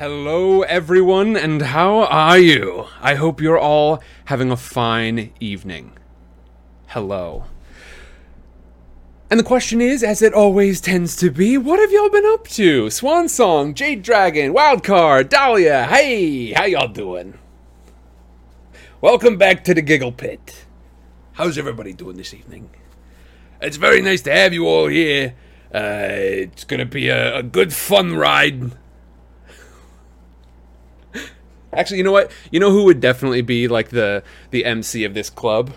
Hello, everyone, and how are you? I hope you're all having a fine evening. Hello. And the question is, as it always tends to be, what have y'all been up to? Swan Song, Jade Dragon, Wildcard, Dahlia, hey, how y'all doing? Welcome back to the Giggle Pit. How's everybody doing this evening? It's very nice to have you all here. Uh, it's gonna be a, a good fun ride. Actually, you know what? You know who would definitely be like the the MC of this club?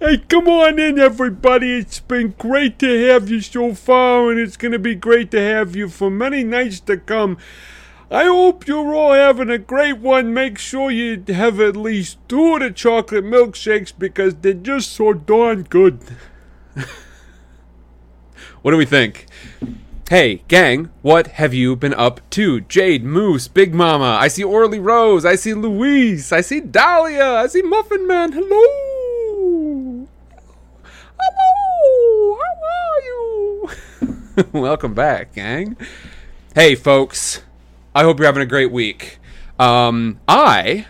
Hey, come on in, everybody. It's been great to have you so far, and it's going to be great to have you for many nights to come. I hope you're all having a great one. Make sure you have at least two of the chocolate milkshakes because they're just so darn good. What do we think? Hey, gang, what have you been up to? Jade, Moose, Big Mama, I see Orly Rose, I see Louise, I see Dahlia, I see Muffin Man. Hello! Hello! How are you? Welcome back, gang. Hey, folks. I hope you're having a great week. Um, I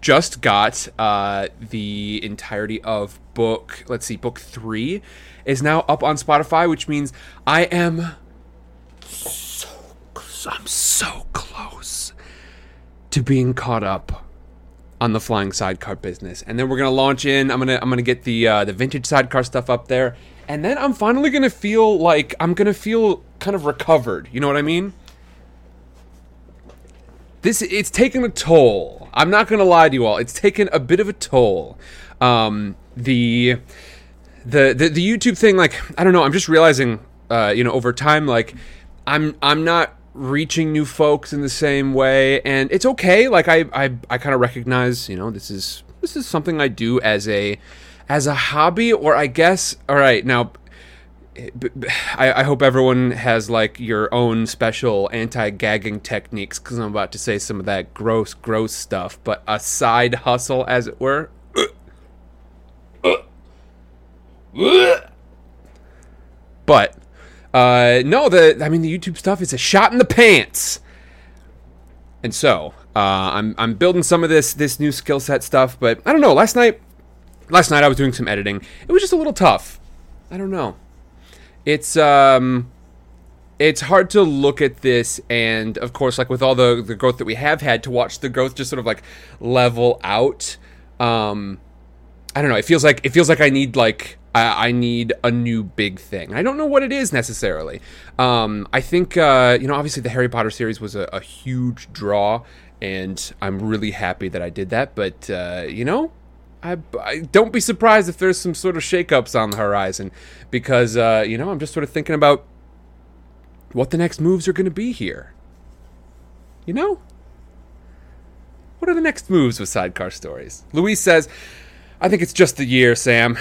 just got uh, the entirety of book, let's see, book three is now up on Spotify, which means I am so. I'm so close to being caught up on the flying sidecar business. And then we're gonna launch in. I'm gonna I'm gonna get the uh, the vintage sidecar stuff up there, and then I'm finally gonna feel like I'm gonna feel kind of recovered. You know what I mean? This it's taken a toll. I'm not gonna lie to you all. It's taken a bit of a toll. Um, the the the, the YouTube thing, like I don't know. I'm just realizing, uh, you know, over time, like I'm I'm not reaching new folks in the same way, and it's okay. Like I I, I kind of recognize, you know, this is this is something I do as a as a hobby, or I guess. All right, now. I, I hope everyone has like your own special anti-gagging techniques because I'm about to say some of that gross, gross stuff. But a side hustle, as it were. But uh, no, the I mean the YouTube stuff is a shot in the pants. And so uh, I'm I'm building some of this this new skill set stuff, but I don't know. Last night, last night I was doing some editing. It was just a little tough. I don't know. It's um, it's hard to look at this and of course like with all the the growth that we have had to watch the growth just sort of like level out. Um, I don't know. It feels like it feels like I need like I, I need a new big thing. I don't know what it is necessarily. Um, I think uh, you know, obviously the Harry Potter series was a, a, huge draw, and I'm really happy that I did that. But uh, you know, I, I, don't be surprised if there's some sort of shakeups on the horizon, because uh, you know I'm just sort of thinking about what the next moves are going to be here. You know, what are the next moves with sidecar stories? Louise says, "I think it's just the year, Sam."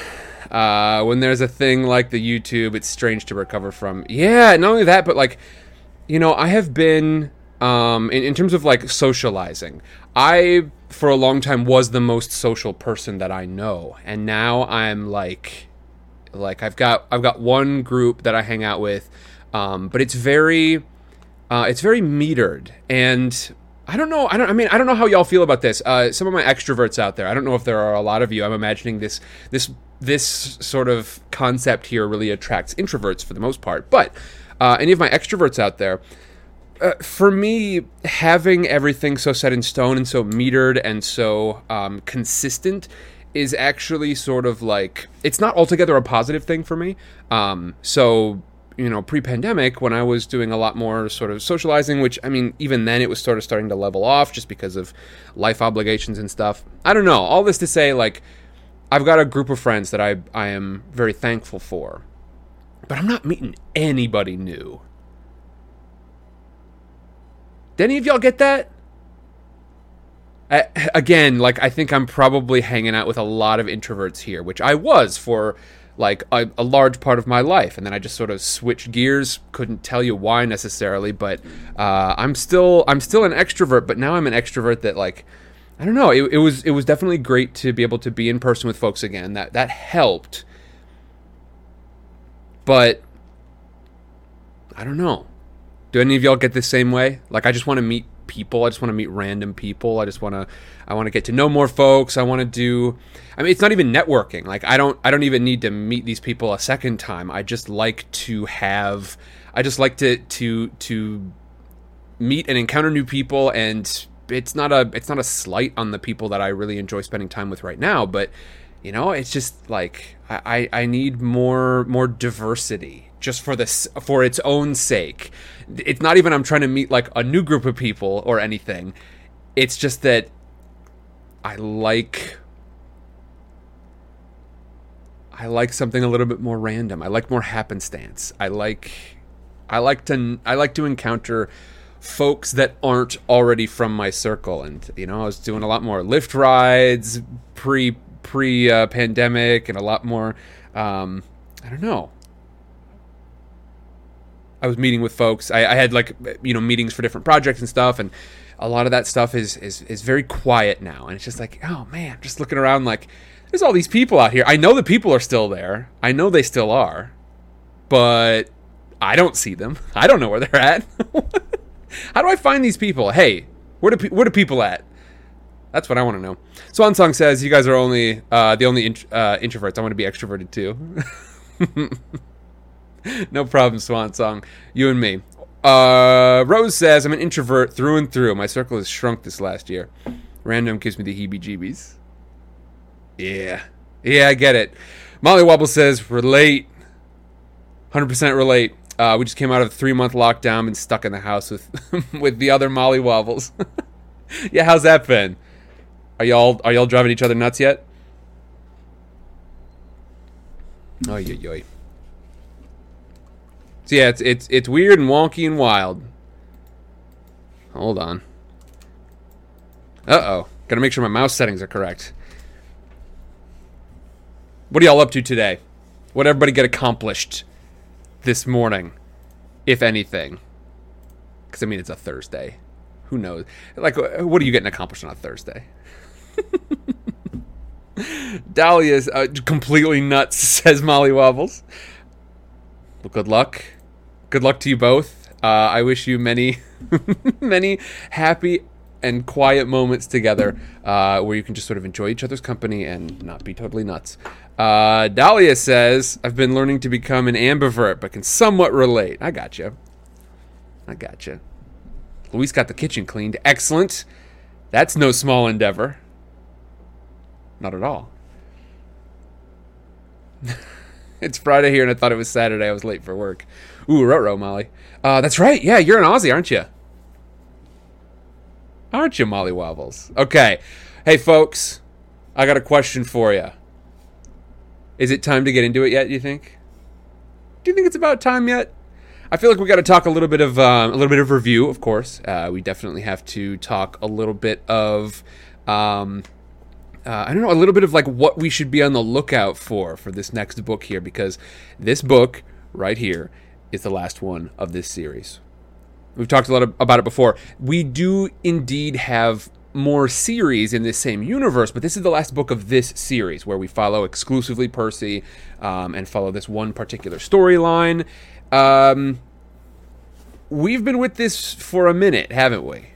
Uh, when there's a thing like the YouTube, it's strange to recover from. Yeah, not only that, but like, you know, I have been um, in, in terms of like socializing. I for a long time was the most social person that I know, and now I'm like, like I've got I've got one group that I hang out with, um, but it's very, uh, it's very metered, and I don't know. I don't. I mean, I don't know how y'all feel about this. Uh, some of my extroverts out there. I don't know if there are a lot of you. I'm imagining this this this sort of concept here really attracts introverts for the most part. But uh, any of my extroverts out there, uh, for me, having everything so set in stone and so metered and so um, consistent is actually sort of like it's not altogether a positive thing for me. Um, so you know, pre-pandemic when I was doing a lot more sort of socializing, which I mean, even then it was sort of starting to level off just because of life obligations and stuff. I don't know. All this to say, like I've got a group of friends that I I am very thankful for, but I'm not meeting anybody new. Did any of y'all get that? I, again, like I think I'm probably hanging out with a lot of introverts here, which I was for like a, a, large part of my life, and then I just sort of switched gears. Couldn't tell you why necessarily, but uh, I'm still I'm still an extrovert, but now I'm an extrovert that like I don't know. It, it was it was definitely great to be able to be in person with folks again. That that helped. But I don't know. Do any of y'all get the same way? Like, I just want to meet people. I just want to meet random people. I just want to I want to get to know more folks. I want to do I mean it's not even networking. Like I don't I don't even need to meet these people a second time. I just like to have I just like to to to meet and encounter new people and it's not a it's not a slight on the people that I really enjoy spending time with right now, but you know, it's just like I, I need more more diversity just for this for its own sake. It's not even I'm trying to meet like a new group of people or anything. It's just that I like I like something a little bit more random. I like more happenstance. I like I like to I like to encounter folks that aren't already from my circle and you know I was doing a lot more Lyft rides pre pre uh, pandemic and a lot more um, I don't know I was meeting with folks. I, I, had like you know meetings for different projects and stuff, and a lot of that stuff is is is very quiet now. And it's just like, oh man, just looking around like there's all these people out here. I know the people are still there. I know they still are, but I don't see them. I don't know where they're at. How do I find these people? Hey, where do where do people at? That's what I want to know. Swan Song says you guys are only uh, the only int- uh, introverts. I want to be extroverted too. no problem, Swan Song. You and me. Uh, Rose says, I'm an introvert through and through. My circle has shrunk this last year. Random gives me the heebie jeebies. Yeah. Yeah, I get it. Molly Wobble says, relate. 100% relate. Uh, we just came out of a three month lockdown and stuck in the house with with the other Molly Wobbles. yeah, how's that been? Are y'all are y'all driving each other nuts yet? Oh, yeah, yeah. So yeah, it's it's it's weird and wonky and wild. Hold on. Uh oh. Gotta make sure my mouse settings are correct. What are y'all up to today? What everybody get accomplished this morning, if anything? Because I mean, it's a Thursday. Who knows? Like, what are you getting accomplished on a Thursday? Dahlia's uh, completely nuts, says Molly Wobbles. Well, good luck good luck to you both. Uh, I wish you many, many happy and quiet moments together uh, where you can just sort of enjoy each other's company and not be totally nuts. Uh, Dahlia says, I've been learning to become an ambivert, but can somewhat relate. I got you. I got you. Luis got the kitchen cleaned. Excellent. That's no small endeavor. Not at all. it's Friday here, and I thought it was Saturday. I was late for work. Ooh, Roro, Molly. Uh, that's right. Yeah, you're an Aussie, aren't you? Aren't you, Molly Wobbles? Okay. Hey, folks, I got a question for you. Is it time to get into it yet? You think? Do you think it's about time yet? I feel like we got to talk a little bit of um, a little bit of review, of course. Uh, we definitely have to talk a little bit of, um, uh, I don't know, a little bit of like what we should be on the lookout for for this next book here, because this book right here is the last one of this series. We've talked a lot about it before. We do indeed have more series in this same universe, but this is the last book of this series where we follow exclusively Percy um, and follow this one particular storyline. Um, we've been with this for a minute, haven't we?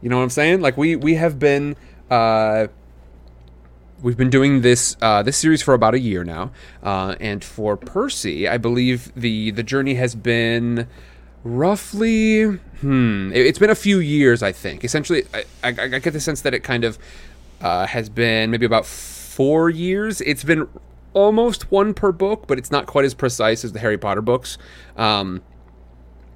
You know what I'm saying? Like we we have been uh, we've been doing this uh, this series for about a year now, uh, and for Percy, I believe the the journey has been roughly hmm it, has been a few years i think essentially I, I, I, get the sense that it kind of uh, has been maybe about four years it's been almost one per book but it's not quite as precise as the harry potter books um,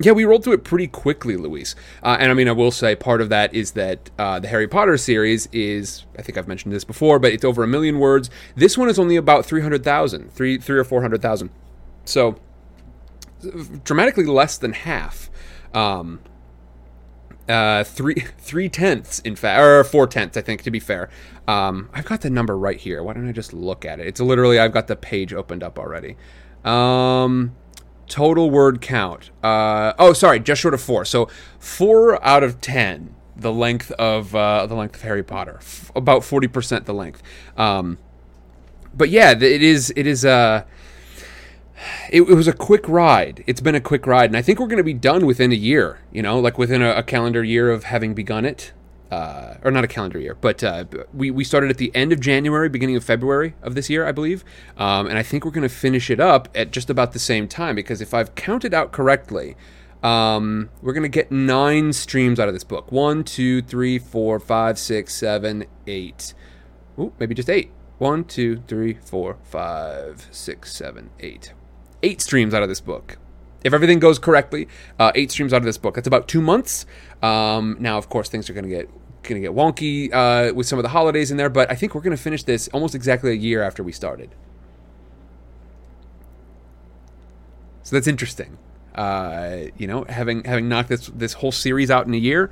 yeah, we rolled through it pretty quickly, Luis. Uh, and I mean, I will say part of that is that uh, the Harry Potter series is, I think I've mentioned this before, but it's over a million words. This one is only about 300,000, three, three or 400,000. So, dramatically less than half. Um, uh, three three tenths, in fact, or four tenths, I think, to be fair. Um, I've got the number right here. Why don't I just look at it? It's literally, I've got the page opened up already. Um, total word count. Uh, oh, sorry, just short of four. So four out of ten. The length of uh, the length of Harry Potter, F- about forty percent the length. Um, but yeah, it is it is uh, it, it was a quick ride. It's been a quick ride, and I think we're going to be done within a year. You know, like within a, a calendar year of having begun it, uh, or not a calendar year, but uh, we we started at the end of January, beginning of February of this year, I believe, um, and I think we're going to finish it up at just about the same time because if I've counted out correctly. Um, we're gonna get nine streams out of this book. One, two, three, four, five, six, seven, eight. Ooh, maybe just eight. One, two, three, four, five, six, seven, eight. Eight streams out of this book. If everything goes correctly, uh, eight streams out of this book. That's about two months. Um, now, of course, things are going to get going to get wonky uh, with some of the holidays in there, but I think we're going to finish this almost exactly a year after we started. So that's interesting. Uh, you know, having having knocked this this whole series out in a year,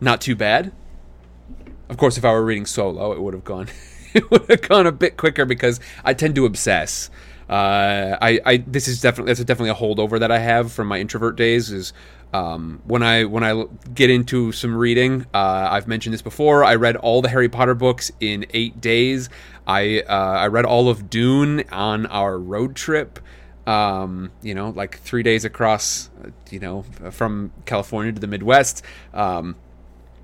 not too bad. Of course, if I were reading solo, it would have gone it would have gone a bit quicker because I tend to obsess. Uh, I, I this is definitely that's definitely a holdover that I have from my introvert days. Is um, when I when I get into some reading, uh, I've mentioned this before. I read all the Harry Potter books in eight days. I uh, I read all of Dune on our road trip. Um, you know, like three days across, you know, from California to the Midwest. Um,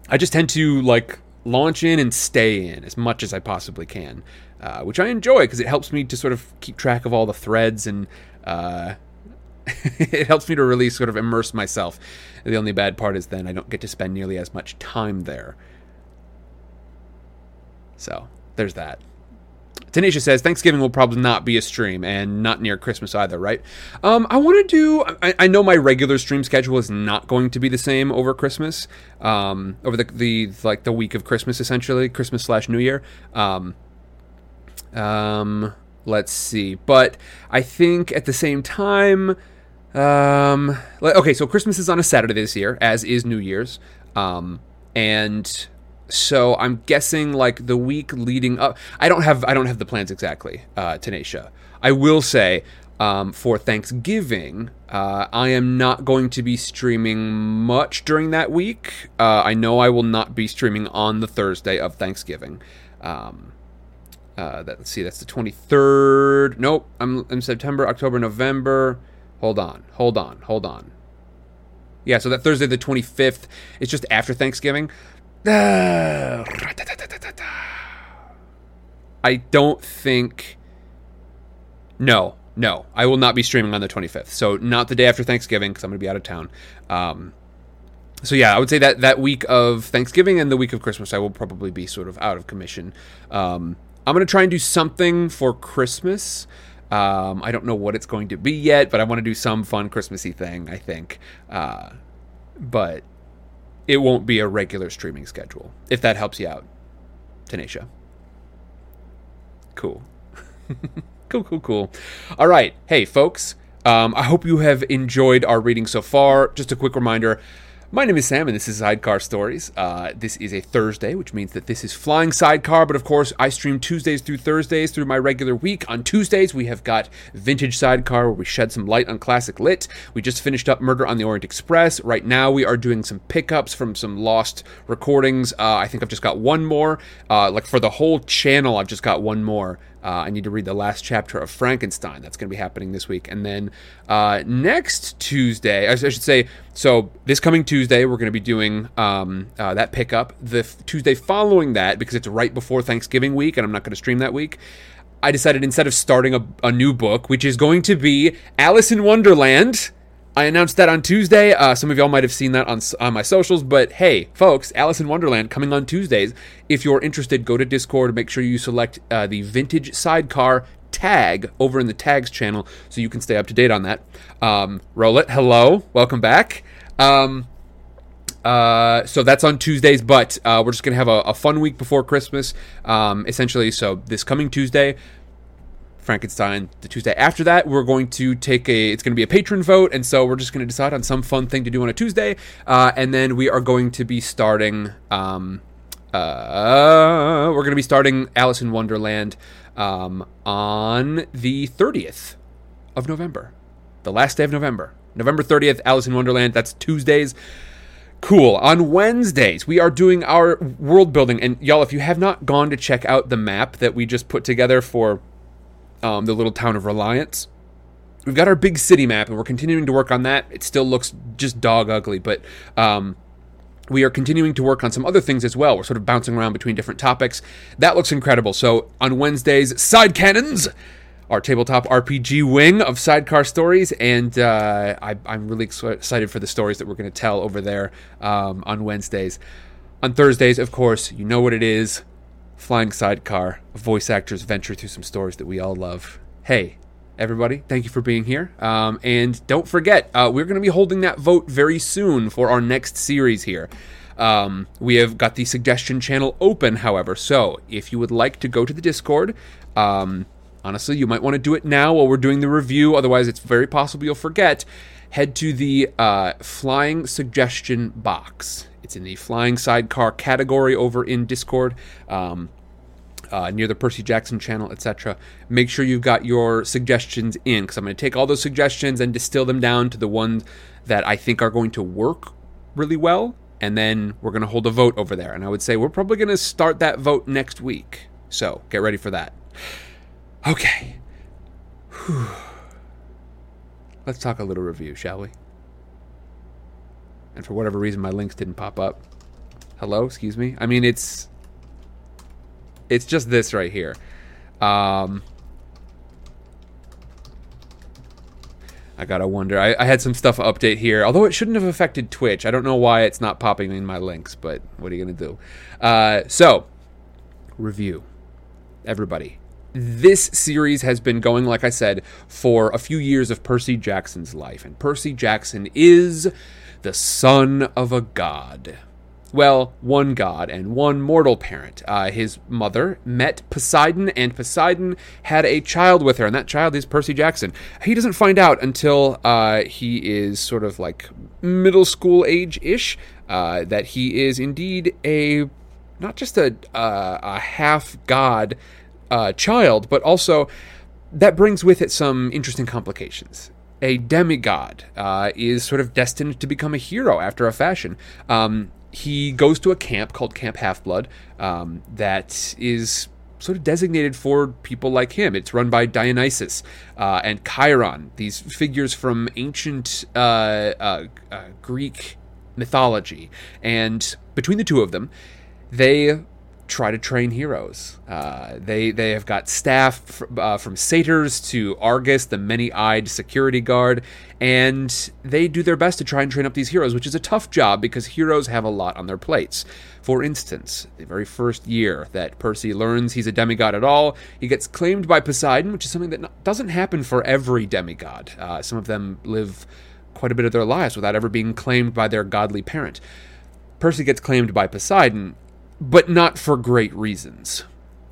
I just tend to like launch in and stay in as much as I possibly can, uh, which I enjoy because it helps me to sort of keep track of all the threads and uh, it helps me to really sort of immerse myself. The only bad part is then I don't get to spend nearly as much time there. So there's that. Tanisha says Thanksgiving will probably not be a stream and not near Christmas either, right? Um, I want to do. I, I, know my regular stream schedule is not going to be the same over Christmas, um, over the, the like the week of Christmas essentially, Christmas slash New Year. Um, um, let's see, but I think at the same time, um, okay, so Christmas is on a Saturday this year, as is New Year's, um, and so I'm guessing like the week leading up. I don't have I don't have the plans exactly, uh, Tanisha. I will say um, for Thanksgiving, uh, I am not going to be streaming much during that week. Uh, I know I will not be streaming on the Thursday of Thanksgiving. Um, uh, that, let's see, that's the 23rd. Nope, I'm September, October, November. Hold on, hold on, hold on. Yeah, so that Thursday, the 25th, it's just after Thanksgiving. I don't think. No, no, I will not be streaming on the 25th. So not the day after Thanksgiving because I'm going to be out of town. Um, so yeah, I would say that that week of Thanksgiving and the week of Christmas, I will probably be sort of out of commission. Um, I'm going to try and do something for Christmas. Um, I don't know what it's going to be yet, but I want to do some fun Christmassy thing. I think. Uh, but it won't be a regular streaming schedule, if that helps you out, Tanisha. Cool. cool, cool, cool. All right. Hey, folks. Um, I hope you have enjoyed our reading so far. Just a quick reminder my name is Sam, and this is Sidecar Stories. Uh, this is a Thursday, which means that this is Flying Sidecar, but of course, I stream Tuesdays through Thursdays through my regular week. On Tuesdays, we have got Vintage Sidecar, where we shed some light on classic lit. We just finished up Murder on the Orient Express. Right now, we are doing some pickups from some lost recordings. Uh, I think I've just got one more. Uh, like for the whole channel, I've just got one more. Uh, I need to read the last chapter of Frankenstein. That's going to be happening this week. And then uh, next Tuesday, I should say, so this coming Tuesday, we're going to be doing um, uh, that pickup. The f- Tuesday following that, because it's right before Thanksgiving week, and I'm not going to stream that week. I decided instead of starting a, a new book, which is going to be Alice in Wonderland, I announced that on Tuesday. Uh, some of y'all might have seen that on, on my socials, but hey, folks, Alice in Wonderland coming on Tuesdays. If you're interested, go to Discord. Make sure you select uh, the Vintage Sidecar tag over in the tags channel so you can stay up to date on that. Um, roll it. Hello. Welcome back. Um, uh, so that's on Tuesdays, but uh, we're just going to have a, a, fun week before Christmas, um, essentially. So this coming Tuesday, Frankenstein. The Tuesday after that, we're going to take a. It's going to be a patron vote, and so we're just going to decide on some fun thing to do on a Tuesday, uh, and then we are going to be starting. Um, uh, we're going to be starting Alice in Wonderland um, on the 30th of November, the last day of November, November 30th. Alice in Wonderland. That's Tuesdays. Cool. On Wednesdays, we are doing our world building. And y'all, if you have not gone to check out the map that we just put together for um, the little town of Reliance. we've got our big city map, and we're continuing to work on that. It still looks just dog ugly, but um, we are continuing to work on some other things as well. We're sort of bouncing around between different topics. That looks incredible. So on Wednesdays, side cannons, our tabletop RPG wing of sidecar stories, and uh, I, am really excited for the stories that we're going to tell over there um, on Wednesdays. On Thursdays, of course, you know what it is. Flying Sidecar, voice actors venture through some stories that we all love. Hey, everybody, thank you for being here. Um, and don't forget, uh, we're going to be holding that vote very soon for our next series here. Um, we have got the suggestion channel open, however, so if you would like to go to the Discord, um, honestly, you might want to do it now while we're doing the review, otherwise, it's very possible you'll forget. Head to the uh, flying suggestion box. It's in the flying sidecar category over in Discord. Um, uh, near the Percy Jackson channel, etc. Make sure you've got your suggestions in because I'm going to take all those suggestions and distill them down to the ones that I think are going to work really well. And then we're going to hold a vote over there. And I would say we're probably going to start that vote next week. So get ready for that. Okay. Whew. Let's talk a little review, shall we? And for whatever reason, my links didn't pop up. Hello, excuse me. I mean, it's it's just this right here. Um, I gotta wonder. I, I, had some stuff update here, although it shouldn't have affected Twitch. I don't know why it's not popping in my links, but what are you gonna do? Uh, so, review. Everybody. This series has been going, like I said, for a few years of Percy Jackson's life. And Percy Jackson is the son of a god well, one god and one mortal parent. Uh, his mother met Poseidon, and Poseidon had a child with her, and that child is Percy Jackson. He doesn't find out until uh, he is sort of like middle school age ish uh, that he is indeed a not just a, uh, a half god uh, child, but also that brings with it some interesting complications a demigod uh, is sort of destined to become a hero after a fashion. Um, he goes to a camp called Camp Half Blood um, that is sort of designated for people like him. It's run by Dionysus uh, and Chiron, these figures from ancient uh, uh, uh Greek mythology. And between the two of them, they try to train heroes. Uh, they they have got staff uh, from satyrs to Argus, the many-eyed security guard, and they do their best to try and train up these heroes, which is a tough job because heroes have a lot on their plates. For instance, the very first year that Percy learns he's a demigod at all, he gets claimed by Poseidon, which is something that doesn't happen for every demigod. Uh, some of them live quite a bit of their lives without ever being claimed by their godly parent. Percy gets claimed by Poseidon, but not for great reasons.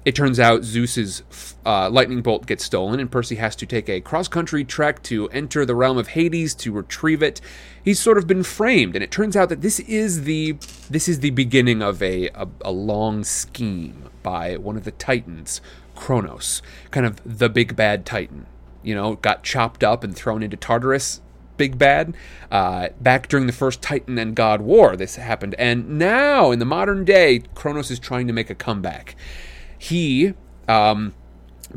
It turns out Zeus's uh, lightning bolt gets stolen, and Percy has to take a cross country trek to enter the realm of Hades to retrieve it. He's sort of been framed, and it turns out that this is the this is the beginning of a, a, a long scheme by one of the Titans, Kronos, kind of the big bad Titan. You know, got chopped up and thrown into Tartarus big bad. Uh, back during the first Titan and God War, this happened. And now, in the modern day, Kronos is trying to make a comeback. He. Um,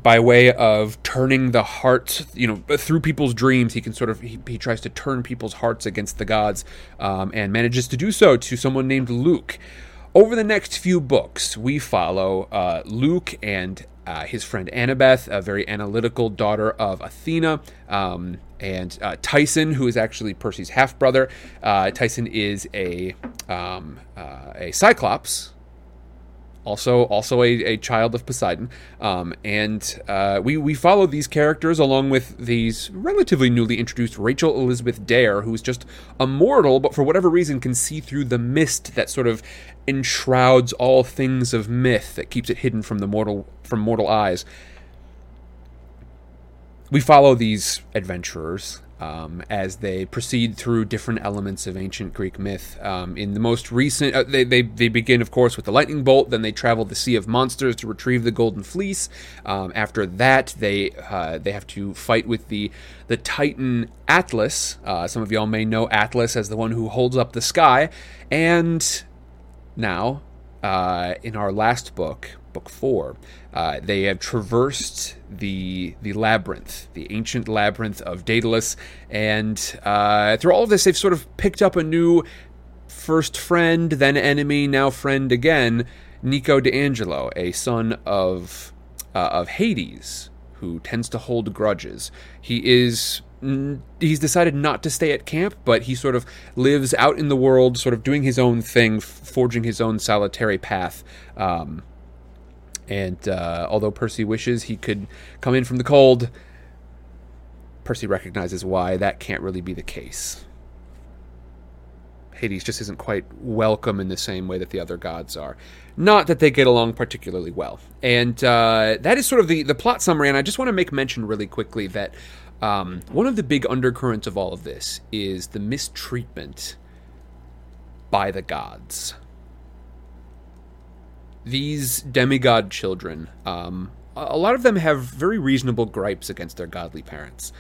by way of turning the hearts, you know, through people's dreams, he can sort of he, he tries to turn people's hearts against the gods, um, and manages to do so to someone named Luke. Over the next few books, we follow uh, Luke and uh, his friend Annabeth, a very analytical daughter of Athena, um, and uh, Tyson, who is actually Percy's half brother. Uh, Tyson is a um, uh, a Cyclops, also also a, a child of Poseidon, um, and uh, we we follow these characters along with these relatively newly introduced Rachel Elizabeth Dare, who's just a mortal, but for whatever reason can see through the mist that sort of enshrouds all things of myth that keeps it hidden from the mortal from mortal eyes. We follow these adventurers um, as they proceed through different elements of ancient Greek myth. Um, in the most recent, uh, they, they, they begin, of course, with the lightning bolt. Then they travel the Sea of Monsters to retrieve the Golden Fleece. Um, after that, they uh, they have to fight with the the Titan Atlas. Uh, some of y'all may know Atlas as the one who holds up the sky. And now, uh, in our last book, book four. Uh, they have traversed the the labyrinth, the ancient labyrinth of Daedalus, and uh, through all of this, they've sort of picked up a new first friend, then enemy, now friend again. Nico di Angelo, a son of uh, of Hades, who tends to hold grudges. He is he's decided not to stay at camp, but he sort of lives out in the world, sort of doing his own thing, forging his own solitary path. Um, and uh, although Percy wishes he could come in from the cold, Percy recognizes why that can't really be the case. Hades just isn't quite welcome in the same way that the other gods are. Not that they get along particularly well. And uh, that is sort of the, the plot summary. And I just want to make mention really quickly that um, one of the big undercurrents of all of this is the mistreatment by the gods. These demigod children, um, a lot of them have very reasonable gripes against their godly parents.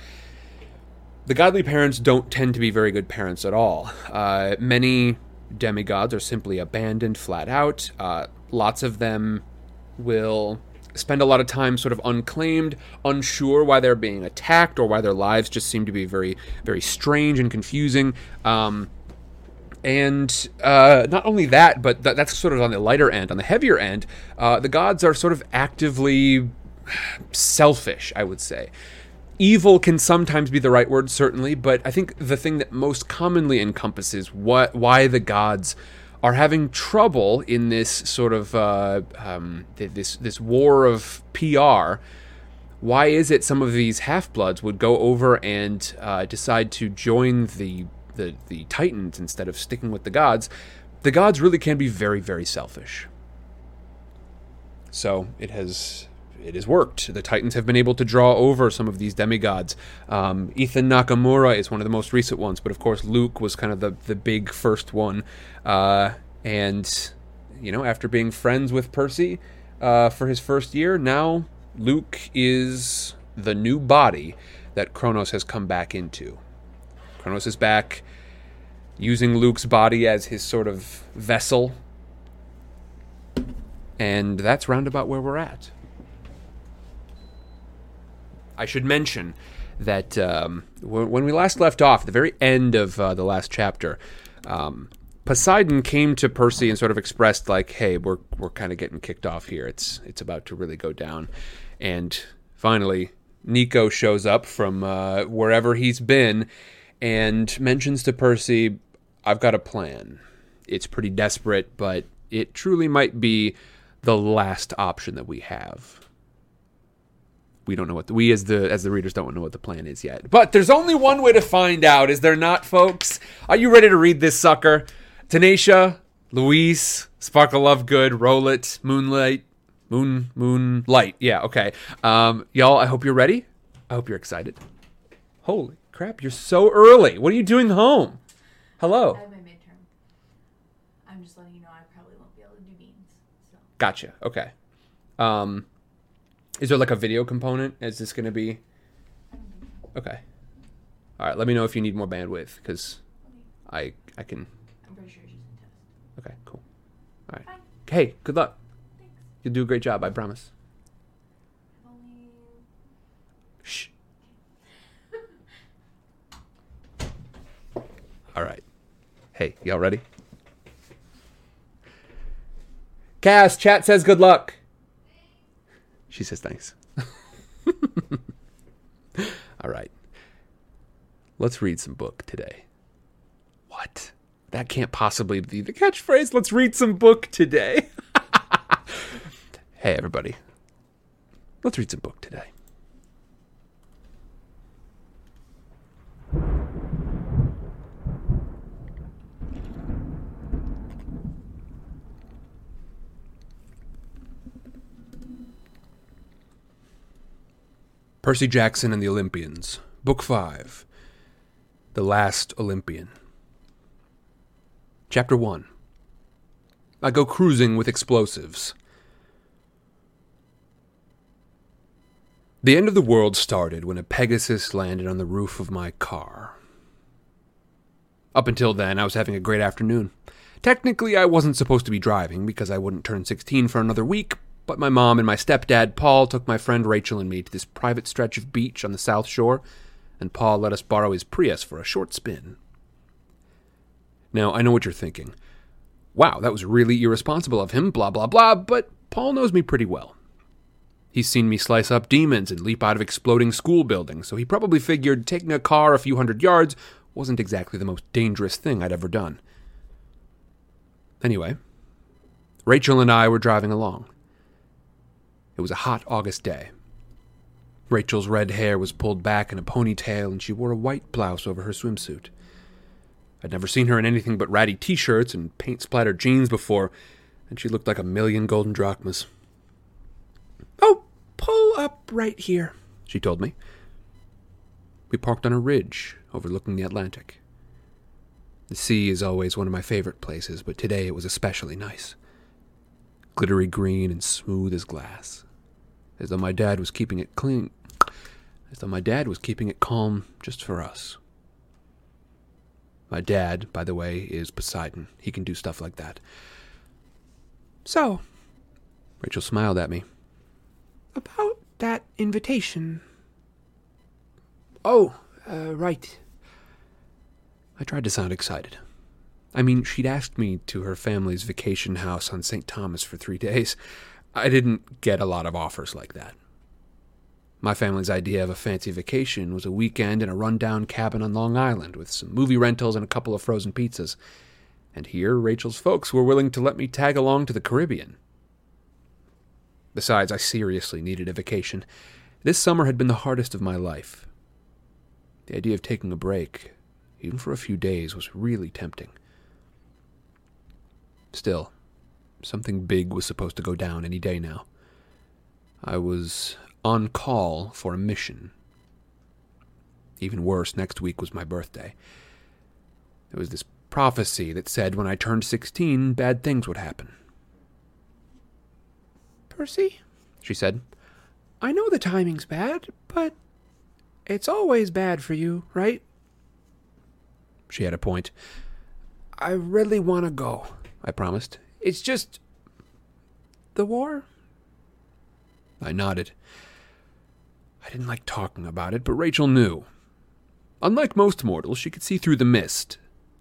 The godly parents don't tend to be very good parents at all. Uh, many demigods are simply abandoned flat out. Uh, lots of them will spend a lot of time sort of unclaimed, unsure why they're being attacked or why their lives just seem to be very, very strange and confusing. Um, and uh, not only that, but th- that's sort of on the lighter end. On the heavier end, uh, the gods are sort of actively selfish, I would say. Evil can sometimes be the right word, certainly, but I think the thing that most commonly encompasses what why the gods are having trouble in this sort of uh, um, this this war of PR. Why is it some of these half bloods would go over and uh, decide to join the, the the Titans instead of sticking with the gods? The gods really can be very very selfish. So it has it has worked. The Titans have been able to draw over some of these demigods. Um, Ethan Nakamura is one of the most recent ones, but of course Luke was kind of the the big first one. Uh, and you know, after being friends with Percy uh, for his first year, now Luke is the new body that Kronos has come back into. Kronos is back using Luke's body as his sort of vessel. And that's roundabout where we're at. I should mention that um, when we last left off, the very end of uh, the last chapter, um, Poseidon came to Percy and sort of expressed like, "Hey, we're we're kind of getting kicked off here. It's it's about to really go down." And finally, Nico shows up from uh, wherever he's been and mentions to Percy, "I've got a plan. It's pretty desperate, but it truly might be the last option that we have." we don't know what the, we as the as the readers don't know what the plan is yet. But there's only one way to find out, is there not, folks? Are you ready to read this sucker? Tanisha, Luis, Sparkle Lovegood, Roll It, Moonlight, Moon Moonlight. Yeah, okay. Um, y'all, I hope you're ready. I hope you're excited. Holy crap, you're so early. What are you doing home? Hello. I have my midterm. I'm just letting you know I probably won't be able to do beans. So Gotcha. Okay. Um, is there like a video component? Is this going to be? Okay. All right. Let me know if you need more bandwidth because I I can. I'm pretty sure it's just a test. Okay. Cool. All right. Fine. Hey, good luck. Thanks. You'll do a great job. I promise. Only Shh. All right. Hey, y'all ready? Cass, chat says good luck. She says thanks. All right. Let's read some book today. What? That can't possibly be the catchphrase. Let's read some book today. hey, everybody. Let's read some book today. Percy Jackson and the Olympians, Book 5 The Last Olympian. Chapter 1 I go cruising with explosives. The end of the world started when a Pegasus landed on the roof of my car. Up until then, I was having a great afternoon. Technically, I wasn't supposed to be driving because I wouldn't turn 16 for another week, But my mom and my stepdad, Paul, took my friend Rachel and me to this private stretch of beach on the South Shore, and Paul let us borrow his Prius for a short spin. Now, I know what you're thinking. Wow, that was really irresponsible of him, blah, blah, blah, but Paul knows me pretty well. He's seen me slice up demons and leap out of exploding school buildings, so he probably figured taking a car a few hundred yards wasn't exactly the most dangerous thing I'd ever done. Anyway, Rachel and I were driving along. It was a hot August day. Rachel's red hair was pulled back in a ponytail, and she wore a white blouse over her swimsuit. I'd never seen her in anything but ratty t shirts and paint splattered jeans before, and she looked like a million golden drachmas. Oh, pull up right here, she told me. We parked on a ridge overlooking the Atlantic. The sea is always one of my favorite places, but today it was especially nice. Glittery green and smooth as glass. As though my dad was keeping it clean. As though my dad was keeping it calm just for us. My dad, by the way, is Poseidon. He can do stuff like that. So, Rachel smiled at me. About that invitation. Oh, uh, right. I tried to sound excited. I mean, she'd asked me to her family's vacation house on St. Thomas for three days. I didn't get a lot of offers like that. My family's idea of a fancy vacation was a weekend in a rundown cabin on Long Island with some movie rentals and a couple of frozen pizzas. And here, Rachel's folks were willing to let me tag along to the Caribbean. Besides, I seriously needed a vacation. This summer had been the hardest of my life. The idea of taking a break, even for a few days, was really tempting. Still, something big was supposed to go down any day now. I was on call for a mission. Even worse, next week was my birthday. There was this prophecy that said when I turned 16, bad things would happen. Percy, she said, I know the timing's bad, but it's always bad for you, right? She had a point. I really want to go, I promised. It's just. the war? I nodded. I didn't like talking about it, but Rachel knew. Unlike most mortals, she could see through the mist,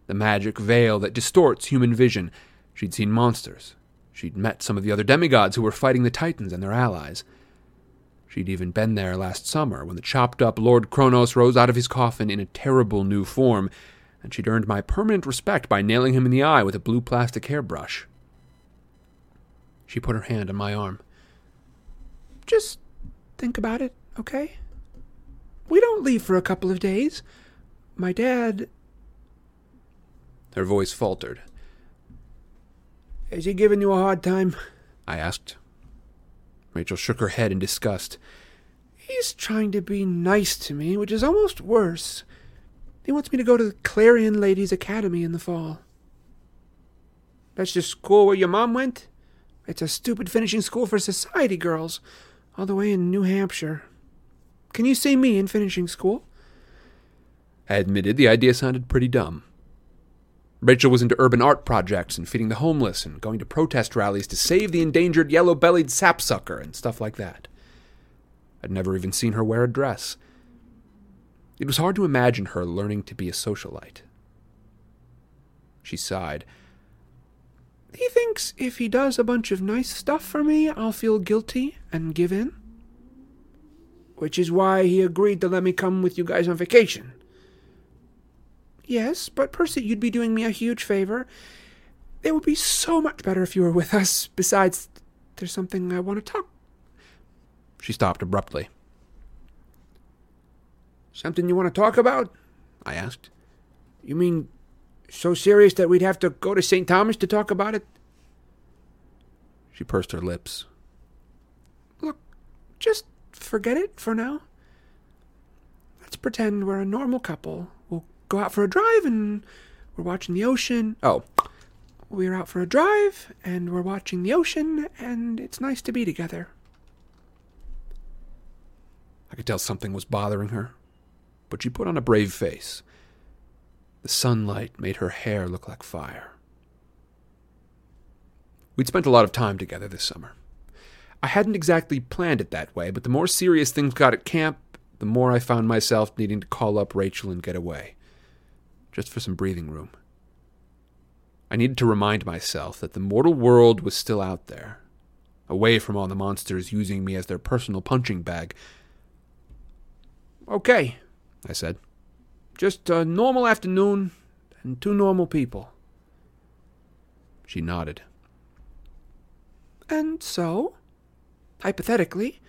the magic veil that distorts human vision. She'd seen monsters. She'd met some of the other demigods who were fighting the Titans and their allies. She'd even been there last summer when the chopped up Lord Kronos rose out of his coffin in a terrible new form, and she'd earned my permanent respect by nailing him in the eye with a blue plastic hairbrush. She put her hand on my arm. Just think about it, okay? We don't leave for a couple of days. My dad. Her voice faltered. Is he giving you a hard time? I asked. Rachel shook her head in disgust. He's trying to be nice to me, which is almost worse. He wants me to go to the Clarion Ladies Academy in the fall. That's the school where your mom went? It's a stupid finishing school for society girls, all the way in New Hampshire. Can you see me in finishing school? I admitted the idea sounded pretty dumb. Rachel was into urban art projects and feeding the homeless and going to protest rallies to save the endangered yellow bellied sapsucker and stuff like that. I'd never even seen her wear a dress. It was hard to imagine her learning to be a socialite. She sighed. He thinks if he does a bunch of nice stuff for me, I'll feel guilty and give in. Which is why he agreed to let me come with you guys on vacation. Yes, but Percy, you'd be doing me a huge favor. It would be so much better if you were with us. Besides, there's something I want to talk. She stopped abruptly. Something you want to talk about? I asked. You mean so serious that we'd have to go to St. Thomas to talk about it? She pursed her lips. Look, just forget it for now. Let's pretend we're a normal couple We'll go out for a drive and we're watching the ocean. Oh, we're out for a drive and we're watching the ocean and it's nice to be together. I could tell something was bothering her, but she put on a brave face. The sunlight made her hair look like fire. We'd spent a lot of time together this summer. I hadn't exactly planned it that way, but the more serious things got at camp, the more I found myself needing to call up Rachel and get away. Just for some breathing room. I needed to remind myself that the mortal world was still out there, away from all the monsters using me as their personal punching bag. Okay, I said. Just a normal afternoon and two normal people. She nodded. And so, hypothetically,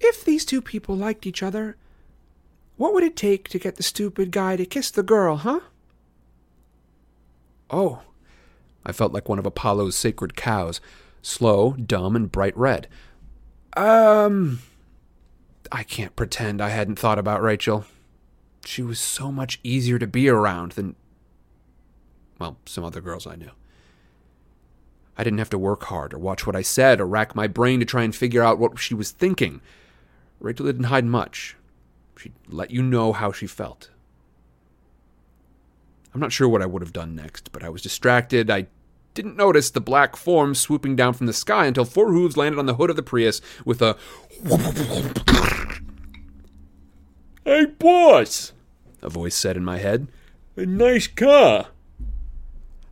if these two people liked each other, what would it take to get the stupid guy to kiss the girl, huh? Oh, I felt like one of Apollo's sacred cows, slow, dumb, and bright red. Um, I can't pretend I hadn't thought about Rachel. She was so much easier to be around than, well, some other girls I knew. I didn't have to work hard or watch what I said or rack my brain to try and figure out what she was thinking. Rachel didn't hide much. She'd let you know how she felt. I'm not sure what I would have done next, but I was distracted. I didn't notice the black form swooping down from the sky until four hooves landed on the hood of the Prius with a. Hey, boss! A voice said in my head. A nice car.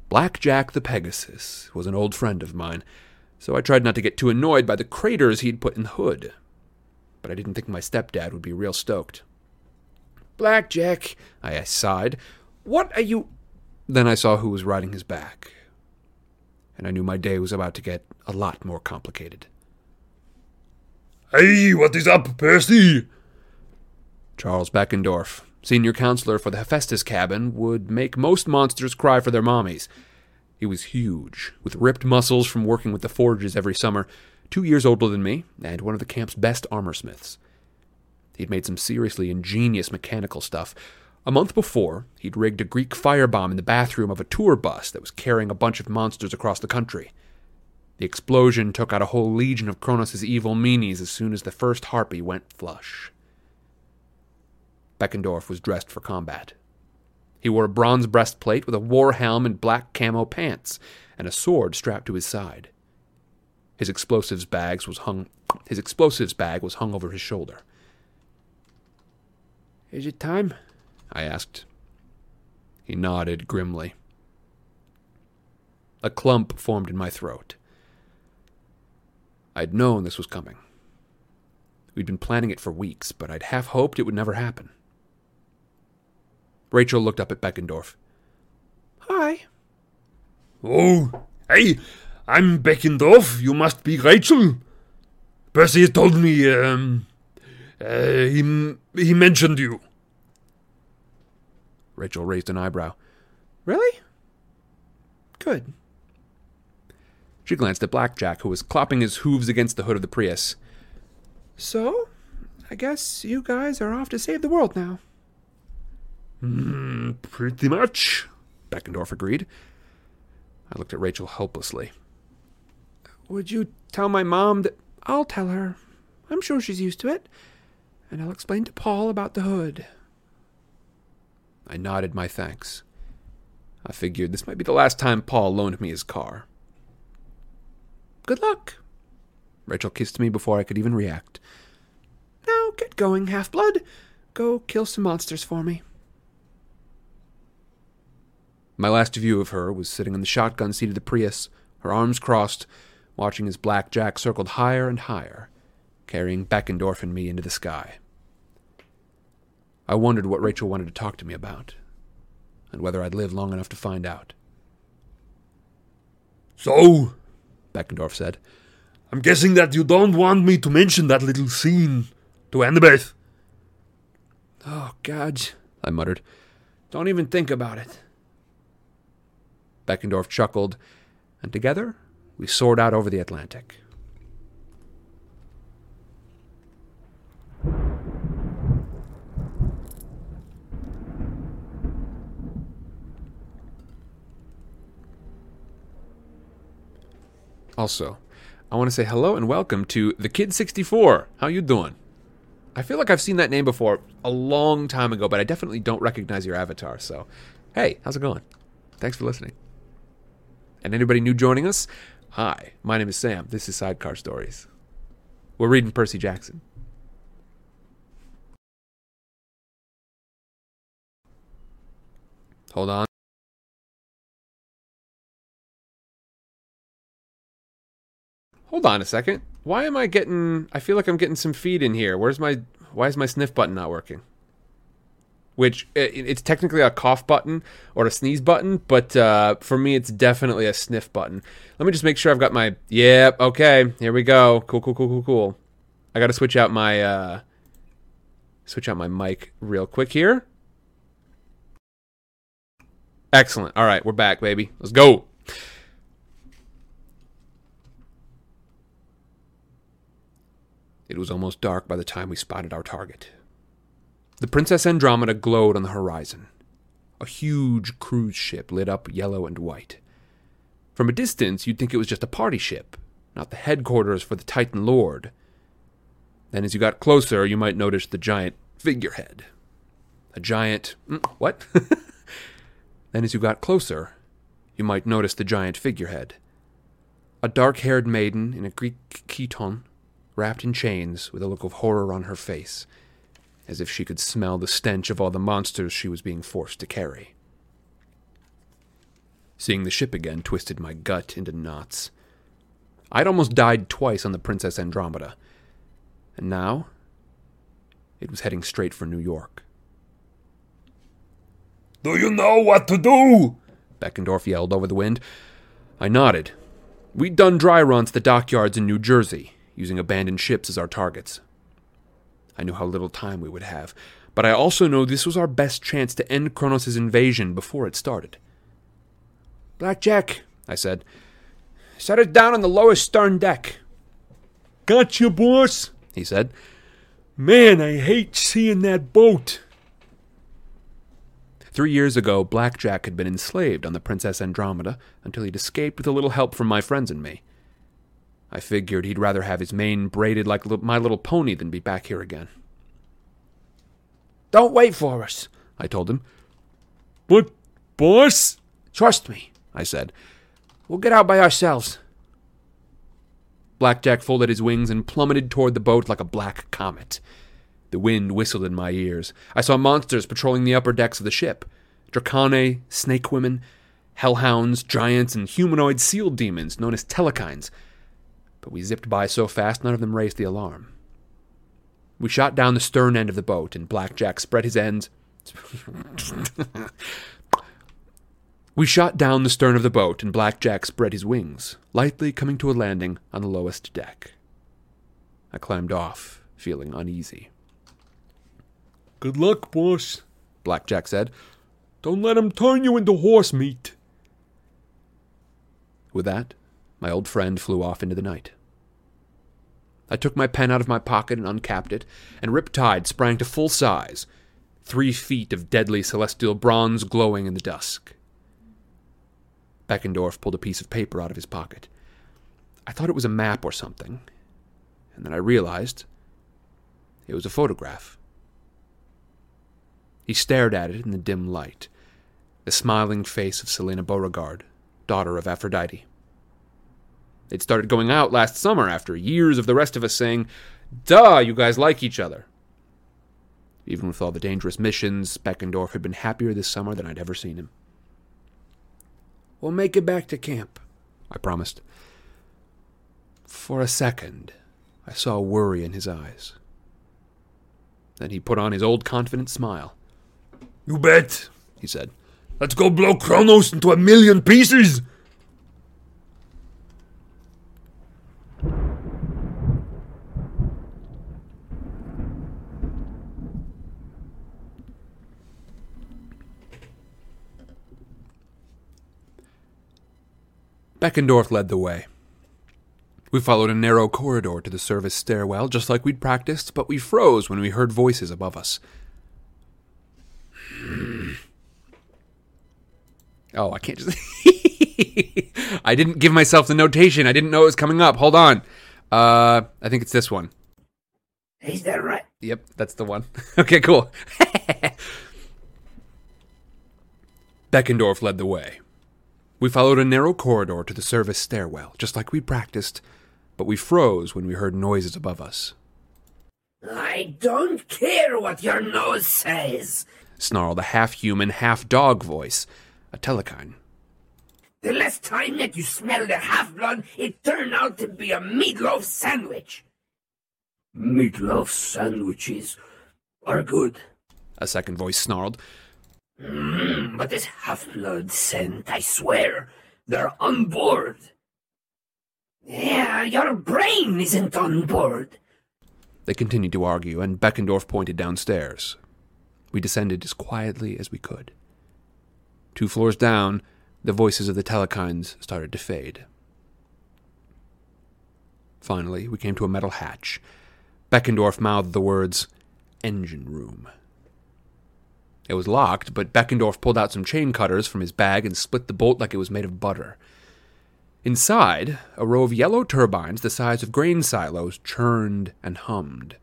Blackjack the Pegasus was an old friend of mine, so I tried not to get too annoyed by the craters he'd put in the hood. But I didn't think my stepdad would be real stoked. Blackjack, I sighed. What are you. Then I saw who was riding his back. And I knew my day was about to get a lot more complicated. Hey, what is up, Percy? Charles Beckendorf, senior counselor for the Hephaestus cabin, would make most monsters cry for their mommies. He was huge, with ripped muscles from working with the forges every summer, two years older than me, and one of the camp's best armorsmiths. He'd made some seriously ingenious mechanical stuff. A month before, he'd rigged a Greek firebomb in the bathroom of a tour bus that was carrying a bunch of monsters across the country. The explosion took out a whole legion of Kronos' evil meanies as soon as the first harpy went flush. Beckendorf was dressed for combat. He wore a bronze breastplate with a war helm and black camo pants, and a sword strapped to his side. His explosives bags was hung his explosives bag was hung over his shoulder. Is it time? I asked. He nodded grimly. A clump formed in my throat. I'd known this was coming. We'd been planning it for weeks, but I'd half hoped it would never happen. Rachel looked up at Beckendorf. Hi. Oh, hey, I'm Beckendorf. You must be Rachel. Percy has told me, um, uh, he, he mentioned you. Rachel raised an eyebrow. Really? Good. She glanced at Blackjack, who was clopping his hooves against the hood of the Prius. So, I guess you guys are off to save the world now. Mm, pretty much. Beckendorf agreed. I looked at Rachel helplessly. Would you tell my mom that I'll tell her? I'm sure she's used to it. And I'll explain to Paul about the hood. I nodded my thanks. I figured this might be the last time Paul loaned me his car. Good luck. Rachel kissed me before I could even react. Now get going, Half Blood. Go kill some monsters for me. My last view of her was sitting in the shotgun seat of the Prius, her arms crossed, watching as Blackjack circled higher and higher, carrying Beckendorf and me into the sky. I wondered what Rachel wanted to talk to me about, and whether I'd live long enough to find out. So, Beckendorf said, I'm guessing that you don't want me to mention that little scene to Annabeth. Oh, God, I muttered. Don't even think about it. Beckendorf chuckled, and together we soared out over the Atlantic. Also, I want to say hello and welcome to the Kid 64. How you doing? I feel like I've seen that name before a long time ago, but I definitely don't recognize your avatar. So, hey, how's it going? Thanks for listening. And anybody new joining us? Hi, my name is Sam. This is Sidecar Stories. We're reading Percy Jackson. Hold on. Hold on a second. Why am I getting I feel like I'm getting some feed in here. Where's my why is my sniff button not working? Which it's technically a cough button or a sneeze button, but uh, for me it's definitely a sniff button. Let me just make sure I've got my Yep, okay. Here we go. Cool, cool, cool, cool, cool. I got to switch out my uh switch out my mic real quick here. Excellent. All right, we're back, baby. Let's go. It was almost dark by the time we spotted our target. The Princess Andromeda glowed on the horizon. A huge cruise ship lit up yellow and white. From a distance, you'd think it was just a party ship, not the headquarters for the Titan Lord. Then, as you got closer, you might notice the giant figurehead. A giant. mm, What? then, as you got closer, you might notice the giant figurehead. A dark haired maiden in a Greek chiton, wrapped in chains, with a look of horror on her face, as if she could smell the stench of all the monsters she was being forced to carry. Seeing the ship again twisted my gut into knots. I'd almost died twice on the Princess Andromeda, and now it was heading straight for New York. Do you know what to do? Beckendorf yelled over the wind. I nodded. We'd done dry runs at the dockyards in New Jersey, using abandoned ships as our targets. I knew how little time we would have, but I also know this was our best chance to end Kronos' invasion before it started. Blackjack, I said, set us down on the lowest stern deck, Gotcha, boss. he said. Man, I hate seeing that boat. Three years ago, Blackjack had been enslaved on the Princess Andromeda until he'd escaped with a little help from my friends and me. I figured he'd rather have his mane braided like My Little Pony than be back here again. Don't wait for us, I told him. But, boss? Trust me, I said. We'll get out by ourselves. Blackjack folded his wings and plummeted toward the boat like a black comet. The wind whistled in my ears. I saw monsters patrolling the upper decks of the ship Dracaenae, snake women, hellhounds, giants, and humanoid seal demons known as telkhines. But we zipped by so fast none of them raised the alarm. We shot down the stern end of the boat, and Blackjack spread his ends. We shot down the stern of the boat, and Blackjack spread his wings, lightly coming to a landing on the lowest deck. I climbed off, feeling uneasy. Good luck, boss. Blackjack said. Don't let 'em turn you into horse meat. With that, my old friend flew off into the night. I took my pen out of my pocket and uncapped it, and Riptide sprang to full size, three feet of deadly celestial bronze glowing in the dusk. Beckendorf pulled a piece of paper out of his pocket. I thought it was a map or something, and then I realized it was a photograph. He stared at it in the dim light, the smiling face of Silena Beauregard, daughter of Aphrodite. It started going out last summer after years of the rest of us saying, Duh, you guys like each other. Even with all the dangerous missions, Beckendorf had been happier this summer than I'd ever seen him. We'll make it back to camp, I promised. For a second, I saw worry in his eyes. Then he put on his old confident smile. You bet. He said, Let's go blow Kronos into a million pieces. Beckendorf led the way. We followed a narrow corridor to the service stairwell, just like we'd practiced, but we froze when we heard voices above us. Oh, I can't just. I didn't give myself the notation. I didn't know it was coming up. Hold on. Uh, I think it's this one. Is that right? Yep, that's the one. okay, cool. Beckendorf led the way. We followed a narrow corridor to the service stairwell, just like we'd practiced, but we froze when we heard noises above us. I don't care what your nose says. Snarled a half human, half dog voice, a telkhine. The last time that you smelled a half-blood, it turned out to be a meatloaf sandwich. Meatloaf sandwiches are good. A second voice snarled. Mm, but this half-blood scent, I swear, they're on board. Yeah, your brain isn't on board. They continued to argue, and Beckendorf pointed downstairs. We descended as quietly as we could. Two floors down, the voices of the telkhines started to fade. Finally, we came to a metal hatch. Beckendorf mouthed the words, engine room. It was locked, but Beckendorf pulled out some chain cutters from his bag and split the bolt like it was made of butter. Inside, a row of yellow turbines the size of grain silos churned and hummed.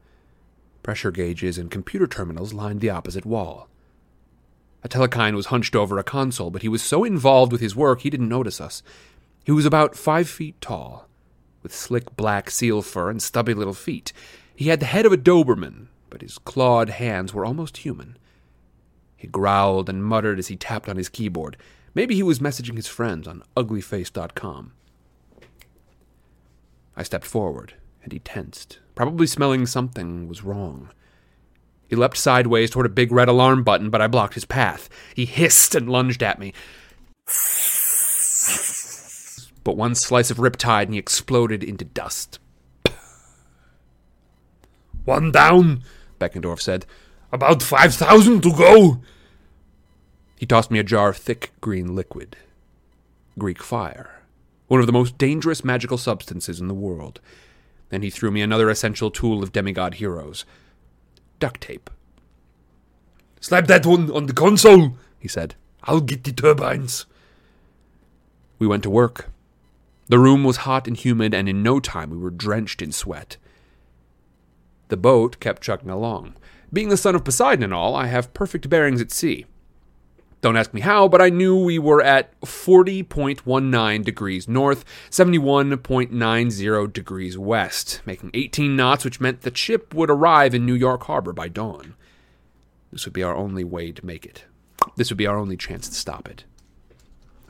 Pressure gauges and computer terminals lined the opposite wall. A telkhine was hunched over a console, but he was so involved with his work he didn't notice us. He was about five feet tall, with slick black seal fur and stubby little feet. He had the head of a Doberman, but his clawed hands were almost human. He growled and muttered as he tapped on his keyboard. Maybe he was messaging his friends on uglyface.com. I stepped forward, and he tensed, probably smelling something was wrong. He leapt sideways toward a big red alarm button, but I blocked his path. He hissed and lunged at me. But one slice of riptide and he exploded into dust. One down, Beckendorf said. About 5,000 to go. He tossed me a jar of thick green liquid. Greek fire. One of the most dangerous magical substances in the world. Then he threw me another essential tool of demigod heroes duct tape. Slap that one on the console, he said. I'll get the turbines. We went to work. The room was hot and humid, and in no time we were drenched in sweat. The boat kept chugging along. Being the son of Poseidon and all, I have perfect bearings at sea. Don't ask me how, but I knew we were at 40.19 degrees north, 71.90 degrees west, making 18 knots, which meant the ship would arrive in New York Harbor by dawn. This would be our only way to make it. This would be our only chance to stop it.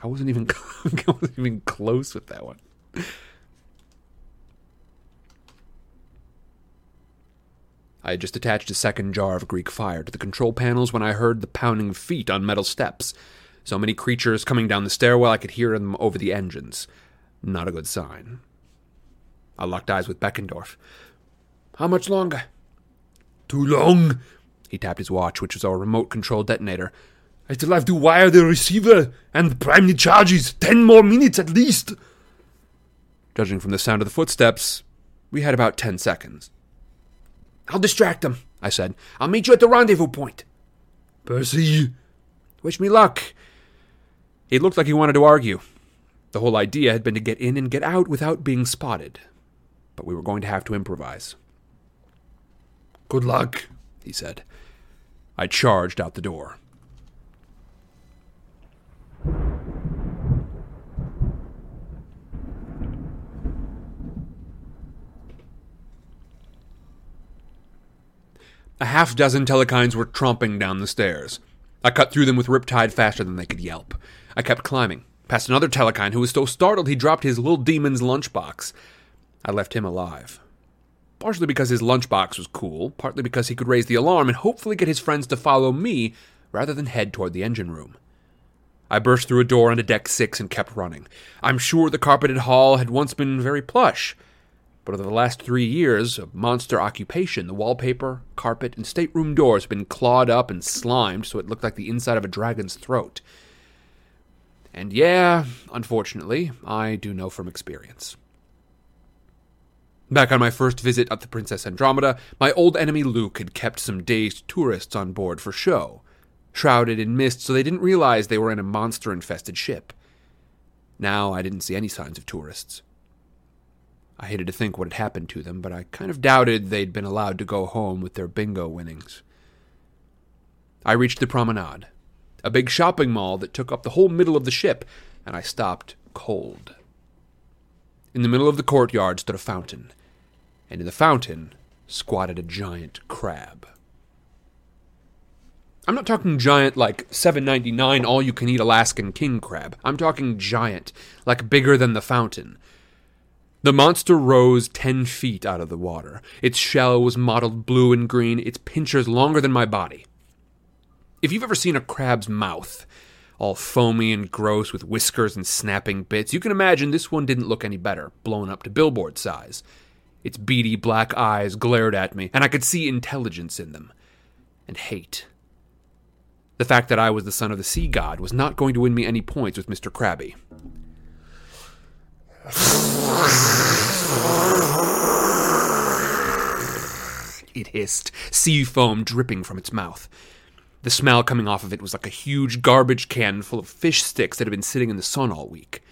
I wasn't even I wasn't even close with that one. I had just attached a second jar of Greek fire to the control panels when I heard the pounding of feet on metal steps. So many creatures coming down the stairwell I could hear them over the engines. Not a good sign. I locked eyes with Beckendorf. How much longer? Too long. He tapped his watch, which was our remote control detonator. I still have to wire the receiver and prime the charges. Ten more minutes at least. Judging from the sound of the footsteps, we had about ten seconds. I'll distract them, I said. I'll meet you at the rendezvous point. Percy. Wish me luck. He looked like he wanted to argue. The whole idea had been to get in and get out without being spotted. But we were going to have to improvise. Good luck, he said. I charged out the door. A half dozen telkhines were tromping down the stairs. I cut through them with Riptide faster than they could yelp. I kept climbing, past another telkhine who was so startled he dropped his little demon's lunchbox. I left him alive. Partially because his lunchbox was cool, partly because he could raise the alarm and hopefully get his friends to follow me rather than head toward the engine room. I burst through a door onto deck six and kept running. I'm sure the carpeted hall had once been very plush, but over the last three years of monster occupation, the wallpaper, carpet, and stateroom doors have been clawed up and slimed so it looked like the inside of a dragon's throat. And yeah, unfortunately, I do know from experience. Back on my first visit up the Princess Andromeda, my old enemy Luke had kept some dazed tourists on board for show, shrouded in mist so they didn't realize they were in a monster infested ship. Now I didn't see any signs of tourists. I hated to think what had happened to them, but I kind of doubted they'd been allowed to go home with their bingo winnings. I reached the promenade, a big shopping mall that took up the whole middle of the ship, and I stopped cold. In the middle of the courtyard stood a fountain, and in the fountain squatted a giant crab. I'm not talking giant like 7.99 all you can eat Alaskan king crab. I'm talking giant, like bigger than the fountain. The monster rose 10 feet out of the water. Its shell was mottled blue and green, its pincers longer than my body. If you've ever seen a crab's mouth, all foamy and gross with whiskers and snapping bits, you can imagine this one didn't look any better, blown up to billboard size. Its beady black eyes glared at me, and I could see intelligence in them. And hate. The fact that I was the son of the sea god was not going to win me any points with Mr. Krabby. It hissed, sea foam dripping from its mouth. The smell coming off of it was like a huge garbage can full of fish sticks that had been sitting in the sun all week.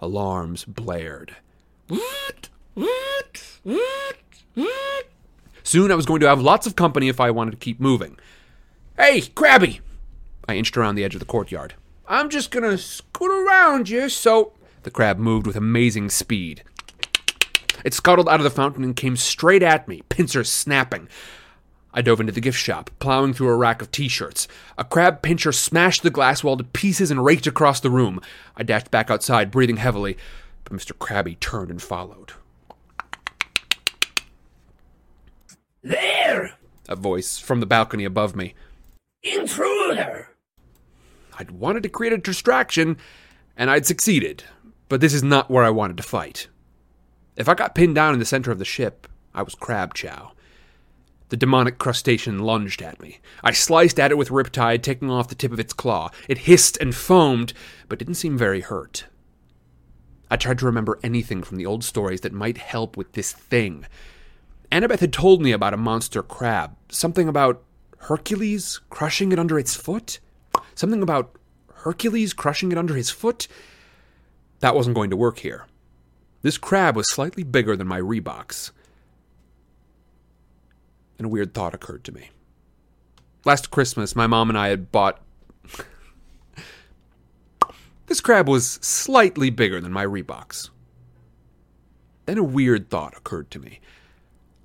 Alarms blared. Soon I was going to have lots of company if I wanted to keep moving. Hey, Krabby! I inched around the edge of the courtyard. I'm just gonna scoot around you so. The crab moved with amazing speed. It scuttled out of the fountain and came straight at me, pincers snapping. I dove into the gift shop, plowing through a rack of t shirts. A crab pincher smashed the glass wall to pieces and raked across the room. I dashed back outside, breathing heavily, but Mr. Krabby turned and followed. There! A voice from the balcony above me. Intruder! I'd wanted to create a distraction, and I'd succeeded, but this is not where I wanted to fight. If I got pinned down in the center of the ship, I was crab chow. The demonic crustacean lunged at me. I sliced at it with Riptide, taking off the tip of its claw. It hissed and foamed, but didn't seem very hurt. I tried to remember anything from the old stories that might help with this thing. Annabeth had told me about a monster crab, something about Hercules crushing it under its foot? Something about Hercules crushing it under his foot? That wasn't going to work here. This crab was slightly bigger than my Reeboks. And a weird thought occurred to me. Last Christmas, my mom and I had bought. this crab was slightly bigger than my Reeboks. Then a weird thought occurred to me.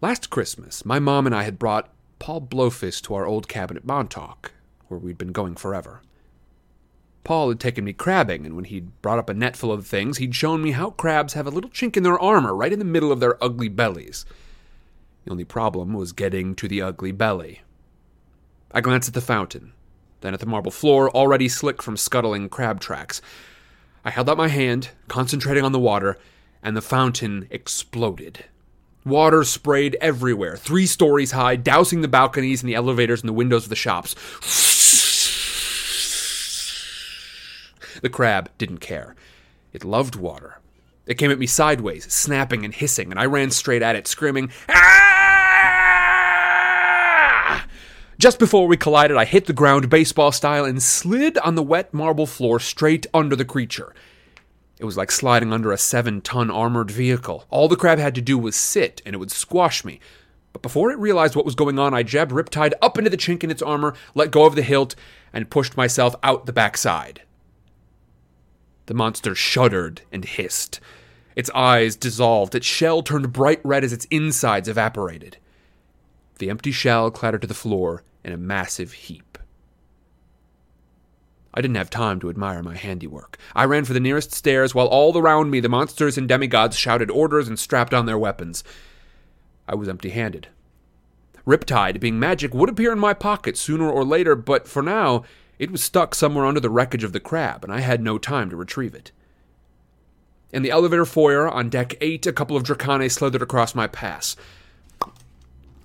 Last Christmas, my mom and I had brought Paul Blofis to our old cabin at Montauk, where we'd been going forever. Paul had taken me crabbing, and when he'd brought up a net full of things, he'd shown me how crabs have a little chink in their armor right in the middle of their ugly bellies. The only problem was getting to the ugly belly. I glanced at the fountain, then at the marble floor, already slick from scuttling crab tracks. I held out my hand, concentrating on the water, and the fountain exploded. Water sprayed everywhere, three stories high, dousing the balconies and the elevators and the windows of the shops. The crab didn't care. It loved water. It came at me sideways, snapping and hissing, and I ran straight at it, screaming, Ah! Just before we collided, I hit the ground baseball style and slid on the wet marble floor straight under the creature. It was like sliding under a seven ton armored vehicle. All the crab had to do was sit, and it would squash me. But before it realized what was going on, I jabbed Riptide up into the chink in its armor, let go of the hilt, and pushed myself out the backside. The monster shuddered and hissed. Its eyes dissolved, its shell turned bright red as its insides evaporated. The empty shell clattered to the floor in a massive heap. I didn't have time to admire my handiwork. I ran for the nearest stairs while all around me the monsters and demigods shouted orders and strapped on their weapons. I was empty handed. Riptide, being magic, would appear in my pocket sooner or later, but for now, it was stuck somewhere under the wreckage of the crab, and I had no time to retrieve it. In the elevator foyer on deck 8, a couple of Dracane slithered across my pass.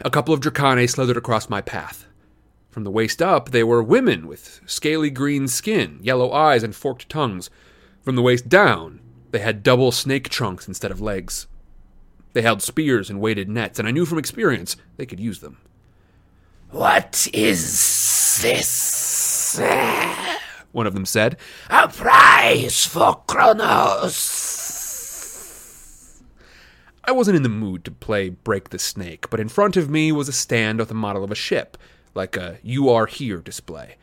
A couple of Dracane slithered across my path. From the waist up, they were women with scaly green skin, yellow eyes, and forked tongues. From the waist down, they had double snake trunks instead of legs. They held spears and weighted nets, and I knew from experience they could use them. What is this? One of them said. A prize for Kronos. I wasn't in the mood to play Break the Snake, but in front of me was a stand with a model of a ship, like a You Are Here display.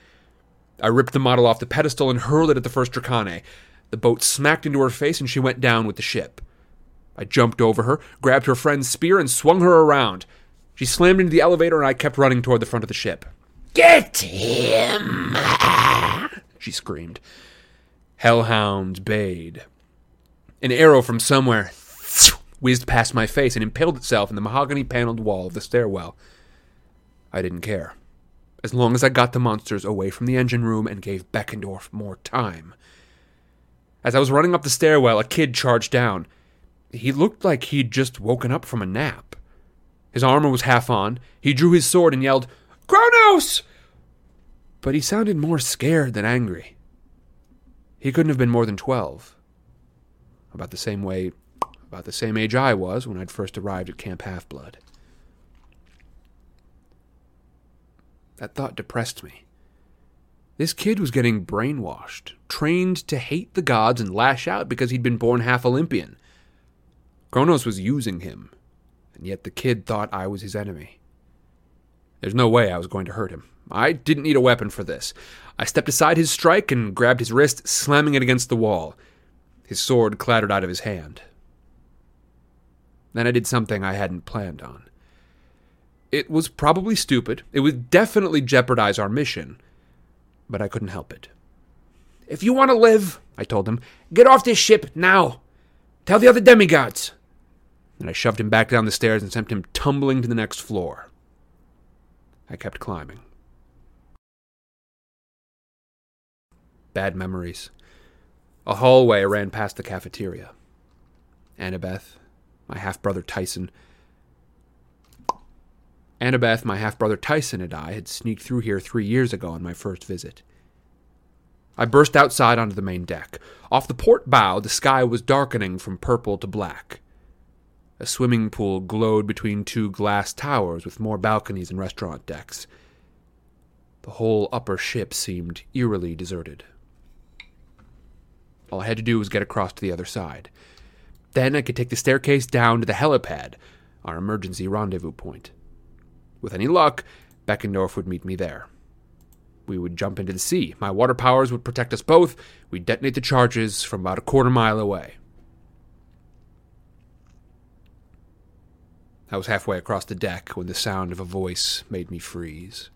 I ripped the model off the pedestal and hurled it at the first Dracane. The boat smacked into her face and she went down with the ship. I jumped over her, grabbed her friend's spear, and swung her around. She slammed into the elevator, and I kept running toward the front of the ship. Get him! She screamed. Hellhounds bayed. An arrow from somewhere whizzed past my face and impaled itself in the mahogany paneled wall of the stairwell. I didn't care. As long as I got the monsters away from the engine room and gave Beckendorf more time. As I was running up the stairwell, a kid charged down. He looked like he'd just woken up from a nap. His armor was half on. He drew his sword and yelled, Kronos! But he sounded more scared than angry. He couldn't have been more than twelve. About the same way, about the same age I was when I'd first arrived at Camp Half Blood. That thought depressed me. This kid was getting brainwashed, trained to hate the gods and lash out because he'd been born half Olympian. Kronos was using him, and yet the kid thought I was his enemy. There's no way I was going to hurt him. I didn't need a weapon for this. I stepped aside his strike and grabbed his wrist, slamming it against the wall. His sword clattered out of his hand. Then I did something I hadn't planned on. It was probably stupid. It would definitely jeopardize our mission. But I couldn't help it. If you want to live, I told him, get off this ship now. Tell the other demigods. Then I shoved him back down the stairs and sent him tumbling to the next floor. I kept climbing. Bad memories. A hallway ran past the cafeteria. Annabeth, my half brother Tyson. Annabeth, my half brother Tyson, and I had sneaked through here three years ago on my first visit. I burst outside onto the main deck. Off the port bow, the sky was darkening from purple to black. A swimming pool glowed between two glass towers with more balconies and restaurant decks. The whole upper ship seemed eerily deserted. All I had to do was get across to the other side. Then I could take the staircase down to the helipad, our emergency rendezvous point. With any luck, Beckendorf would meet me there. We would jump into the sea. My water powers would protect us both. We'd detonate the charges from about a quarter mile away. I was halfway across the deck when the sound of a voice made me freeze.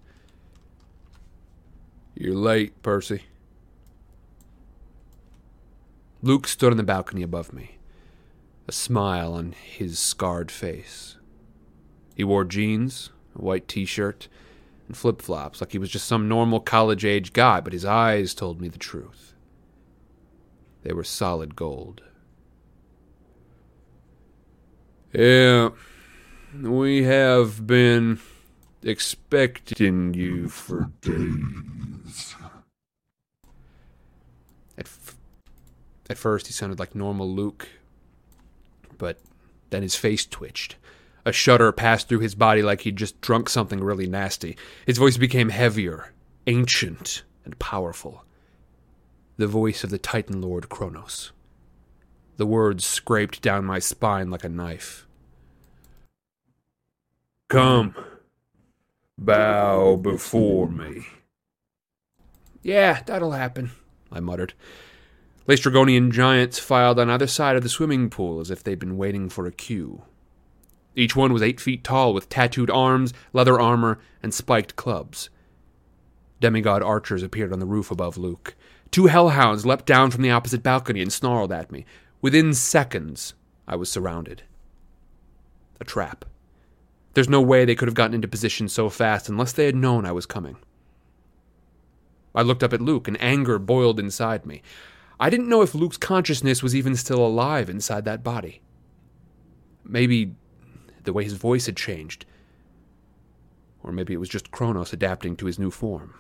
You're late, Percy. Luke stood on the balcony above me, a smile on his scarred face. He wore jeans, a white t shirt, and flip flops like he was just some normal college age guy, but his eyes told me the truth. They were solid gold. Yeah, we have been expecting you for days. At, f- at first, he sounded like normal Luke, but then his face twitched. A shudder passed through his body like he'd just drunk something really nasty. His voice became heavier, ancient, and powerful. The voice of the Titan Lord Kronos. The words scraped down my spine like a knife. Come, bow before me. Yeah, that'll happen, I muttered. Laestrygonian giants filed on either side of the swimming pool as if they'd been waiting for a cue. Each one was eight feet tall, with tattooed arms, leather armor, and spiked clubs. Demigod archers appeared on the roof above Luke. Two hellhounds leapt down from the opposite balcony and snarled at me. Within seconds, I was surrounded. A trap. There's no way they could have gotten into position so fast unless they had known I was coming. I looked up at Luke, and anger boiled inside me. I didn't know if Luke's consciousness was even still alive inside that body. Maybe the way his voice had changed. Or maybe it was just Kronos adapting to his new form.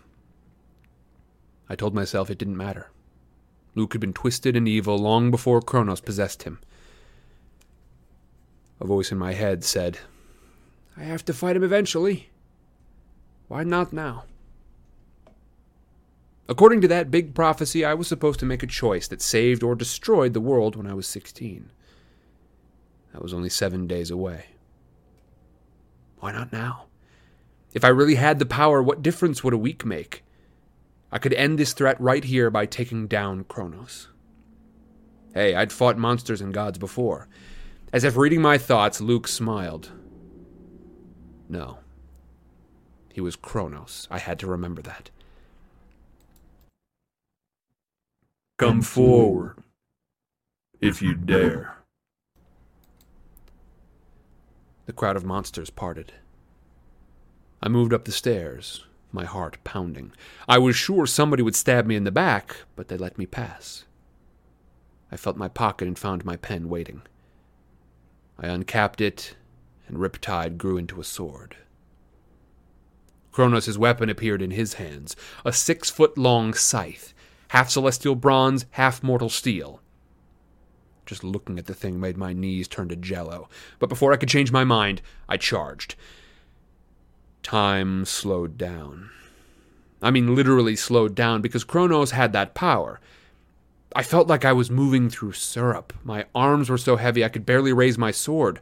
I told myself it didn't matter. Luke had been twisted and evil long before Kronos possessed him. A voice in my head said, I have to fight him eventually. Why not now? According to that big prophecy, I was supposed to make a choice that saved or destroyed the world when I was 16. That was only seven days away. Why not now? If I really had the power, what difference would a week make? I could end this threat right here by taking down Kronos. Hey, I'd fought monsters and gods before. As if reading my thoughts, Luke smiled. No. He was Kronos. I had to remember that. Come forward, if you dare. The crowd of monsters parted. I moved up the stairs, my heart pounding. I was sure somebody would stab me in the back, but they let me pass. I felt my pocket and found my pen waiting. I uncapped it, and Riptide grew into a sword. Kronos' weapon appeared in his hands a six foot long scythe, half celestial bronze, half mortal steel. Just looking at the thing made my knees turn to jello, but before I could change my mind, I charged. Time slowed down. I mean, literally slowed down because Kronos had that power. I felt like I was moving through syrup. My arms were so heavy I could barely raise my sword.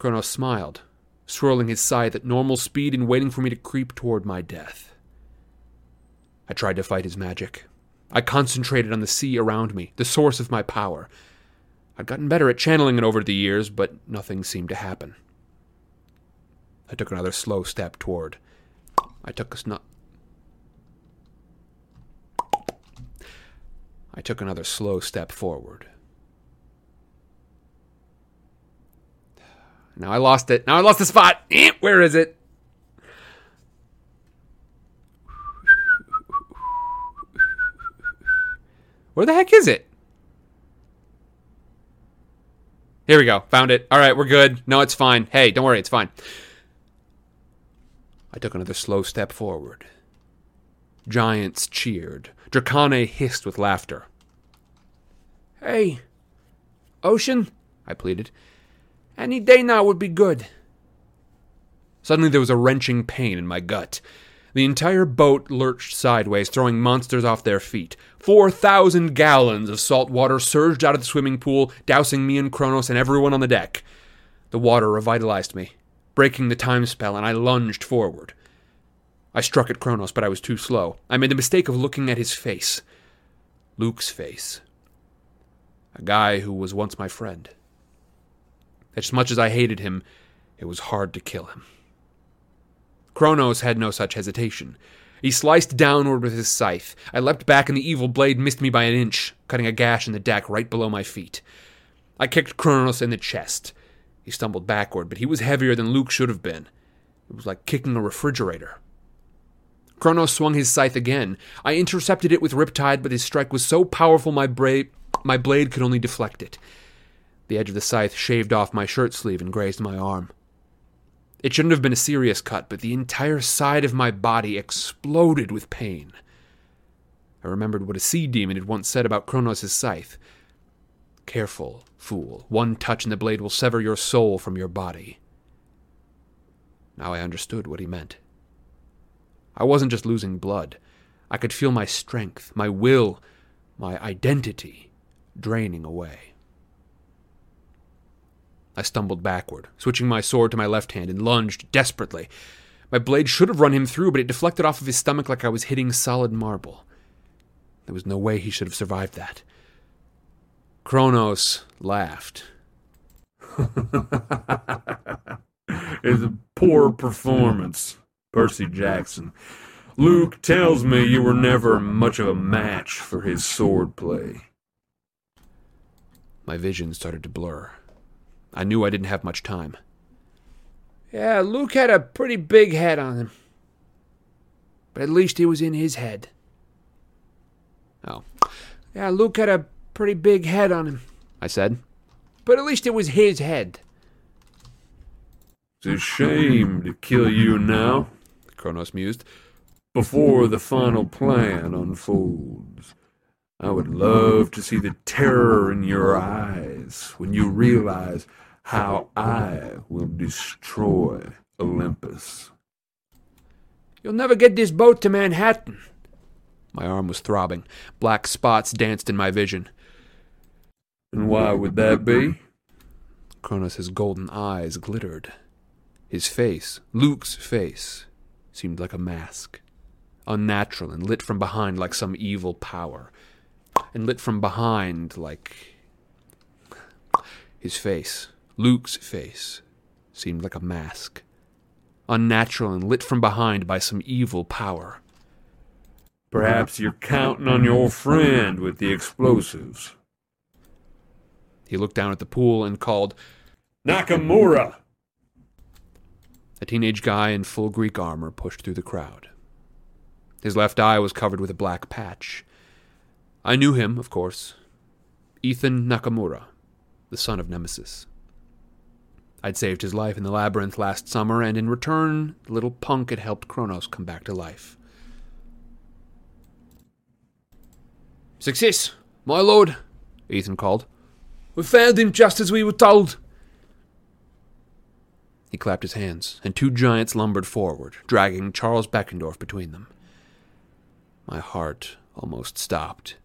Kronos smiled, swirling his scythe at normal speed and waiting for me to creep toward my death. I tried to fight his magic. I concentrated on the sea around me, the source of my power. I'd gotten better at channeling it over the years, but nothing seemed to happen. I took another slow step toward. I took a snu- I took another slow step forward. Now I lost it. Now I lost the spot. Eh, Where is it? Where the heck is it? Here we go. Found it. All right, we're good. No, it's fine. Hey, don't worry, it's fine. I took another slow step forward. Giants cheered. Dracane hissed with laughter. Hey, Ocean, I pleaded. Any day now would be good. Suddenly there was a wrenching pain in my gut. The entire boat lurched sideways, throwing monsters off their feet. Four thousand gallons of salt water surged out of the swimming pool, dousing me and Kronos and everyone on the deck. The water revitalized me, breaking the time spell, and I lunged forward. I struck at Kronos, but I was too slow. I made the mistake of looking at his face. Luke's face. A guy who was once my friend. As much as I hated him, it was hard to kill him. Kronos had no such hesitation. He sliced downward with his scythe. I leapt back, and the evil blade missed me by an inch, cutting a gash in the deck right below my feet. I kicked Kronos in the chest. He stumbled backward, but he was heavier than Luke should have been. It was like kicking a refrigerator. Kronos swung his scythe again. I intercepted it with Riptide, but his strike was so powerful my, bra- my blade could only deflect it. The edge of the scythe shaved off my shirt sleeve and grazed my arm. It shouldn't have been a serious cut, but the entire side of my body exploded with pain. I remembered what a sea demon had once said about Kronos' scythe. Careful, fool. One touch and the blade will sever your soul from your body. Now I understood what he meant. I wasn't just losing blood. I could feel my strength, my will, my identity draining away. I stumbled backward, switching my sword to my left hand, and lunged desperately. My blade should have run him through, but it deflected off of his stomach like I was hitting solid marble. There was no way he should have survived that. Kronos laughed. It's a poor performance, Percy Jackson. Luke tells me you were never much of a match for his swordplay. My vision started to blur. I knew I didn't have much time. Yeah, Luke had a pretty big head on him. But at least it was in his head. Oh, Yeah, Luke had a pretty big head on him. I said. But at least it was his head. It's a shame to kill you now, Kronos mused. before the final plan unfolds. I would love to see the terror in your eyes when you realize how I will destroy Olympus. You'll never get this boat to Manhattan. My arm was throbbing. Black spots danced in my vision. And why would that be? Kronos' golden eyes glittered. His face, Luke's face, seemed like a mask. Unnatural and lit from behind like some evil power. And lit from behind like. His face Luke's face seemed like a mask, unnatural and lit from behind by some evil power. Perhaps you're counting on your friend with the explosives. He looked down at the pool and called, Nakamura! A teenage guy in full Greek armor pushed through the crowd. His left eye was covered with a black patch. I knew him, of course. Ethan Nakamura, the son of Nemesis. I'd saved his life in the labyrinth last summer, and in return, the little punk had helped Kronos come back to life. Success, my lord, Ethan called. We found him just as we were told. He clapped his hands, and two giants lumbered forward, dragging Charles Beckendorf between them. My heart almost stopped.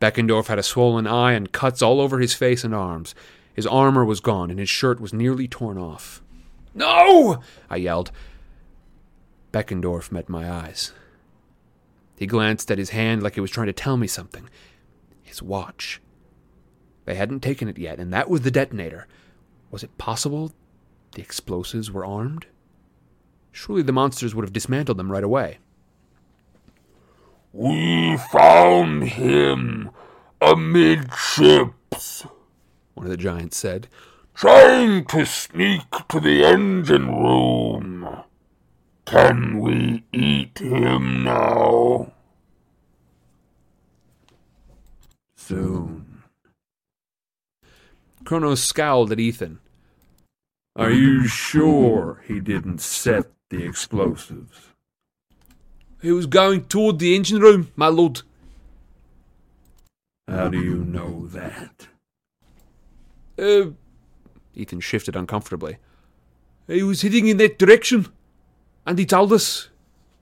Beckendorf had a swollen eye and cuts all over his face and arms. His armor was gone, and his shirt was nearly torn off. No! I yelled. Beckendorf met my eyes. He glanced at his hand like he was trying to tell me something. His watch. They hadn't taken it yet, and that was the detonator. Was it possible the explosives were armed? Surely the monsters would have dismantled them right away. We found him amidships, One of the giants said. trying to sneak to the engine room. Can we eat him now? Soon. Kronos scowled at Ethan. Are you sure he didn't set the explosives? He was going toward the engine room, my lord. How do you know that? Uh, Ethan shifted uncomfortably. He was heading in that direction, and he told us.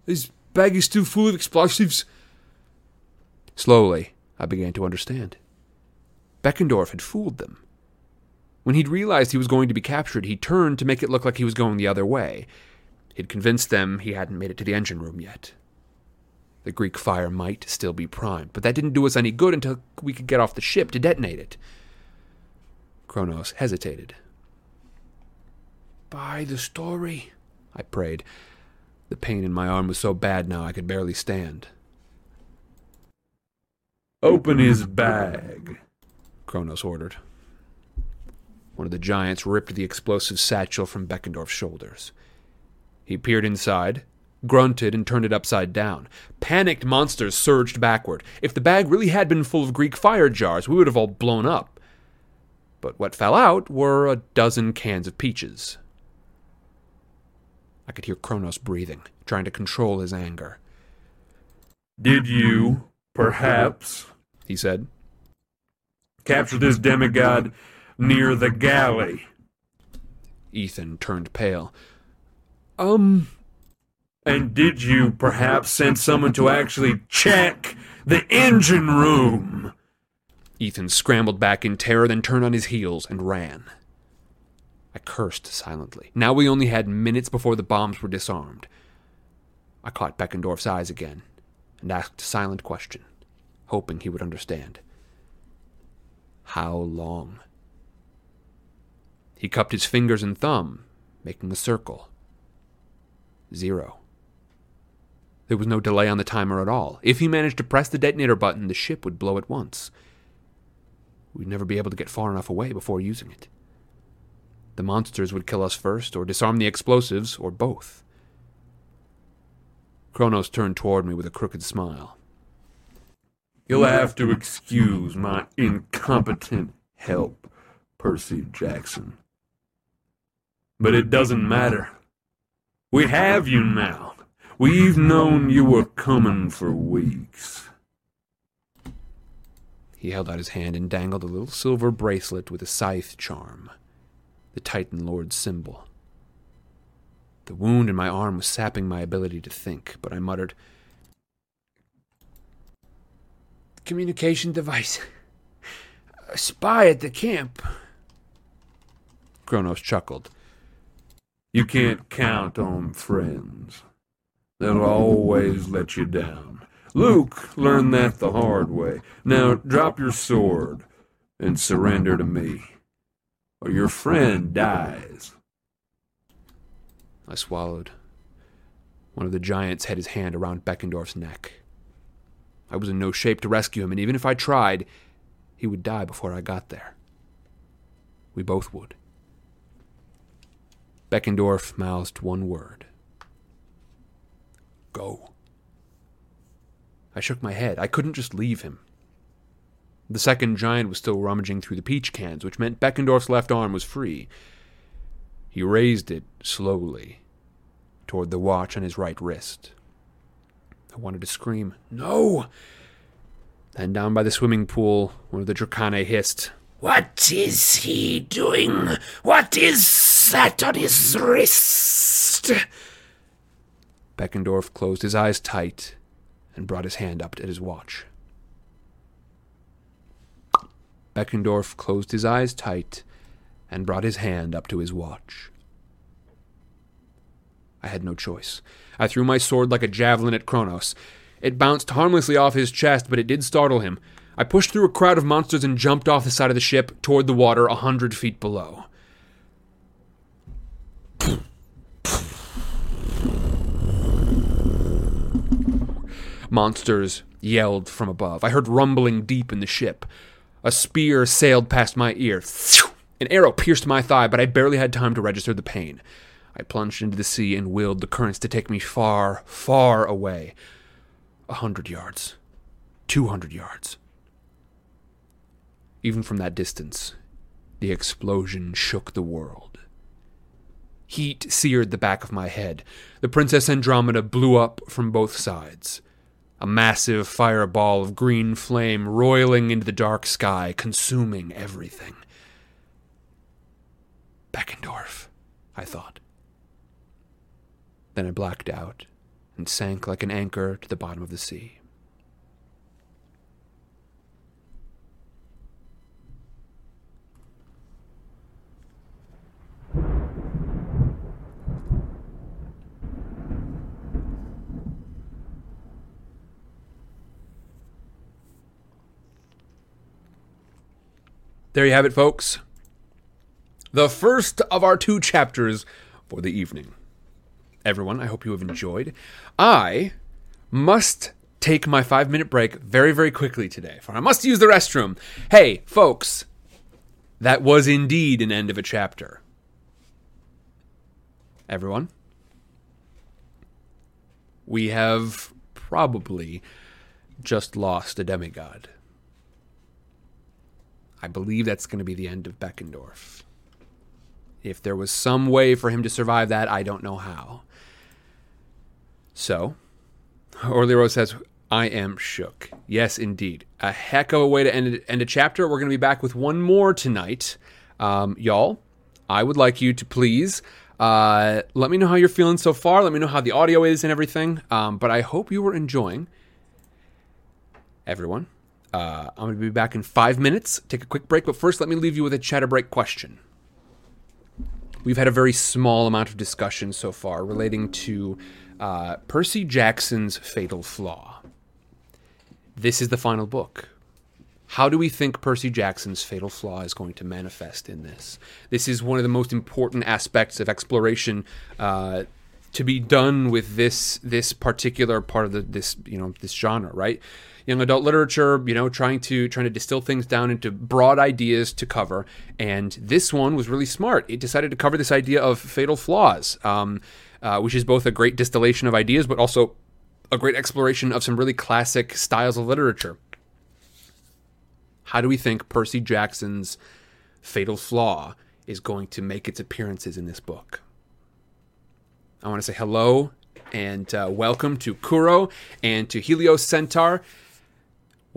His bag is too full of explosives. Slowly, I began to understand. Beckendorf had fooled them. When he'd realized he was going to be captured, he turned to make it look like he was going the other way. He'd convinced them he hadn't made it to the engine room yet. The Greek fire might still be primed, but that didn't do us any good until we could get off the ship to detonate it. Kronos hesitated. Buy the story, I prayed. The pain in my arm was so bad now I could barely stand. Open his bag. Kronos ordered. One of the giants ripped the explosive satchel from Beckendorf's shoulders. He peered inside, grunted, and turned it upside down. Panicked monsters surged backward. If the bag really had been full of Greek fire jars, we would have all blown up. But what fell out were a dozen cans of peaches. I could hear Kronos breathing, trying to control his anger. Did you, perhaps, He said, capture this demigod near the galley? Ethan turned pale. Um, And did you perhaps send someone to actually check the engine room? Ethan scrambled back in terror, then turned on his heels and ran. I cursed silently. Now we only had minutes before the bombs were disarmed. I caught Beckendorf's eyes again and asked a silent question, hoping he would understand. How long? He cupped his fingers and thumb, making a circle. Zero. There was no delay on the timer at all. If he managed to press the detonator button, the ship would blow at once. We'd never be able to get far enough away before using it. The monsters would kill us first, or disarm the explosives, or both. Kronos turned toward me with a crooked smile. You'll have to excuse my incompetent help, Percy Jackson. But it doesn't matter. We have you now. We've known you were coming for weeks. He held out his hand and dangled a little silver bracelet with a scythe charm, the Titan Lord's symbol. The wound in my arm was sapping my ability to think, but I muttered, Communication device. A spy at the camp. Kronos chuckled. You can't count on friends. They'll always let you down. Luke learned that the hard way. Now drop your sword and surrender to me. or your friend dies. I swallowed. One of the giants had his hand around Beckendorf's neck. I was in no shape to rescue him, and even if I tried, he would die before I got there. We both would. Beckendorf mouthed one word Go. I shook my head. I couldn't just leave him. The second giant was still rummaging through the peach cans, which meant Beckendorf's left arm was free. He raised it slowly toward the watch on his right wrist. I wanted to scream, No! Then down by the swimming pool, one of the Dracaenae hissed, What is he doing? What is that on his wrist? Beckendorf closed his eyes tight and brought his hand up at his watch. Beckendorf closed his eyes tight and brought his hand up to his watch. I had no choice. I threw my sword like a javelin at Kronos. It bounced harmlessly off his chest, but it did startle him. I pushed through a crowd of monsters and jumped off the side of the ship toward the water a hundred feet below. Monsters yelled from above. I heard rumbling deep in the ship. A spear sailed past my ear. An arrow pierced my thigh, but I barely had time to register the pain. I plunged into the sea and willed the currents to take me far, far away. A hundred yards. Two hundred yards. Even from that distance, the explosion shook the world. Heat seared the back of my head. The Princess Andromeda blew up from both sides. A massive fireball of green flame roiling into the dark sky, consuming everything. Beckendorf, I thought. Then I blacked out and sank like an anchor to the bottom of the sea. There you have it, folks. The first of our two chapters for the evening. Everyone, I hope you have enjoyed. I must take my five minute break very, very quickly today, for I must use the restroom. Hey, folks, that was indeed an end of a chapter. Everyone, we have probably just lost a demigod. I believe that's going to be the end of Beckendorf. If there was some way for him to survive that, I don't know how. So, Orlero says, I am shook. Yes, indeed. A heck of a way to end, end a chapter. We're going to be back with one more tonight. Um, y'all, I would like you to please uh, let me know how you're feeling so far. Let me know how the audio is and everything. Um, but I hope you were enjoying. Everyone, uh, I'm going to be back in five minutes. Take a quick break, but first, let me leave you with a chatter break question. We've had a very small amount of discussion so far relating to uh, Percy Jackson's Fatal Flaw. This is the final book. How do we think Percy Jackson's fatal flaw is going to manifest in this? This is one of the most important aspects of exploration uh, to be done with this this particular part of the, this you know this genre, right? Young adult literature, you know, trying to trying to distill things down into broad ideas to cover, and this one was really smart. It decided to cover this idea of fatal flaws, um, uh, which is both a great distillation of ideas, but also a great exploration of some really classic styles of literature. How do we think Percy Jackson's fatal flaw is going to make its appearances in this book? I want to say hello and uh, welcome to Kuro and to Helios Centaur.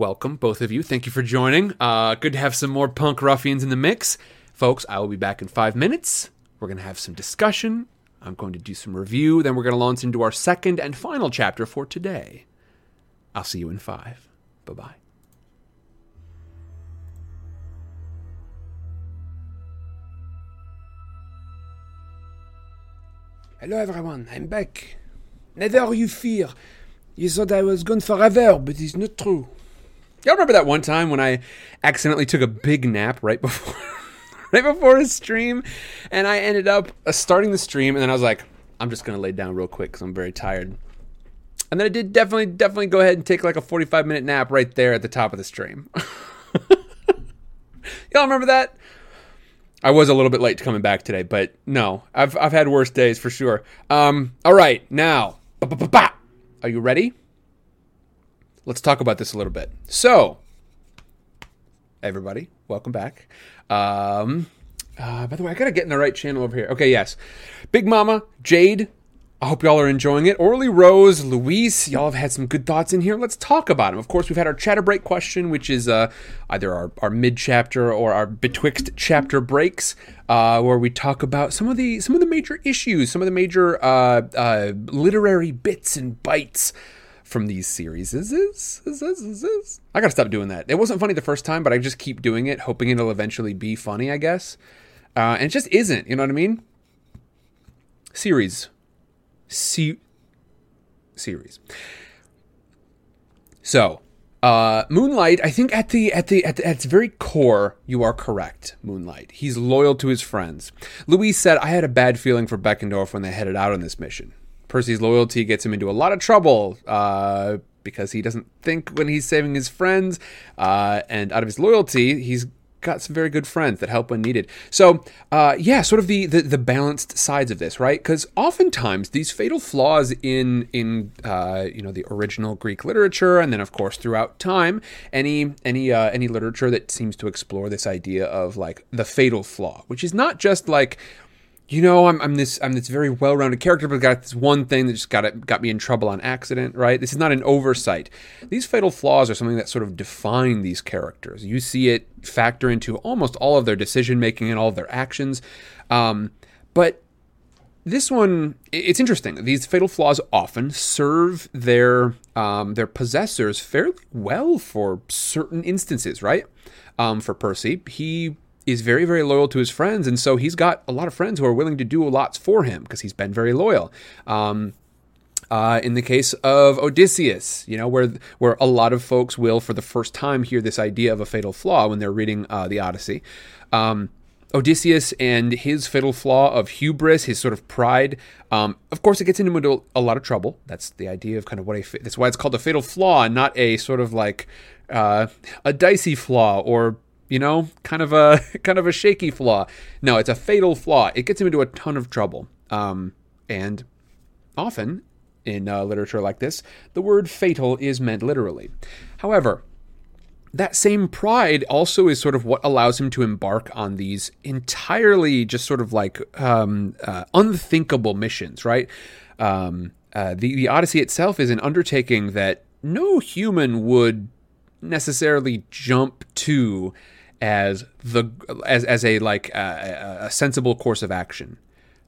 Welcome, both of you. Thank you for joining. Uh, good to have some more punk ruffians in the mix. Folks, I will be back in five minutes. We're going to have some discussion. I'm going to do some review. Then we're going to launch into our second and final chapter for today. I'll see you in five. Bye bye. Hello everyone, I'm back. Never you fear. You thought I was gone forever, but it's not true. Y'all remember that one time when I accidentally took a big nap right before right before his stream, and I ended up uh, starting the stream, and then I was like, I'm just gonna lay down real quick because I'm very tired. And then I did definitely, definitely go ahead and take like a 45 minute nap right there at the top of the stream. Y'all remember that? I was a little bit late to coming back today, but no, I've I've had worse days for sure. Um, all right, now, are you ready? Let's talk about this a little bit. So, everybody, welcome back. Um, uh, by the way, I gotta get in the right channel over here. Okay, yes, Big Mama Jade. I hope y'all are enjoying it. Orly Rose, Luis, y'all have had some good thoughts in here. Let's talk about them. Of course, we've had our chatter break question, which is uh, either our, our mid chapter or our betwixt chapter breaks, uh, where we talk about some of the some of the major issues, some of the major uh, uh, literary bits and bites from these series. Is? Is? Is? I gotta stop doing that. It wasn't funny the first time, but I just keep doing it, hoping it'll eventually be funny. I guess, uh, and it just isn't. You know what I mean? Series se- series. So, uh, Moonlight, I think at the, at the at the, at its very core, you are correct. Moonlight, he's loyal to his friends. Louise said, "I had a bad feeling for Beckendorf when they headed out on this mission. Percy's loyalty gets him into a lot of trouble." Uh, because he doesn't think when he's saving his friends, uh, and out of his loyalty, he's got some very good friends that help when needed. So, uh, yeah, sort of the, the, the balanced sides of this, right? Because oftentimes these fatal flaws in in uh, you know the original Greek literature, and then of course throughout time, any any uh, any literature that seems to explore this idea of like the fatal flaw, which is not just like you know, I'm, I'm this I'm this very well-rounded character, but got this one thing that just got it, got me in trouble on accident, right? This is not an oversight. These fatal flaws are something that sort of define these characters. You see it factor into almost all of their decision making and all of their actions. Um, but this one, it's interesting. These fatal flaws often serve their um, their possessors fairly well for certain instances, right? Um, for Percy, he is very, very loyal to his friends. And so he's got a lot of friends who are willing to do lots for him because he's been very loyal. Um, uh, in the case of Odysseus, you know, where where a lot of folks will, for the first time, hear this idea of a fatal flaw when they're reading uh, the Odyssey. Um, Odysseus and his fatal flaw of hubris, his sort of pride. Um, of course, it gets him into a lot of trouble. That's the idea of kind of what a. That's why it's called a fatal flaw, not a sort of like uh, a dicey flaw or you know, kind of a kind of a shaky flaw. No, it's a fatal flaw. It gets him into a ton of trouble. Um, and often in uh, literature like this, the word fatal is meant literally. However, that same pride also is sort of what allows him to embark on these entirely just sort of like um, uh, unthinkable missions, right? Um, uh, the, the Odyssey itself is an undertaking that no human would necessarily jump to as the as as a like a, a sensible course of action.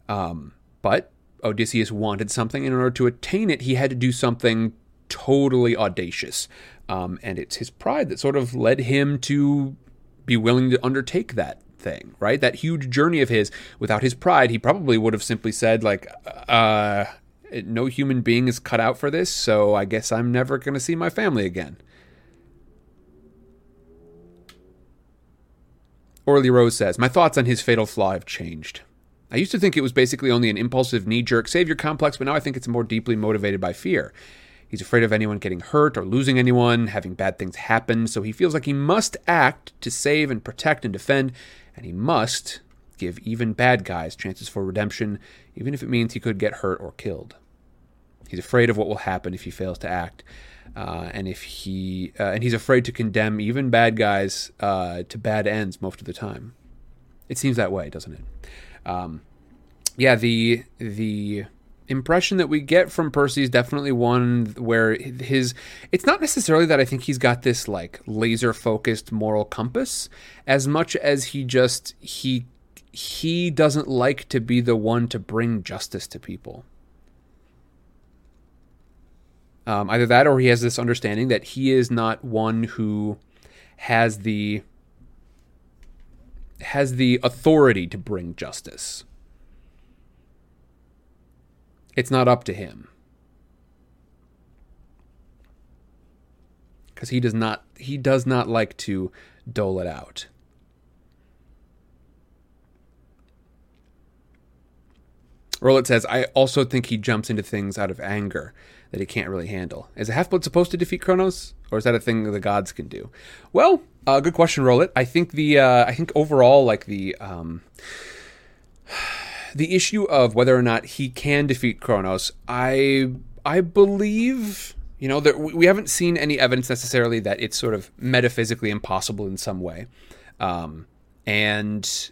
Um, but Odysseus wanted something, and in order to attain it, he had to do something totally audacious. Um, and it's his pride that sort of led him to be willing to undertake that thing, right? That huge journey of his. Without his pride, he probably would have simply said, like, uh, no human being is cut out for this, so I guess I'm never going to see my family again. Orly Rose says, My thoughts on his fatal flaw have changed. I used to think it was basically only an impulsive knee jerk savior complex, but now I think it's more deeply motivated by fear. He's afraid of anyone getting hurt or losing anyone, having bad things happen, so he feels like he must act to save and protect and defend, and he must give even bad guys chances for redemption, even if it means he could get hurt or killed. He's afraid of what will happen if he fails to act, uh, and if he uh, and he's afraid to condemn even bad guys uh, to bad ends most of the time. It seems that way, doesn't it? Um, yeah, the the impression that we get from Percy is definitely one where his it's not necessarily that I think he's got this like laser focused moral compass as much as he just he he doesn't like to be the one to bring justice to people. Um, either that or he has this understanding that he is not one who has the has the authority to bring justice. It's not up to him. Cuz he does not he does not like to dole it out. Rollit says, I also think he jumps into things out of anger that he can't really handle. Is a half blood supposed to defeat Kronos, or is that a thing the gods can do? Well, uh, good question, Rowlet. I think the uh, I think overall, like the um, the issue of whether or not he can defeat Kronos, I I believe you know that we haven't seen any evidence necessarily that it's sort of metaphysically impossible in some way, um, and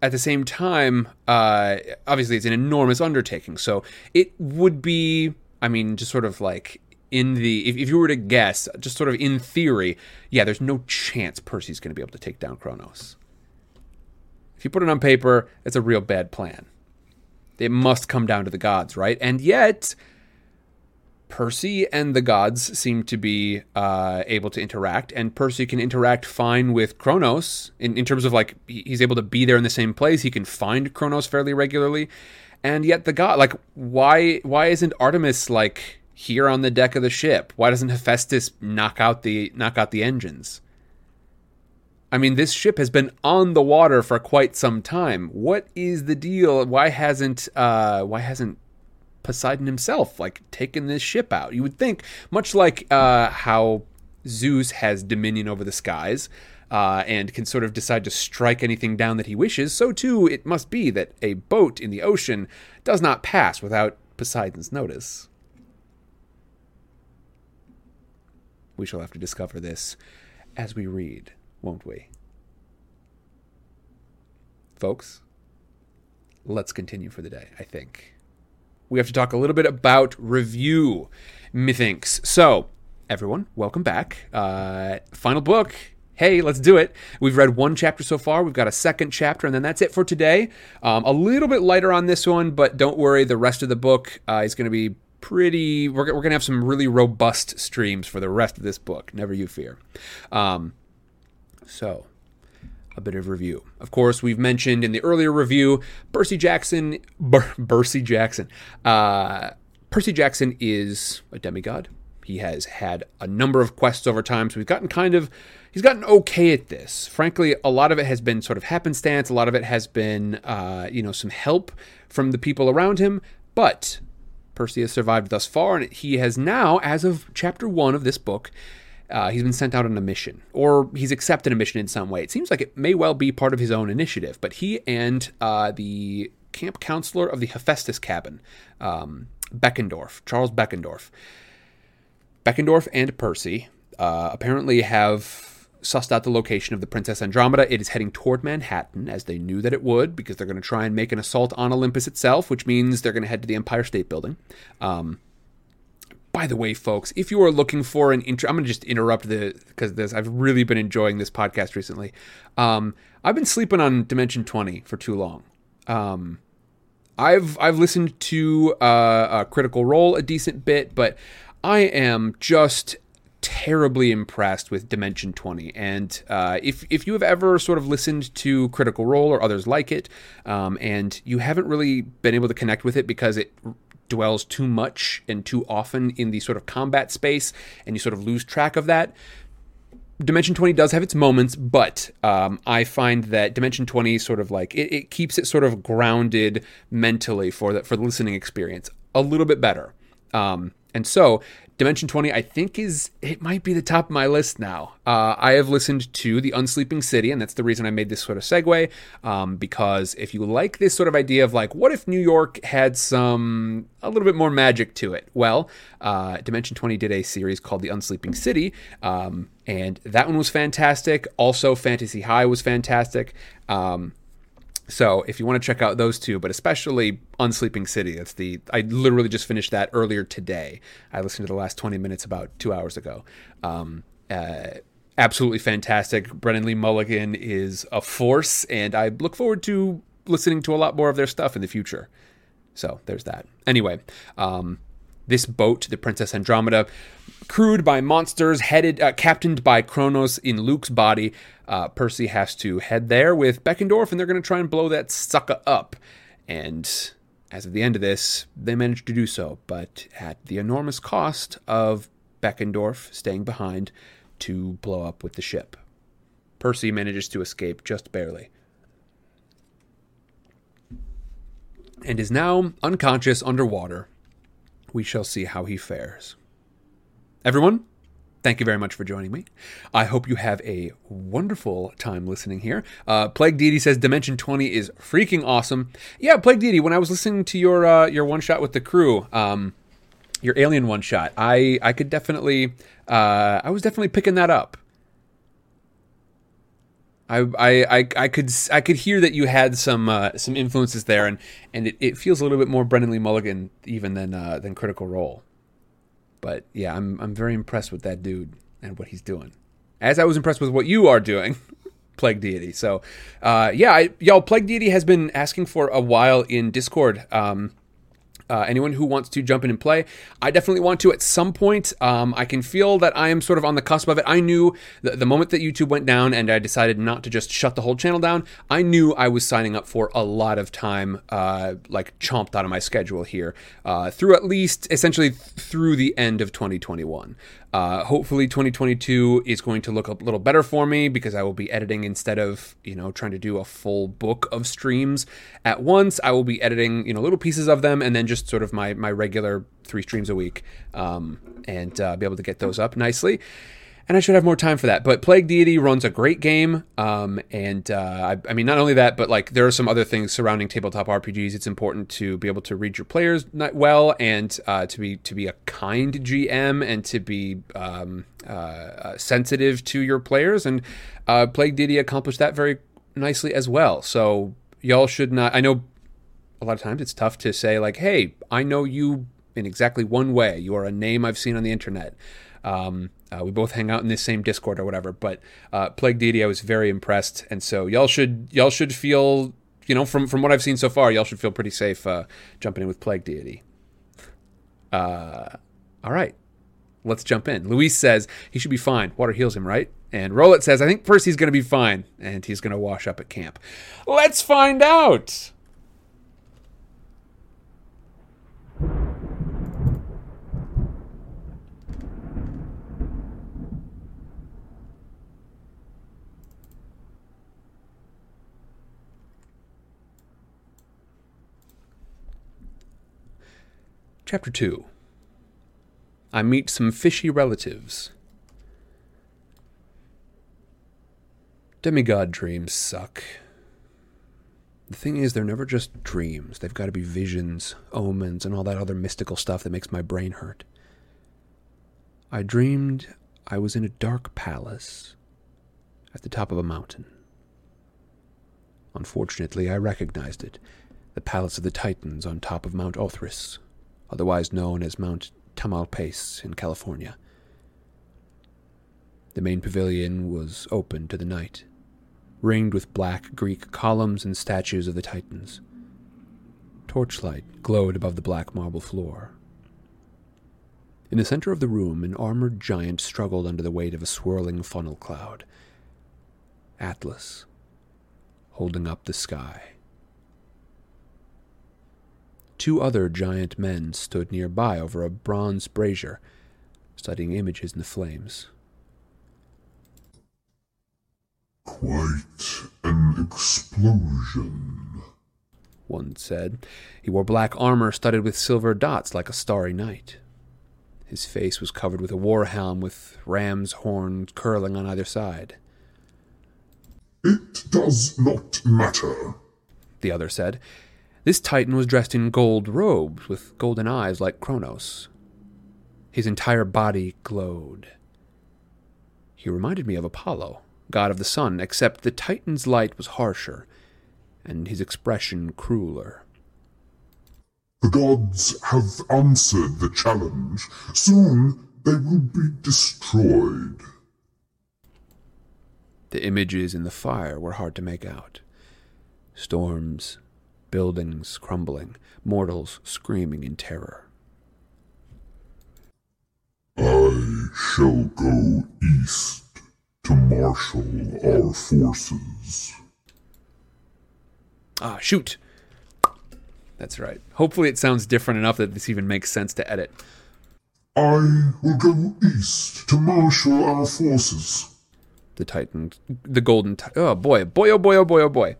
at the same time, uh, obviously it's an enormous undertaking. So it would be, I mean, just sort of like in the, if, if you were to guess, just sort of in theory, yeah, there's no chance Percy's going to be able to take down Kronos. If you put it on paper, it's a real bad plan. It must come down to the gods, right? And yet, Percy and the gods seem to be uh, able to interact, and Percy can interact fine with Kronos in, in terms of like he's able to be there in the same place. He can find Kronos fairly regularly, and yet the god like why why isn't Artemis like here on the deck of the ship? Why doesn't Hephaestus knock out the knock out the engines? I mean, this ship has been on the water for quite some time. What is the deal? Why hasn't uh, why hasn't Poseidon himself, like taking this ship out. You would think, much like uh, how Zeus has dominion over the skies uh, and can sort of decide to strike anything down that he wishes, so too it must be that a boat in the ocean does not pass without Poseidon's notice. We shall have to discover this as we read, won't we? Folks, let's continue for the day, I think we have to talk a little bit about review, methinks. So, everyone, welcome back. Uh, final book. Hey, let's do it. We've read one chapter so far. We've got a second chapter, and then that's it for today. Um, a little bit lighter on this one, but don't worry. The rest of the book uh, is going to be pretty. We're, we're going to have some really robust streams for the rest of this book. Never you fear. Um, so, a bit of review. Of course, we've mentioned in the earlier review, Percy Jackson, Percy Jackson. Uh, Percy Jackson is a demigod. He has had a number of quests over time, so we've gotten kind of he's gotten okay at this. Frankly, a lot of it has been sort of happenstance. A lot of it has been uh, you know some help from the people around him, but Percy has survived thus far, and he has now, as of chapter one of this book, uh, he's been sent out on a mission, or he's accepted a mission in some way. It seems like it may well be part of his own initiative, but he and uh, the camp counselor of the Hephaestus cabin, um, Beckendorf, Charles Beckendorf, Beckendorf and Percy uh, apparently have sussed out the location of the Princess Andromeda. It is heading toward Manhattan, as they knew that it would, because they're going to try and make an assault on Olympus itself, which means they're going to head to the Empire State Building. Um, by the way, folks, if you are looking for an intro, I'm going to just interrupt the because this I've really been enjoying this podcast recently. Um, I've been sleeping on Dimension 20 for too long. Um, I've I've listened to uh, a Critical Role a decent bit, but I am just terribly impressed with Dimension 20. And uh, if if you have ever sort of listened to Critical Role or others like it, um, and you haven't really been able to connect with it because it dwells too much and too often in the sort of combat space, and you sort of lose track of that. Dimension 20 does have its moments, but um, I find that Dimension 20 sort of like it, it, keeps it sort of grounded mentally for the for the listening experience a little bit better. Um, and so Dimension 20, I think, is it might be the top of my list now. Uh, I have listened to The Unsleeping City, and that's the reason I made this sort of segue. Um, because if you like this sort of idea of like, what if New York had some a little bit more magic to it? Well, uh, Dimension 20 did a series called The Unsleeping City, um, and that one was fantastic. Also, Fantasy High was fantastic. Um, so if you want to check out those two, but especially Unsleeping City, that's the I literally just finished that earlier today. I listened to the last 20 minutes about two hours ago. Um, uh, absolutely fantastic. Brennan Lee Mulligan is a force, and I look forward to listening to a lot more of their stuff in the future. So there's that. Anyway, um, this boat, the Princess Andromeda, crewed by monsters, headed, uh, captained by Kronos in Luke's body. Uh, Percy has to head there with Beckendorf, and they're going to try and blow that sucker up. And as of the end of this, they manage to do so, but at the enormous cost of Beckendorf staying behind to blow up with the ship. Percy manages to escape just barely. and is now unconscious underwater. We shall see how he fares. Everyone, thank you very much for joining me. I hope you have a wonderful time listening here. Uh, Plague Deity says Dimension 20 is freaking awesome. Yeah, Plague Deity, when I was listening to your uh, your one shot with the crew, um, your alien one shot, I, I could definitely, uh, I was definitely picking that up. I, I, I, I could I could hear that you had some uh, some influences there, and, and it, it feels a little bit more Brennan Lee Mulligan even than uh, than Critical Role. But yeah, I'm I'm very impressed with that dude and what he's doing, as I was impressed with what you are doing, Plague Deity. So, uh, yeah, I, y'all, Plague Deity has been asking for a while in Discord. Um, uh, anyone who wants to jump in and play, I definitely want to at some point. Um, I can feel that I am sort of on the cusp of it. I knew the, the moment that YouTube went down and I decided not to just shut the whole channel down, I knew I was signing up for a lot of time, uh, like chomped out of my schedule here, uh, through at least essentially through the end of 2021. Uh, hopefully, 2022 is going to look a little better for me because I will be editing instead of you know trying to do a full book of streams at once. I will be editing you know little pieces of them and then just sort of my my regular three streams a week um, and uh, be able to get those up nicely and I should have more time for that. But Plague Deity runs a great game, um, and uh, I, I, mean, not only that, but like there are some other things surrounding tabletop RPGs. It's important to be able to read your players well, and uh, to be to be a kind GM, and to be um, uh, uh sensitive to your players. And uh, Plague Deity accomplished that very nicely as well. So y'all should not. I know a lot of times it's tough to say like, "Hey, I know you." In exactly one way, you are a name I've seen on the internet. Um, uh, we both hang out in this same Discord or whatever. But uh, Plague Deity, I was very impressed, and so y'all should y'all should feel you know from from what I've seen so far, y'all should feel pretty safe uh, jumping in with Plague Deity. Uh, all right, let's jump in. Luis says he should be fine. Water heals him, right? And Rolet says I think first he's going to be fine, and he's going to wash up at camp. Let's find out. Chapter 2 I meet some fishy relatives. Demigod dreams suck. The thing is, they're never just dreams. They've got to be visions, omens, and all that other mystical stuff that makes my brain hurt. I dreamed I was in a dark palace at the top of a mountain. Unfortunately, I recognized it the Palace of the Titans on top of Mount Othrys otherwise known as Mount Tamalpais in California. The main pavilion was open to the night, ringed with black Greek columns and statues of the Titans. Torchlight glowed above the black marble floor. In the center of the room, an armored giant struggled under the weight of a swirling funnel cloud. Atlas, holding up the sky. Two other giant men stood nearby over a bronze brazier, studying images in the flames. Quite an explosion, one said. He wore black armor studded with silver dots like a starry night. His face was covered with a war helm with ram's horns curling on either side. It does not matter, the other said. This Titan was dressed in gold robes with golden eyes like Kronos. His entire body glowed. He reminded me of Apollo, god of the sun, except the Titan's light was harsher, and his expression crueler. The gods have answered the challenge. Soon they will be destroyed. The images in the fire were hard to make out. Storms, buildings crumbling, mortals screaming in terror. I shall go east to marshal our forces. Ah, shoot! That's right. Hopefully, it sounds different enough that this even makes sense to edit. I will go east to marshal our forces. The Titan, the Golden Titan. Oh boy, boy, oh boy, oh boy, oh boy.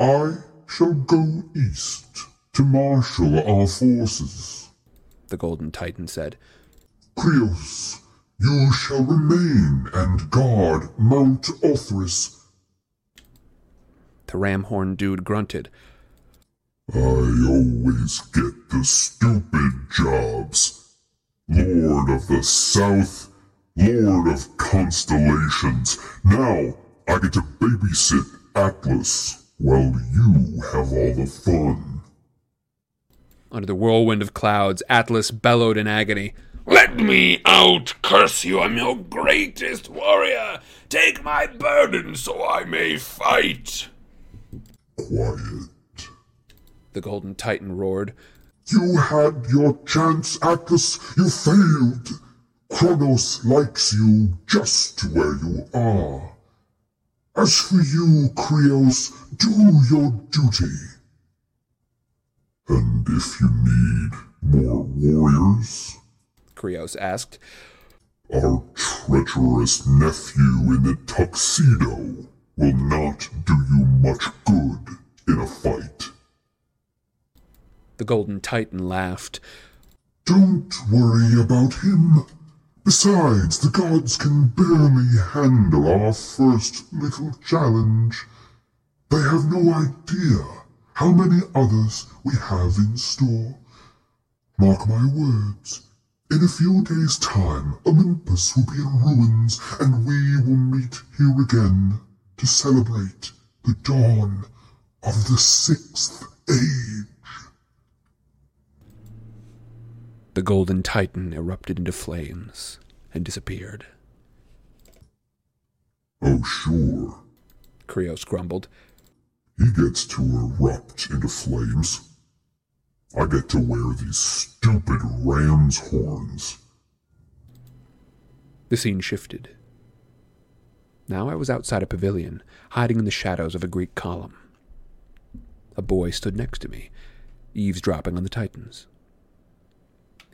I shall go east to marshal our forces. The Golden Titan said. Krios, you shall remain and guard Mount Othrys. The Ramhorn dude grunted. I always get the stupid jobs. Lord of the South, Lord of Constellations. Now I get to babysit Atlas while you have all the fun. Under the whirlwind of clouds, Atlas bellowed in agony. Let me out, curse you! I'm your greatest warrior! Take my burden so I may fight! Quiet. The Golden Titan roared. You had your chance, Atlas. You failed. Kronos likes you just where you are. As for you, Krios, do your duty. And if you need more warriors, Krios asked. our treacherous nephew in the tuxedo will not do you much good in a fight. The Golden Titan laughed. Don't worry about him. Besides, the gods can barely handle our first little challenge. They have no idea how many others we have in store. Mark my words. In a few days' time, Olympus will be in ruins, and we will meet here again to celebrate the dawn of the sixth age. The Golden Titan erupted into flames and disappeared. Oh, sure. Krios grumbled. He gets to erupt into flames. I get to wear these stupid ram's horns. The scene shifted. Now I was outside a pavilion, hiding in the shadows of a Greek column. A boy stood next to me, eavesdropping on the Titans.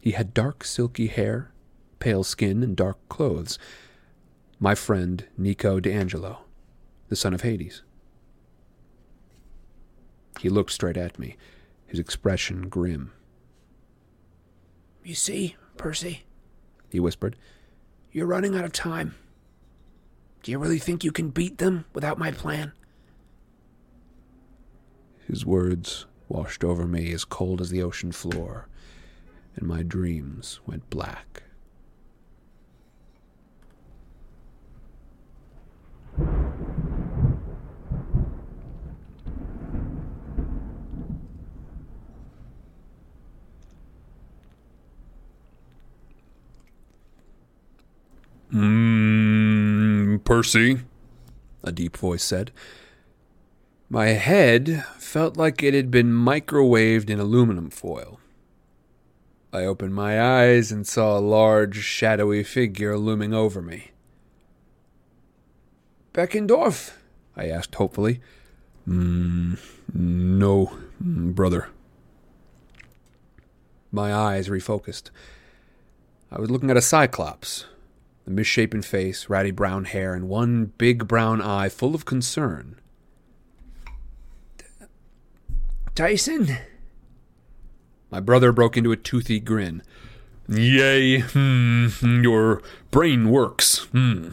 He had dark, silky hair, pale skin, and dark clothes. My friend Nico di Angelo, the son of Hades. He looked straight at me, his expression grim. You see, Percy, He whispered, you're running out of time. Do you really think you can beat them without my plan? His words washed over me as cold as the ocean floor, and my dreams went black. Mmm, Percy. A deep voice said. My head felt like it had been microwaved in aluminum foil. I opened my eyes and saw a large, shadowy figure looming over me. Beckendorf? I asked hopefully. Mm, no, brother. My eyes refocused. I was looking at a cyclops, a misshapen face, ratty brown hair, and one big brown eye full of concern. Tyson? My brother broke into a toothy grin. Yay, hmm, your brain works. Hmm.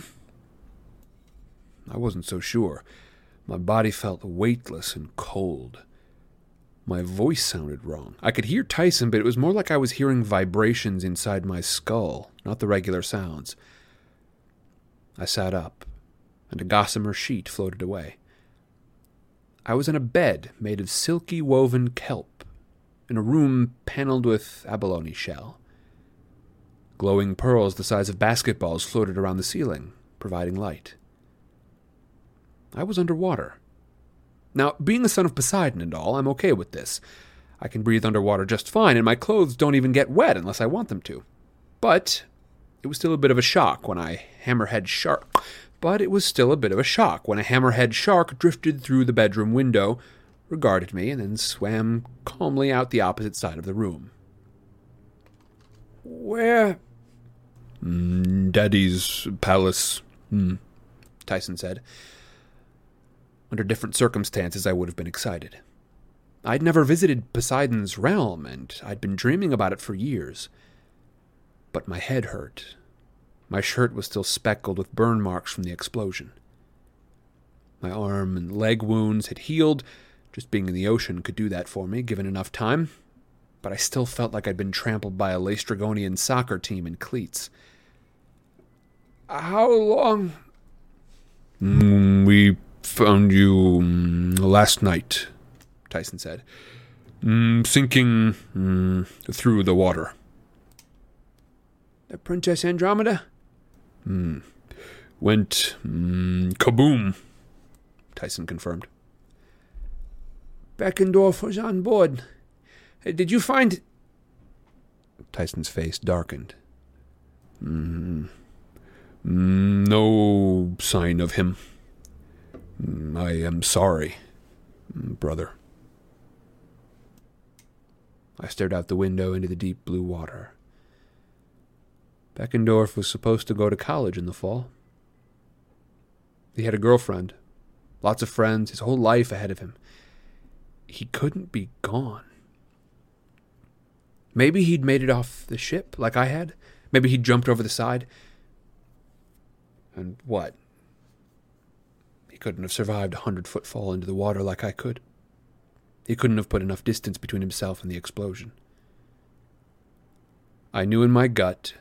I wasn't so sure. My body felt weightless and cold. My voice sounded wrong. I could hear Tyson, but it was more like I was hearing vibrations inside my skull, not the regular sounds. I sat up, and a gossamer sheet floated away. I was in a bed made of silky woven kelp, in a room paneled with abalone shell. Glowing pearls the size of basketballs floated around the ceiling, providing light. I was underwater. Now, being the son of Poseidon and all, I'm okay with this. I can breathe underwater just fine, and my clothes don't even get wet unless I want them to. But it was still a bit of a shock when I hammerhead shark. But it was still a bit of a shock when a hammerhead shark drifted through the bedroom window, regarded me, and then swam calmly out the opposite side of the room. Where? Mm, Daddy's palace. Hmm. Tyson said. Under different circumstances, I would have been excited. I'd never visited Poseidon's realm, and I'd been dreaming about it for years. But my head hurt. My shirt was still speckled with burn marks from the explosion. My arm and leg wounds had healed. Just being in the ocean could do that for me, given enough time. But I still felt like I'd been trampled by a Laestrygonian soccer team in cleats. How long? Mm, we found you mm, last night, Tyson said. Mm, sinking through the water. The Princess Andromeda? Went kaboom, Tyson confirmed. Beckendorf was on board. Uh, Did you find. Tyson's face darkened. Mm, mm, no sign of him. Mm, I am sorry, mm, brother. I stared out the window into the deep blue water. Beckendorf was supposed to go to college in the fall. He had a girlfriend, lots of friends, his whole life ahead of him. He couldn't be gone. Maybe he'd made it off the ship like I had. Maybe he'd jumped over the side. And what? He couldn't have survived a hundred foot fall into the water like I could. He couldn't have put enough distance between himself and the explosion. I knew in my gut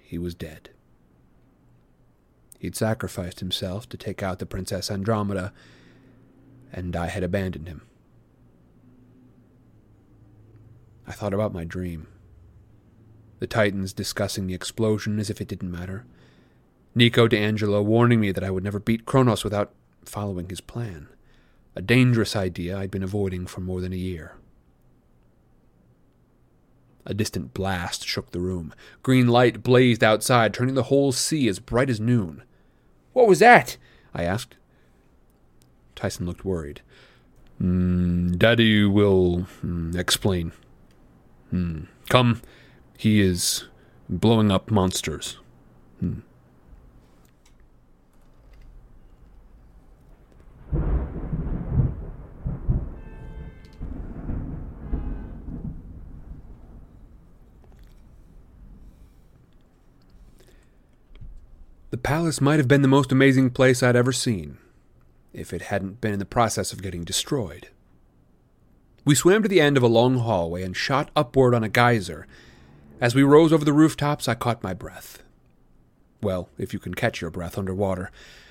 he was dead. He'd sacrificed himself to take out the Princess Andromeda, and I had abandoned him. I thought about my dream. The Titans discussing the explosion as if it didn't matter. Nico di Angelo warning me that I would never beat Kronos without following his plan. A dangerous idea I'd been avoiding for more than a year. A distant blast shook the room. Green light blazed outside, turning the whole sea as bright as noon. What was that? I asked. Tyson looked worried. Mm, Daddy will mm, explain. Hmm. Come, he is blowing up monsters. Hmm. The palace might have been the most amazing place I'd ever seen, if it hadn't been in the process of getting destroyed. We swam to the end of a long hallway and shot upward on a geyser. As we rose over the rooftops, I caught my breath. Well, if you can catch your breath underwater.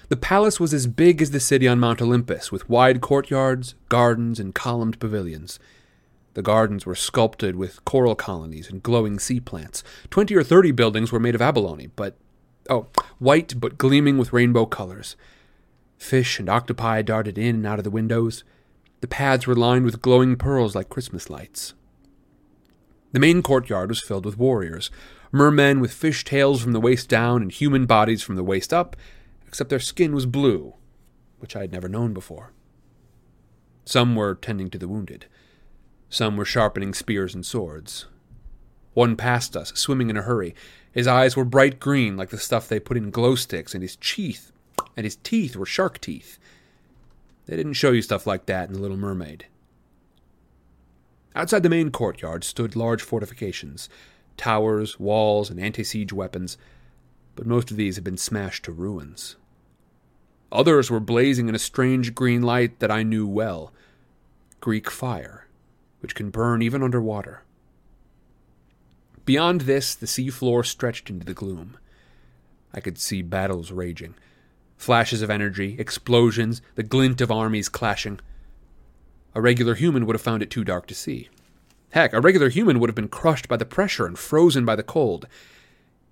The palace was as big as the city on Mount Olympus, with wide courtyards, gardens, and columned pavilions. The gardens were sculpted with coral colonies and glowing sea plants. Twenty or thirty buildings were made of abalone, but oh, white but gleaming with rainbow colors. Fish and octopi darted in and out of the windows. The paths were lined with glowing pearls like Christmas lights. The main courtyard was filled with warriors, mermen with fish tails from the waist down and human bodies from the waist up, except their skin was blue, which I had never known before. Some were tending to the wounded. Some were sharpening spears and swords. One passed us, swimming in a hurry. His eyes were bright green, like the stuff they put in glow sticks, and his teeth, and his teeth were shark teeth. They didn't show you stuff like that in The Little Mermaid. Outside the main courtyard stood large fortifications, towers, walls, and anti siege weapons, but most of these had been smashed to ruins. Others were blazing in a strange green light that I knew well Greek fire, which can burn even underwater. Beyond this, the sea floor stretched into the gloom. I could see battles raging flashes of energy, explosions, the glint of armies clashing. A regular human would have found it too dark to see. Heck, a regular human would have been crushed by the pressure and frozen by the cold.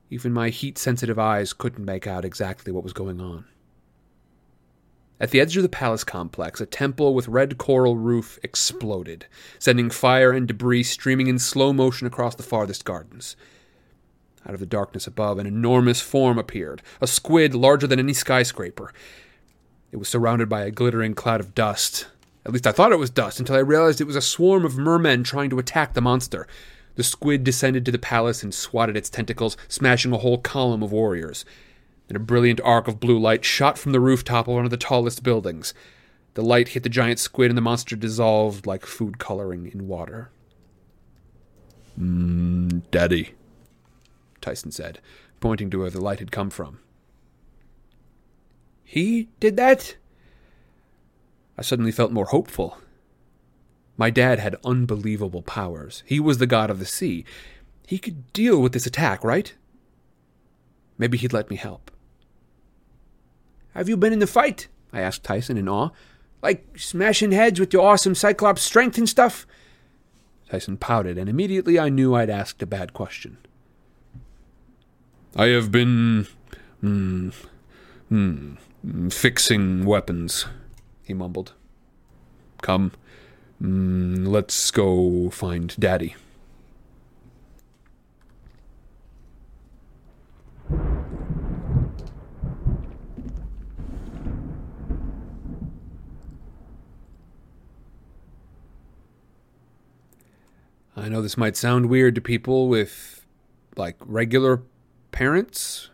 Even my heat sensitive eyes couldn't make out exactly what was going on. At the edge of the palace complex, a temple with red coral roof exploded, sending fire and debris streaming in slow motion across the farthest gardens. Out of the darkness above, an enormous form appeared, a squid larger than any skyscraper. It was surrounded by a glittering cloud of dust. At least I thought it was dust until I realized it was a swarm of mermen trying to attack the monster. The squid descended to the palace and swatted its tentacles, smashing a whole column of warriors. Then a brilliant arc of blue light shot from the rooftop of one of the tallest buildings. The light hit the giant squid and the monster dissolved like food coloring in water. Mmm, Daddy, Tyson said, pointing to where the light had come from. He did that? I suddenly felt more hopeful. My dad had unbelievable powers. He was the god of the sea. He could deal with this attack, right? Maybe he'd let me help. Have you been in the fight? I asked Tyson in awe. Like smashing heads with your awesome Cyclops strength and stuff? Tyson pouted, and immediately I knew I'd asked a bad question. I have been. Hmm. Hmm. Fixing weapons, he mumbled. Come. Mm, let's go find Daddy. I know this might sound weird to people with, like, regular parents,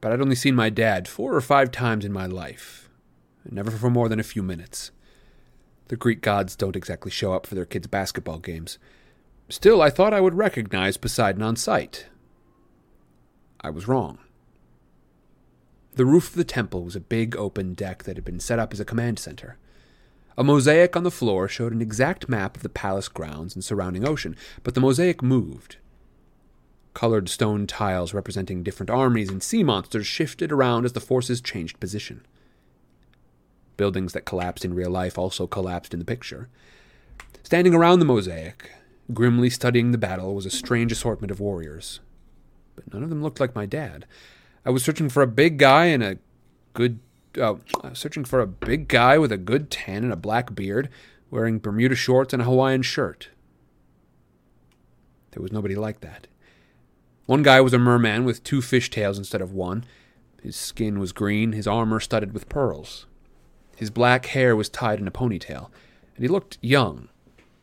but I'd only seen my dad four or five times in my life, never for more than a few minutes. The Greek gods don't exactly show up for their kids' basketball games. Still, I thought I would recognize Poseidon on sight. I was wrong. The roof of the temple was a big open deck that had been set up as a command center. A mosaic on the floor showed an exact map of the palace grounds and surrounding ocean, but the mosaic moved. Colored stone tiles representing different armies and sea monsters shifted around as the forces changed position. Buildings that collapsed in real life also collapsed in the picture. Standing around the mosaic, grimly studying the battle, was a strange assortment of warriors. But none of them looked like my dad. I was searching for a big guy and a good uh, searching for a big guy with a good tan and a black beard, wearing Bermuda shorts and a Hawaiian shirt. There was nobody like that. One guy was a merman with two fish tails instead of one. His skin was green, his armor studded with pearls. His black hair was tied in a ponytail, and he looked young,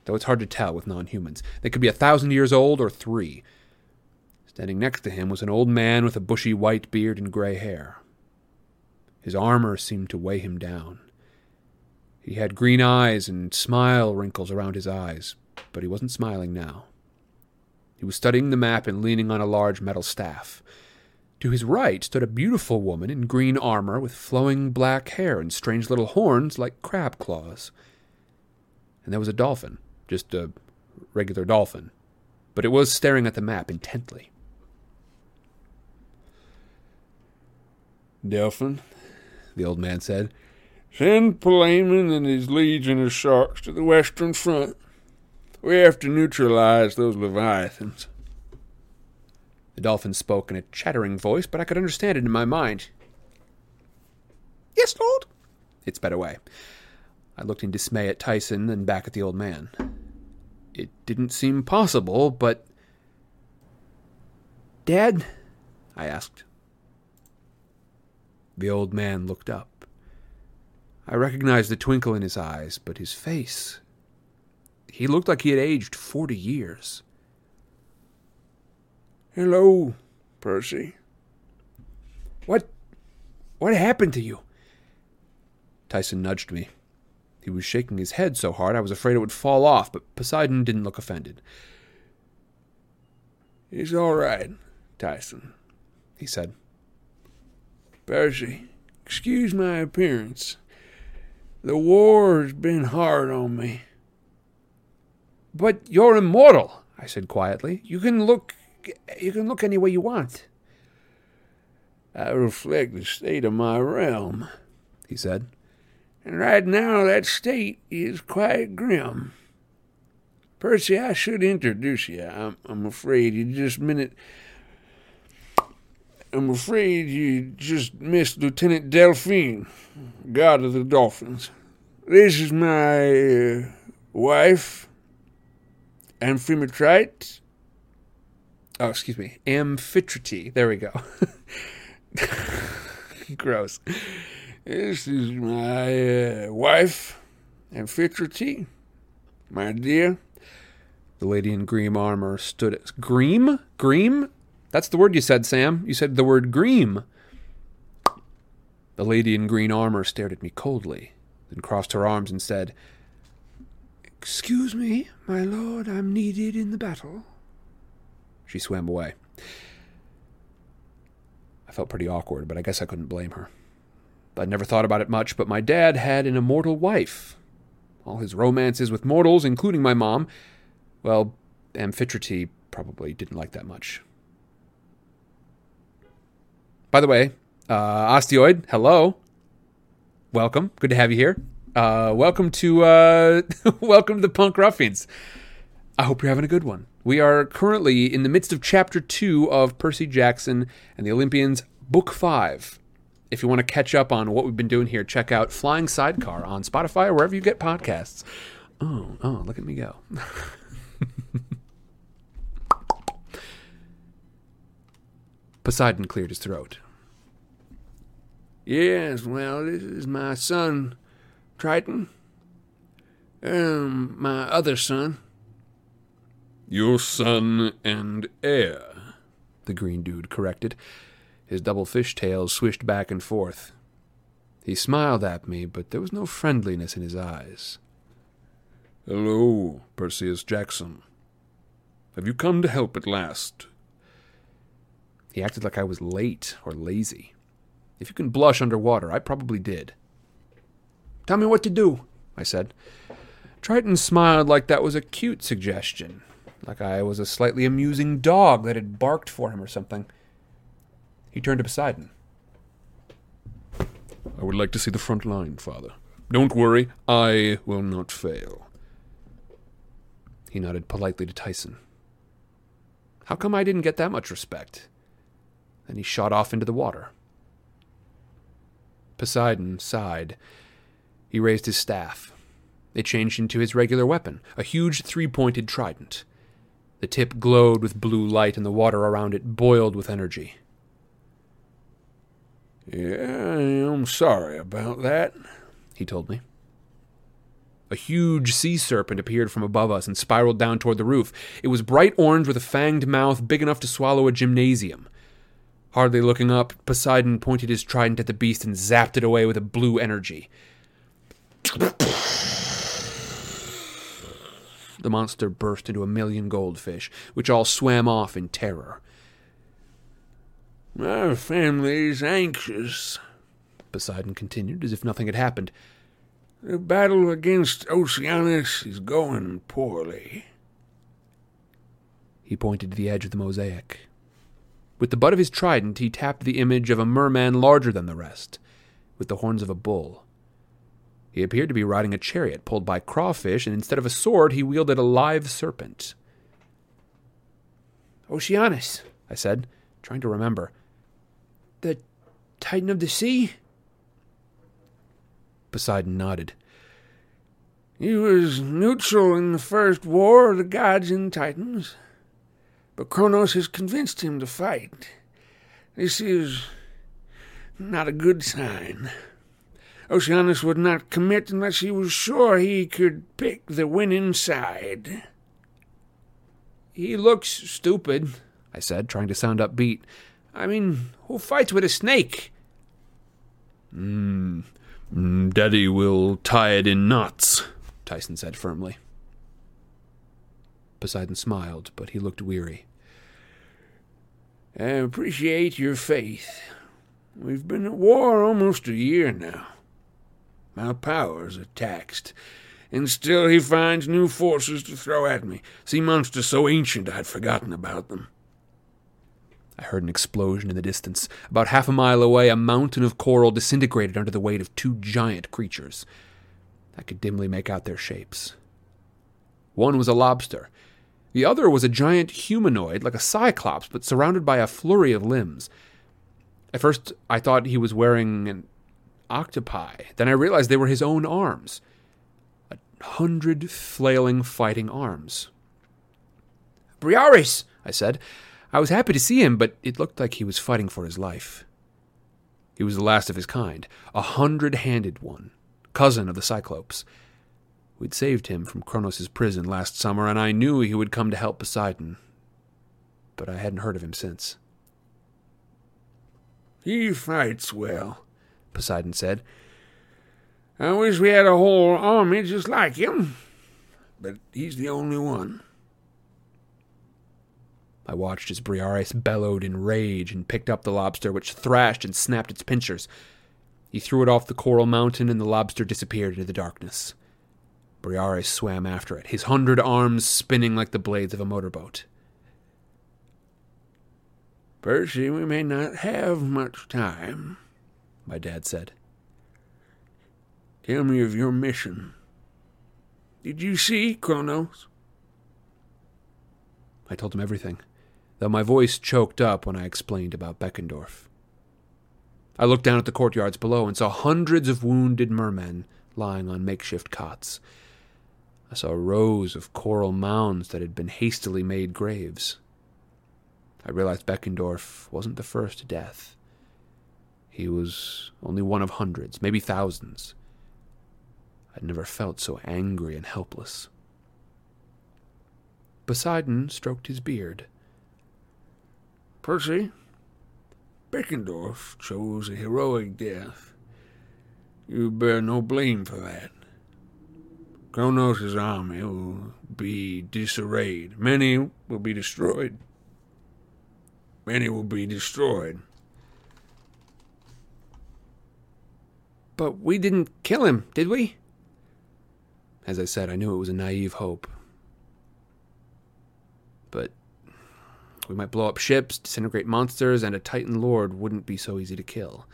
though it's hard to tell with non humans. They could be a thousand years old or three. Standing next to him was an old man with a bushy white beard and gray hair. His armor seemed to weigh him down. He had green eyes and smile wrinkles around his eyes, but he wasn't smiling now. He was studying the map and leaning on a large metal staff. To his right stood a beautiful woman in green armor with flowing black hair and strange little horns like crab claws. And there was a dolphin, just a regular dolphin, but it was staring at the map intently. Delphin, The old man said. send Palaemon and his legion of sharks to the western front. We have to neutralize those leviathans. The dolphin spoke in a chattering voice, but I could understand it in my mind. Yes, Lord. It sped away. I looked in dismay at Tyson and back at the old man. It didn't seem possible, but. Dad? I asked. The old man looked up. I recognized the twinkle in his eyes, but his face. He looked like he had aged forty years. Hello, Percy. What. What happened to you? Tyson nudged me. He was shaking his head so hard I was afraid it would fall off, but Poseidon didn't look offended. He's all right, Tyson, He said, Percy, excuse my appearance. The war has been hard on me. But you're immortal, I said quietly. You can look. You can look any way you want. I reflect the state of my realm, He said. and right now that state is quite grim. Percy, I should introduce you. I'm, I'm afraid you just minute. I'm afraid you just missed Lieutenant Delphin, god of the dolphins. This is my uh, wife, Amphitrite. Oh, excuse me. Amphitrite. There we go. Gross. This is my uh, wife, Amphitrite, my dear. The lady in green armor stood. Gream? Gream? That's the word you said, Sam. You said the word gream. The lady in green armor stared at me coldly. then crossed her arms and said, Excuse me, my lord, I'm needed in the battle. She swam away. I felt pretty awkward, but I guess I couldn't blame her. I'd never thought about it much, but my dad had an immortal wife. All his romances with mortals, including my mom, well, Amphitrite probably didn't like that much. By the way, uh, Osteoid, hello. Welcome. Good to have you here. Uh, welcome to uh, welcome to the Punk Ruffians. I hope you're having a good one. We are currently in the midst of chapter two of Percy Jackson and the Olympians, book five. If you want to catch up on what we've been doing here, check out Flying Sidecar on Spotify or wherever you get podcasts. Oh, oh, look at me go. Poseidon cleared his throat. Yes, well, this is my son, Triton. Um, my other son. Your son and heir. the green dude corrected. His double fishtails swished back and forth. He smiled at me, but there was no friendliness in his eyes. Hello, Perseus Jackson. Have you come to help at last? He acted like I was late or lazy. If you can blush underwater, I probably did. Tell me what to do. I said. Triton smiled like that was a cute suggestion, like I was a slightly amusing dog that had barked for him or something. He turned to Poseidon. I would like to see the front line, father. Don't worry, I will not fail. He nodded politely to Tyson. How come I didn't get that much respect? Then he shot off into the water. Poseidon sighed. He raised his staff. It changed into his regular weapon, a huge three pointed trident. The tip glowed with blue light, and the water around it boiled with energy. Yeah, I'm sorry about that, he told me. A huge sea serpent appeared from above us and spiraled down toward the roof. It was bright orange with a fanged mouth big enough to swallow a gymnasium. Hardly looking up, Poseidon pointed his trident at the beast and zapped it away with a blue energy. The monster burst into a million goldfish, which all swam off in terror. My family's anxious. Poseidon continued, as if nothing had happened. The battle against Oceanus is going poorly. He pointed to the edge of the mosaic. With the butt of his trident, he tapped the image of a merman larger than the rest, with the horns of a bull. He appeared to be riding a chariot pulled by crawfish, and instead of a sword, he wielded a live serpent. Oceanus, I said, trying to remember. the Titan of the Sea? Poseidon nodded. He was neutral in the first war of the gods and Titans, but Kronos has convinced him to fight. This is not a good sign. Oceanus would not commit unless he was sure he could pick the winning side. He looks stupid, I said, trying to sound upbeat. I mean, who fights with a snake? Mm, Daddy will tie it in knots, Tyson said firmly. Poseidon smiled, but he looked weary. I appreciate your faith. We've been at war almost a year now. My powers are taxed, and still he finds new forces to throw at me. See monsters so ancient I'd forgotten about them. I heard an explosion in the distance. About half a mile away, a mountain of coral disintegrated under the weight of two giant creatures. I could dimly make out their shapes. One was a lobster. The other was a giant humanoid, like a cyclops, but surrounded by a flurry of limbs. At first, I thought he was wearing an octopi. Then I realized they were his own arms. A hundred flailing, fighting arms. Briareus, I said. I was happy to see him, but it looked like he was fighting for his life. He was the last of his kind, a hundred handed one, cousin of the Cyclopes. We'd saved him from Kronos' prison last summer, and I knew he would come to help Poseidon. But I hadn't heard of him since. He fights well, Poseidon said. I wish we had a whole army just like him, but he's the only one. I watched as Briareus bellowed in rage and picked up the lobster, which thrashed and snapped its pincers. He threw it off the coral mountain, and the lobster disappeared into the darkness. Briareus swam after it, his hundred arms spinning like the blades of a motorboat. Percy, we may not have much time, My dad said. Tell me of your mission. Did you see Kronos? I told him everything, though my voice choked up when I explained about Beckendorf. I looked down at the courtyards below and saw hundreds of wounded mermen lying on makeshift cots. I saw rows of coral mounds that had been hastily made graves. I realized Beckendorf wasn't the first death. He was only one of hundreds, maybe thousands. I'd never felt so angry and helpless. Poseidon stroked his beard. Percy, Beckendorf chose a heroic death. You bear no blame for that. Kronos' army will be disarrayed. Many will be destroyed. Many will be destroyed. But we didn't kill him, did we? As I said, I knew it was a naive hope. But we might blow up ships, disintegrate monsters, and a Titan Lord wouldn't be so easy to kill.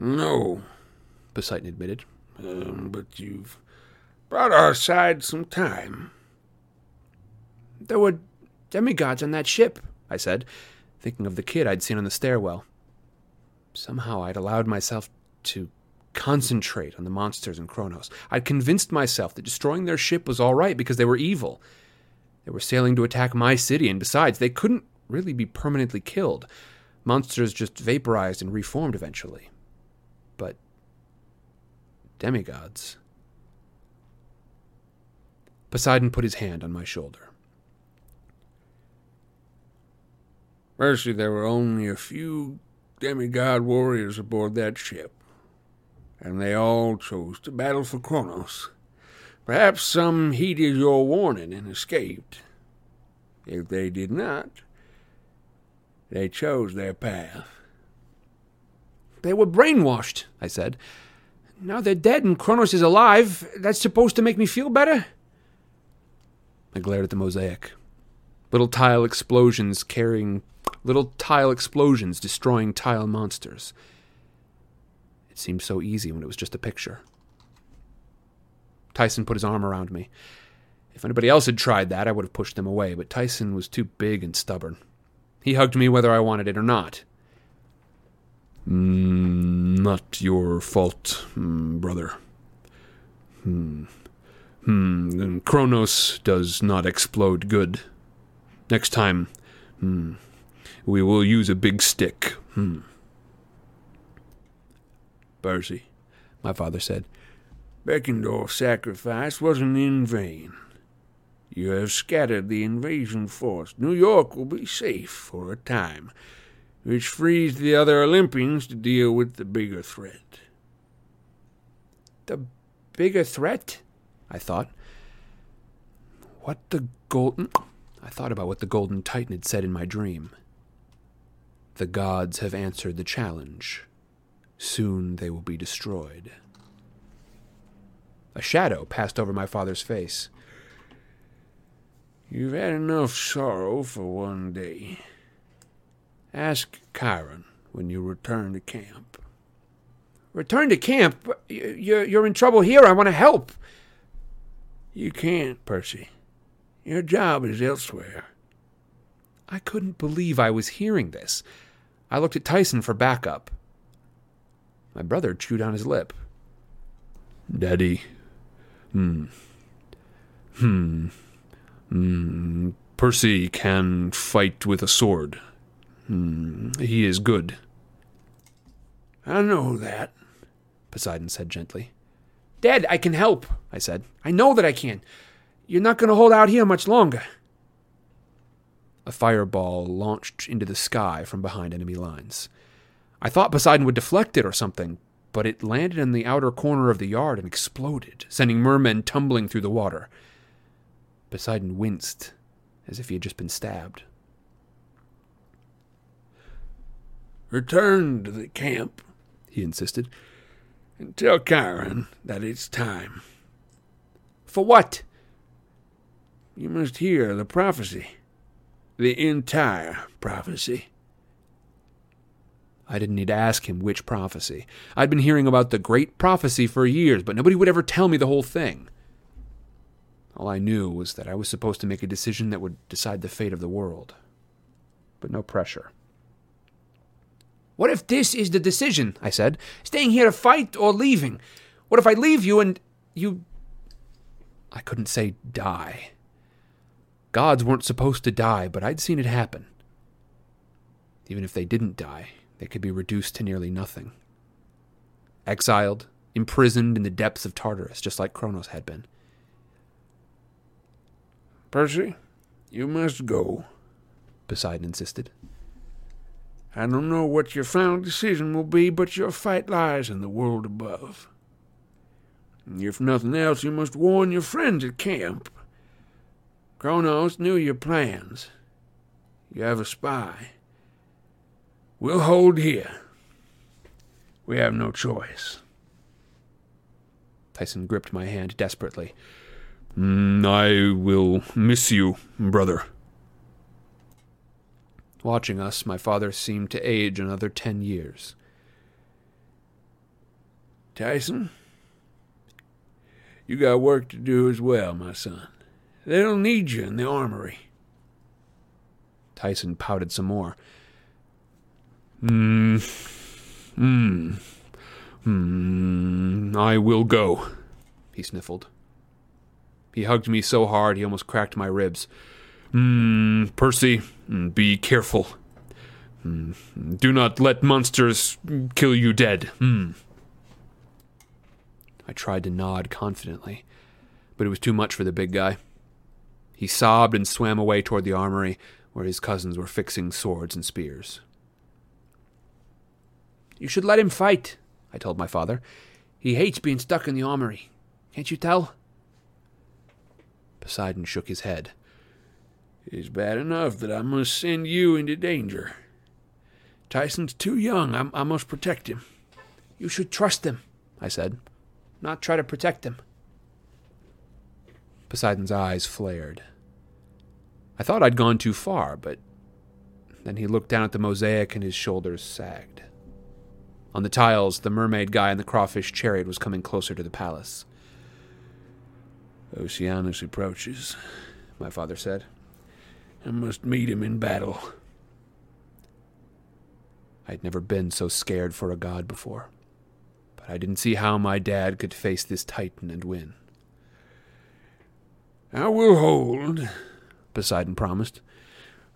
No, Poseidon admitted. um, but you've brought our side some time. There were demigods on that ship, I said, thinking of the kid I'd seen on the stairwell. Somehow I'd allowed myself to concentrate on the monsters in Kronos. I'd convinced myself that destroying their ship was all right because they were evil. They were sailing to attack my city, and besides, they couldn't really be permanently killed. Monsters just vaporized and reformed eventually. But demigods. Poseidon put his hand on my shoulder. Percy, there were only a few demigod warriors aboard that ship, and they all chose to battle for Kronos. Perhaps some heeded your warning and escaped. If they did not, they chose their path. They were brainwashed, I said. Now they're dead and Kronos is alive. That's supposed to make me feel better? I glared at the mosaic. Little tile explosions carrying little tile explosions destroying tile monsters. It seemed so easy when it was just a picture. Tyson put his arm around me. If anybody else had tried that, I would have pushed them away, but Tyson was too big and stubborn. He hugged me whether I wanted it or not. Mm, not your fault, mm, brother. Hmm. Hmm. Kronos does not explode good. Next time, hmm, we will use a big stick. Hmm. Percy, My father said. Beckendorf's sacrifice wasn't in vain. You have scattered the invasion force. New York will be safe for a time, which frees the other Olympians to deal with the bigger threat. The bigger threat? I thought. What the golden. I thought about what the Golden Titan had said in my dream. The gods have answered the challenge. Soon they will be destroyed. A shadow passed over my father's face. You've had enough sorrow for one day. Ask Chiron when you return to camp. Return to camp? You're, you're in trouble here. I want to help. You can't, Percy. Your job is elsewhere. I couldn't believe I was hearing this. I looked at Tyson for backup. My brother chewed on his lip. Daddy. Hmm. Hmm. Hmm. Percy can fight with a sword. Hmm. He is good. I know that. Poseidon said gently. Dad, I can help, I said. I know that I can. You're not going to hold out here much longer. A fireball launched into the sky from behind enemy lines. I thought Poseidon would deflect it or something, but it landed in the outer corner of the yard and exploded, sending mermen tumbling through the water. Poseidon winced, as if he had just been stabbed. Return to the camp, he insisted, and tell Chiron that it's time. For what? You must hear the prophecy. The entire prophecy. I didn't need to ask him which prophecy. I'd been hearing about the great prophecy for years, but nobody would ever tell me the whole thing. All I knew was that I was supposed to make a decision that would decide the fate of the world. But no pressure. What if this is the decision? I said. Staying here to fight or leaving? What if I leave you and you. I couldn't say die. Gods weren't supposed to die, but I'd seen it happen. Even if they didn't die, they could be reduced to nearly nothing. Exiled, imprisoned in the depths of Tartarus, just like Kronos had been. Percy, you must go, Poseidon insisted. I don't know what your final decision will be, but your fight lies in the world above. If nothing else, you must warn your friends at camp. Kronos knew your plans. You have a spy. We'll hold here. We have no choice. Tyson gripped my hand desperately. Mm, I will miss you, brother. Watching us, my father seemed to age another ten years. Tyson, you got work to do as well, my son. They'll need you in the armory. Tyson pouted some more. Hmm. Hmm. Hmm. I will go, he sniffled. He hugged me so hard he almost cracked my ribs. Hmm. Percy, be careful. Hmm. Do not let monsters kill you dead. Hmm. I tried to nod confidently, but it was too much for the big guy. He sobbed and swam away toward the armory, where his cousins were fixing swords and spears. You should let him fight, I told my father. He hates being stuck in the armory. Can't you tell? Poseidon shook his head. It's bad enough that I must send you into danger. Tyson's too young. I, I must protect him. You should trust him, I said, not try to protect him. Poseidon's eyes flared. I thought I'd gone too far, but then he looked down at the mosaic and his shoulders sagged. On the tiles, the mermaid guy in the crawfish chariot was coming closer to the palace. Oceanus approaches, my father said. I must meet him in battle. I had never been so scared for a god before, but I didn't see how my dad could face this titan and win. I will hold, Poseidon promised.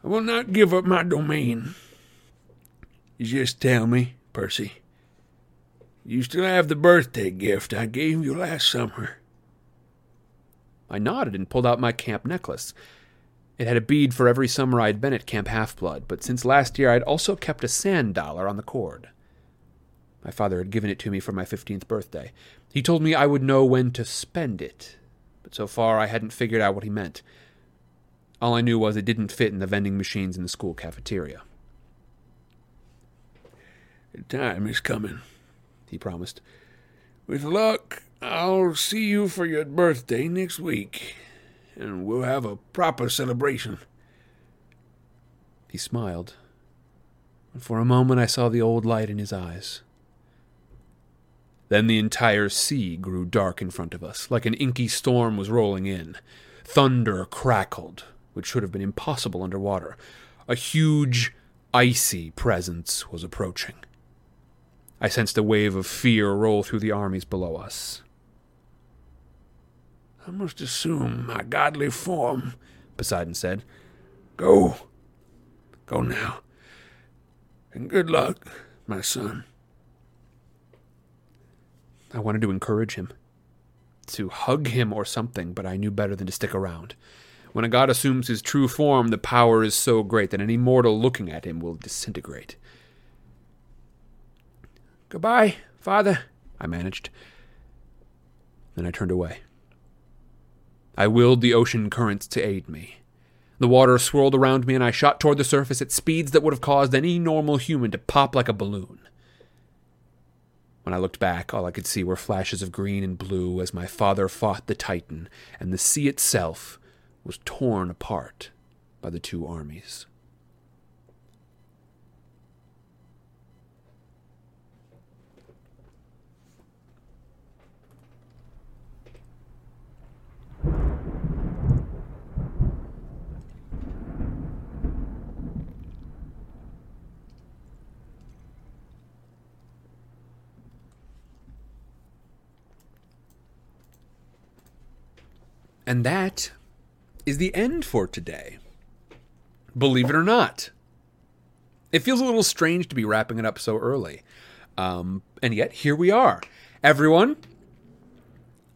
I will not give up my domain. You just tell me, Percy. You still have the birthday gift I gave you last summer. I nodded and pulled out my camp necklace. It had a bead for every summer I'd been at Camp Half Blood, but since last year I'd also kept a sand dollar on the cord. My father had given it to me for my 15th birthday. He told me I would know when to spend it, but so far I hadn't figured out what he meant. All I knew was it didn't fit in the vending machines in the school cafeteria. The time is coming, he promised. With luck, I'll see you for your birthday next week, and we'll have a proper celebration. He smiled, and for a moment I saw the old light in his eyes. Then the entire sea grew dark in front of us, like an inky storm was rolling in. Thunder crackled, which should have been impossible underwater. A huge, icy presence was approaching. I sensed a wave of fear roll through the armies below us. I must assume my godly form, Poseidon said. Go. Go now. And good luck, my son. I wanted to encourage him, to hug him or something, but I knew better than to stick around. When a god assumes his true form, the power is so great that any mortal looking at him will disintegrate. Goodbye, Father, I managed. Then I turned away. I willed the ocean currents to aid me. The water swirled around me, and I shot toward the surface at speeds that would have caused any normal human to pop like a balloon. When I looked back, all I could see were flashes of green and blue as my father fought the Titan, and the sea itself was torn apart by the two armies. And that is the end for today. Believe it or not. It feels a little strange to be wrapping it up so early. Um, and yet, here we are. Everyone,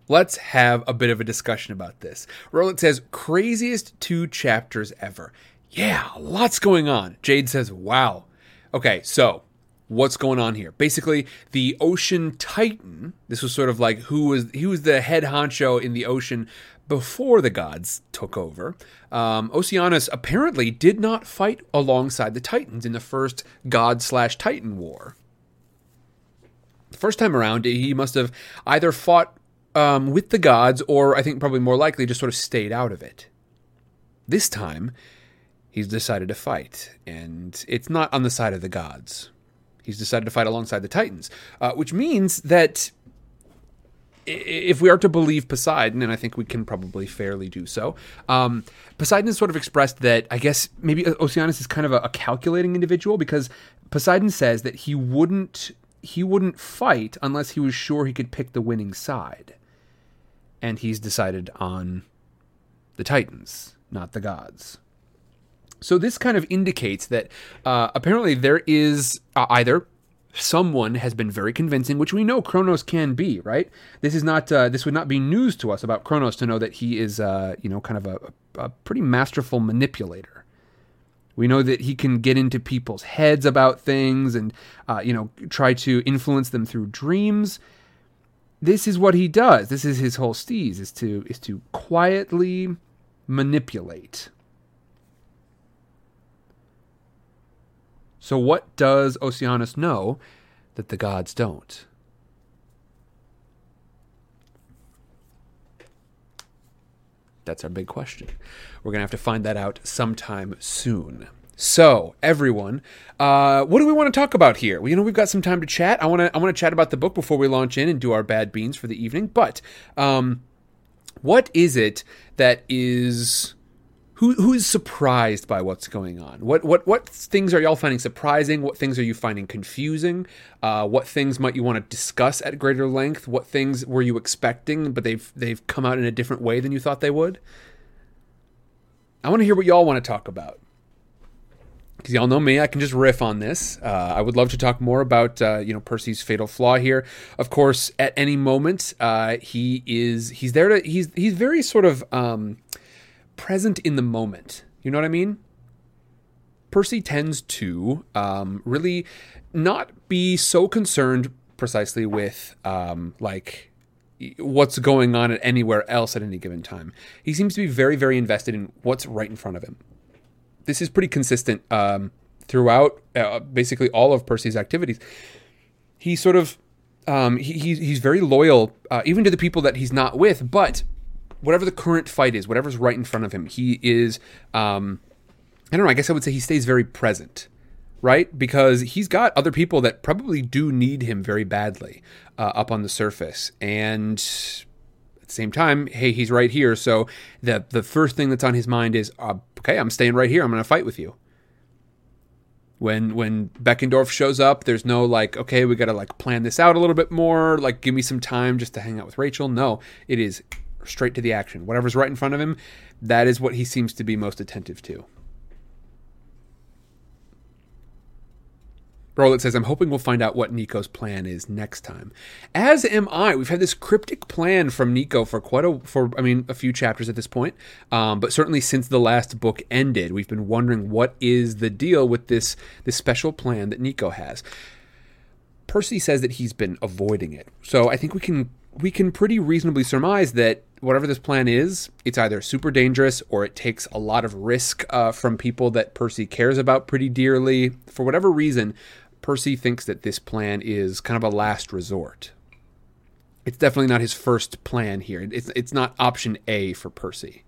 let's have a bit of a discussion about this. Roland says, craziest two chapters ever. Yeah, lots going on. Jade says, wow. Okay, so what's going on here? Basically, the ocean titan, this was sort of like who was he was the head honcho in the ocean before the gods took over. Um, Oceanus apparently did not fight alongside the Titans in the first god slash Titan war. The first time around, he must have either fought um, with the gods or, I think, probably more likely, just sort of stayed out of it. This time, he's decided to fight, and it's not on the side of the gods. He's decided to fight alongside the Titans, uh, which means that if we are to believe Poseidon, and I think we can probably fairly do so, um, Poseidon has sort of expressed that I guess maybe Oceanus is kind of a, a, calculating individual because Poseidon says that he wouldn't he wouldn't fight unless he was sure he could pick the winning side, and he's decided on the Titans, not the gods. So this kind of indicates that uh, apparently there is uh, either someone has been very convincing, which we know Kronos can be, right? This is not uh, this would not be news to us about Kronos to know that he is, uh, you know, kind of a, a pretty masterful manipulator. We know that he can get into people's heads about things and, uh, you know, try to influence them through dreams. This is what he does. This is his whole steez: is to is to quietly manipulate. So, what does Oceanus know that the gods don't? That's our big question. We're going to have to find that out sometime soon. So, everyone, uh, what do we want to talk about here? Well, you know, we've got some time to chat. I want to I want to chat about the book before we launch in and do our bad beans for the evening. But um, what is it that is who who is surprised by what's going on? What what what things are y'all finding surprising? What things are you finding confusing? Uh, what things might you want to discuss at greater length? What things were you expecting, but they've they've come out in a different way than you thought they would? I want to hear what y'all want to talk about. Because y'all know me, I can just riff on this. Uh, I would love to talk more about uh, you know Percy's fatal flaw here. Of course, at any moment, uh, he is he's there to he's he's very sort of. Um, present in the moment. You know what I mean? Percy tends to um, really not be so concerned precisely with um, like what's going on at anywhere else at any given time. He seems to be very, very invested in what's right in front of him. This is pretty consistent um, throughout uh, basically all of Percy's activities. He sort of um, he, he's very loyal, uh, even to the people that he's not with, but whatever the current fight is, whatever's right in front of him, he is. Um, I don't know. I guess I would say he stays very present, right? Because he's got other people that probably do need him very badly uh, up on the surface, and at the same time, hey, he's right here. So the the first thing that's on his mind is, uh, okay, I'm staying right here. I'm going to fight with you. When when Beckendorf shows up, there's no like, okay, we got to like plan this out a little bit more. Like, give me some time just to hang out with Rachel. No, it is straight to the action. Whatever's right in front of him, that is what he seems to be most attentive to. Roland says, I'm hoping we'll find out what Nico's plan is next time. As am I. We've had this cryptic plan from Nico for quite a, for, I mean, a few chapters at this point. Um, but certainly since the last book ended, we've been wondering what is the deal with this, this special plan that Nico has. Percy says that he's been avoiding it. So I think we can we can pretty reasonably surmise that whatever this plan is, it's either super dangerous or it takes a lot of risk uh, from people that Percy cares about pretty dearly. For whatever reason, Percy thinks that this plan is kind of a last resort. It's definitely not his first plan here. It's it's not option A for Percy.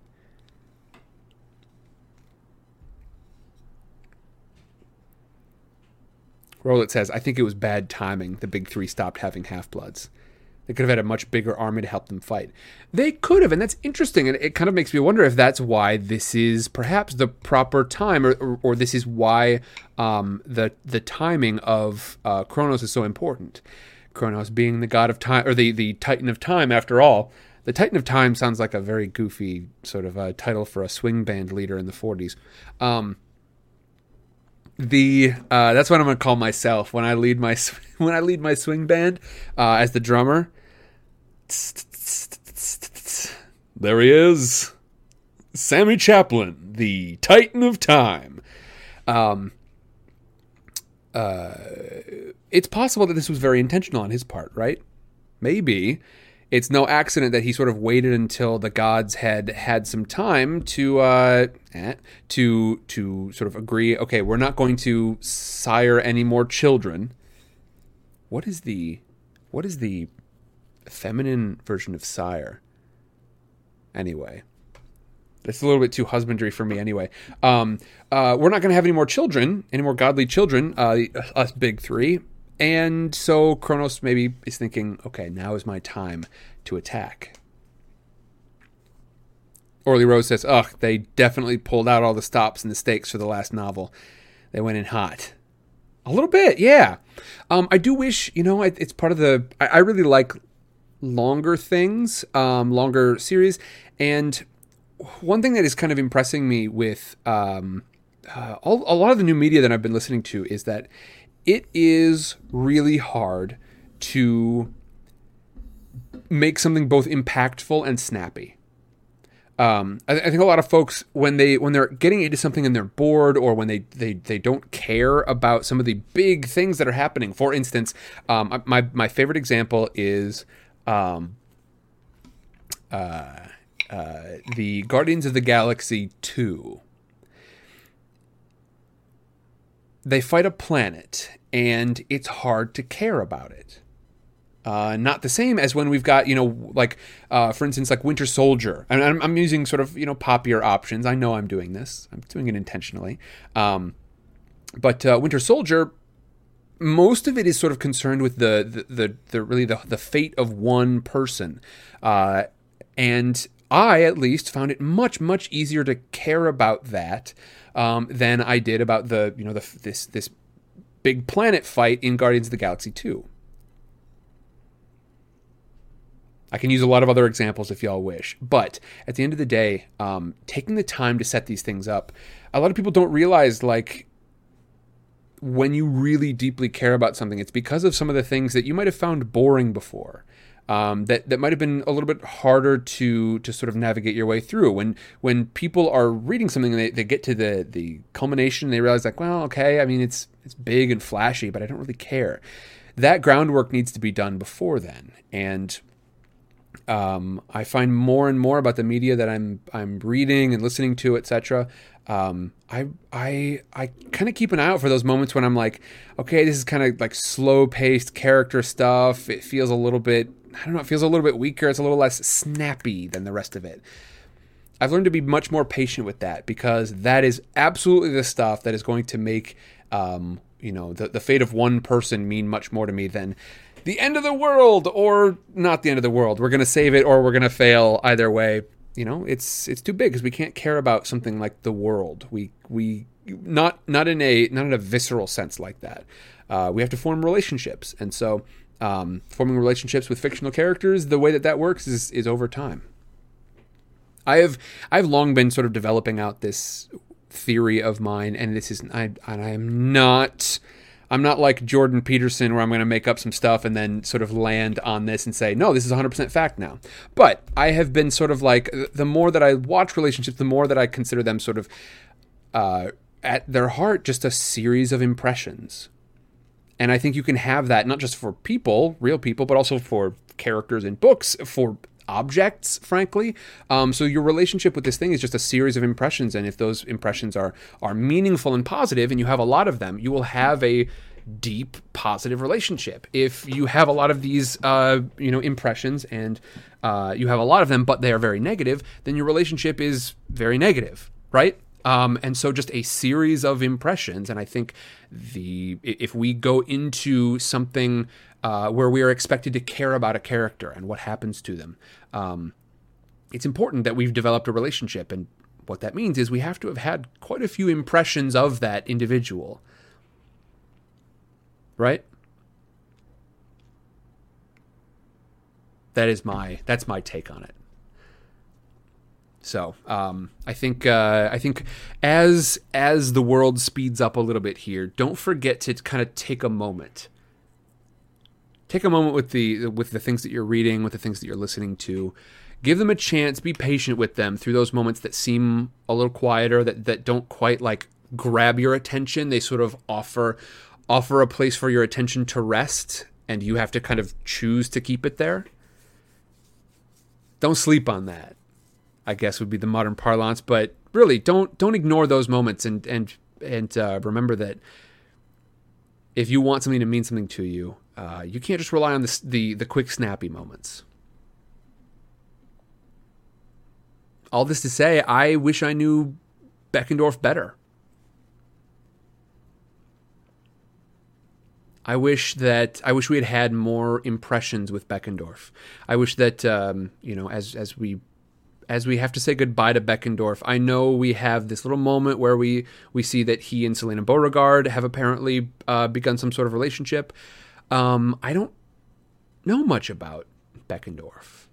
Rowlet says, I think it was bad timing. The big three stopped having half bloods. They could have had a much bigger army to help them fight. They could have, and that's interesting. And it kind of makes me wonder if that's why this is perhaps the proper time, or, or, or this is why um, the the timing of uh, Kronos is so important. Kronos being the god of time, or the, the Titan of time, after all. The Titan of Time sounds like a very goofy sort of title for a swing band leader in the 40s. Um, the uh, that's what I'm gonna call myself when I lead my when I lead my swing band uh, as the drummer. There he is, Sammy Chaplin, the Titan of Time. Um, uh, it's possible that this was very intentional on his part, right? Maybe it's no accident that he sort of waited until the gods had had some time to uh, eh, to to sort of agree. Okay, we're not going to sire any more children. What is the what is the feminine version of sire? Anyway, it's a little bit too husbandry for me anyway. Um, uh, we're not going to have any more children, any more godly children, uh, us big three. And so Kronos maybe is thinking, okay, now is my time to attack. Orly Rose says, ugh, they definitely pulled out all the stops and the stakes for the last novel. They went in hot. A little bit, yeah. Um, I do wish, you know, it's part of the. I, I really like longer things, um, longer series. And one thing that is kind of impressing me with um, uh, all, a lot of the new media that I've been listening to is that it is really hard to make something both impactful and snappy. Um, I, I, think a lot of folks when they when they're getting into something and they're bored or when they, they they don't care about some of the big things that are happening. For instance, um, my my favorite example is um, uh, uh, the Guardians of the Galaxy two. They fight a planet, and it's hard to care about it. Uh, not the same as when we've got you know like uh, for instance like Winter Soldier. And I'm, I'm, using sort of you know popular options. I know I'm doing this. I'm doing it intentionally. Um, but uh, Winter Soldier, most of it is sort of concerned with the the, the, the really the, the fate of one person, uh, and I at least found it much much easier to care about that um, than I did about the you know the this this big planet fight in Guardians of the Galaxy 2. I can use a lot of other examples if y'all wish. But at the end of the day, um, taking the time to set these things up, a lot of people don't realize like when you really deeply care about something, it's because of some of the things that you might have found boring before um, that that might have been a little bit harder to to sort of navigate your way through. When when people are reading something and they, they get to the the culmination, they realize like, well, okay, I mean it's it's big and flashy, but I don't really care. That groundwork needs to be done before then, and um, I find more and more about the media that I'm I'm reading and listening to, etc. Um, I I I kind of keep an eye out for those moments when I'm like, okay, this is kind of like slow paced character stuff. It feels a little bit I don't know, it feels a little bit weaker. It's a little less snappy than the rest of it. I've learned to be much more patient with that because that is absolutely the stuff that is going to make, um, you know, the, the fate of one person mean much more to me than the end of the world or not the end of the world. We're going to save it or we're going to fail either way. You know, it's it's too big because we can't care about something like the world. We we not not in a not in a visceral sense like that. Uh, we have to form relationships, and so um, forming relationships with fictional characters, the way that that works is is over time. I have I've long been sort of developing out this theory of mine, and this is I I am not I'm not like Jordan Peterson where I'm going to make up some stuff and then sort of land on this and say, no, this is 100% fact now. But I have been sort of like, the more that I watch relationships, the more that I consider them sort of, uh, at their heart, just a series of impressions and I think you can have that not just for people, real people, but also for characters in books, for objects, frankly. Um, so your relationship with this thing is just a series of impressions, and if those impressions are are meaningful and positive, and you have a lot of them, you will have a deep positive relationship. If you have a lot of these, uh, you know, impressions and uh, you have a lot of them, but they are very negative, then your relationship is very negative, right? Um, and so just a series of impressions. And I think the if we go into something uh, where we are expected to care about a character and what happens to them, um, it's important that we've developed a relationship. And what that means is we have to have had quite a few impressions of that individual. Right? That is my that's my take on it. So um, I think uh, I think as as the world speeds up a little bit here, don't forget to kind of take a moment. Take a moment with the with the things that you're reading, with the things that you're listening to. Give them a chance. Be patient with them through those moments that seem a little quieter, that that don't quite like grab your attention. They sort of offer offer a place for your attention to rest, and you have to kind of choose to keep it there. Don't sleep on that. I guess would be the modern parlance. But really, don't don't ignore those moments and and and uh, remember that if you want something to mean something to you, uh, you can't just rely on the, the the quick, snappy moments. All this to say, I wish I knew Beckendorf better. I wish that I wish we had had more impressions with Beckendorf. I wish that um, you know, as as we as we have to say goodbye to Beckendorf, I know we have this little moment where we we see that he and Silena Beauregard have apparently uh, begun some sort of relationship. Um, I don't know much about Beckendorf.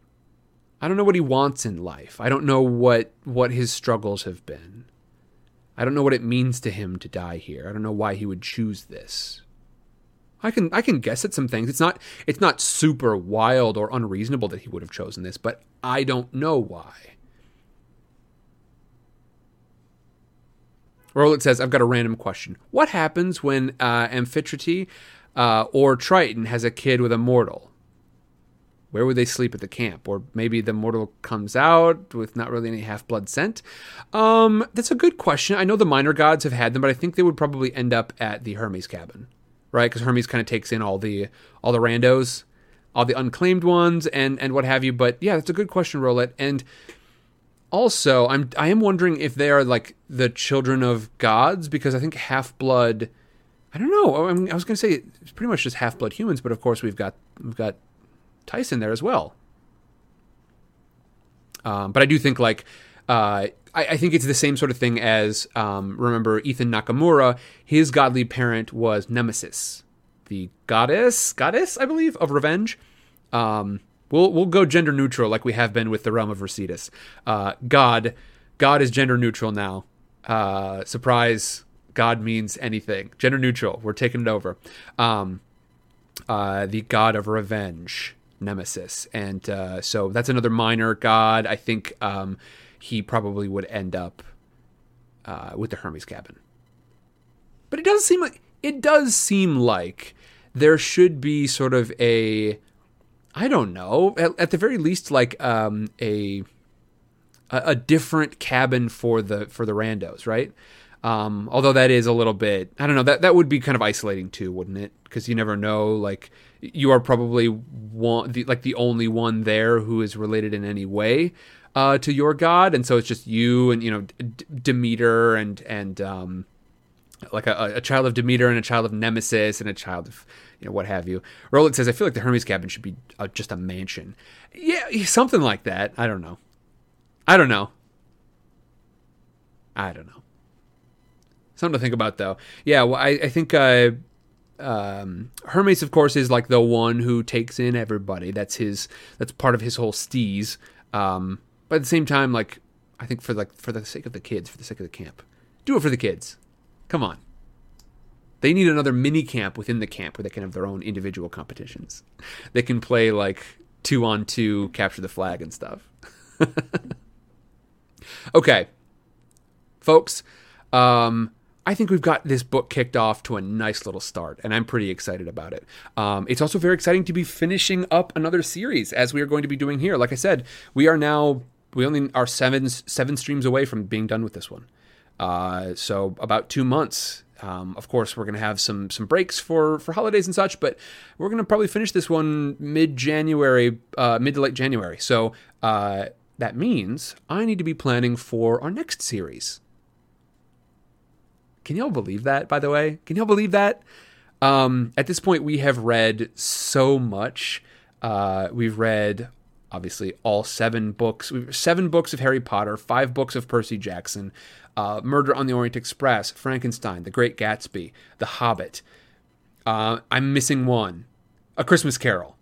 I don't know what he wants in life. I don't know what what his struggles have been. I don't know what it means to him to die here. I don't know why he would choose this. I can I can guess at some things. It's not it's not super wild or unreasonable that he would have chosen this, but I don't know why. Rowlet says, I've got a random question. What happens when uh, Amphitrite uh, or Triton has a kid with a mortal? Where would they sleep at the camp? Or maybe the mortal comes out with not really any half blood scent? Um, that's a good question. I know the minor gods have had them, but I think they would probably end up at the Hermes cabin right? Because Hermes kind of takes in all the all the randos, all the unclaimed ones, and and what have you. But yeah, that's a good question, Rowlet. And also, I'm I am wondering if they are like the children of gods because I think half blood. I don't know. I, mean, I was going to say it's pretty much just half blood humans, but of course we've got we've got Tyson there as well. Um, but I do think like uh, I, I, think it's the same sort of thing as um, remember Ethan Nakamura. His godly parent was Nemesis, the goddess, goddess I believe of revenge. Um, we'll we'll go gender neutral like we have been with the realm of Residus. Uh, God, God is gender neutral now. Uh, surprise, God means anything. Gender neutral. We're taking it over. Um, uh, the god of revenge, Nemesis, and uh, so that's another minor god. I think. Um, he probably would end up uh, with the Hermes cabin. But it does seem like it does seem like there should be sort of a I don't know at, at the very least like um, a a different cabin for the for the randos, right? Um, although that is a little bit, I don't know, that that would be kind of isolating too, wouldn't it? Because you never know. Like you are probably one, the, like the only one there who is related in any way uh, to your god, and so it's just you and you know D- Demeter and and um, like a, a, child of Demeter and a child of Nemesis and a child of you know what have you. Roland says, I feel like the Hermes cabin should be uh, just a mansion. Yeah, something like that. I don't know. I don't know. I don't know. Something to think about though. Yeah, well, I, I think uh, um, Hermes, of course, is like the one who takes in everybody. That's his. That's part of his whole steez. Um, but at the same time, like I think for like for the sake of the kids, for the sake of the camp, do it for the kids. Come on. They need another mini camp within the camp where they can have their own individual competitions. They can play like two on two, capture the flag and stuff. okay, folks. Um, I think we've got this book kicked off to a nice little start, and I'm pretty excited about it. Um, it's also very exciting to be finishing up another series, as we are going to be doing here. Like I said, we are now we only are seven seven streams away from being done with this one. Uh, so about two months. Um, of course, we're going to have some some breaks for for holidays and such, but we're going to probably finish this one mid January, uh, mid to late January. So uh, that means I need to be planning for our next series. Can y'all believe that? By the way, can y'all believe that? Um, at this point, we have read so much. Uh, we've read obviously all seven books. Seven books of Harry Potter, five books of Percy Jackson, uh, Murder on the Orient Express, Frankenstein, The Great Gatsby, The Hobbit. Uh, I'm missing one, A Christmas Carol.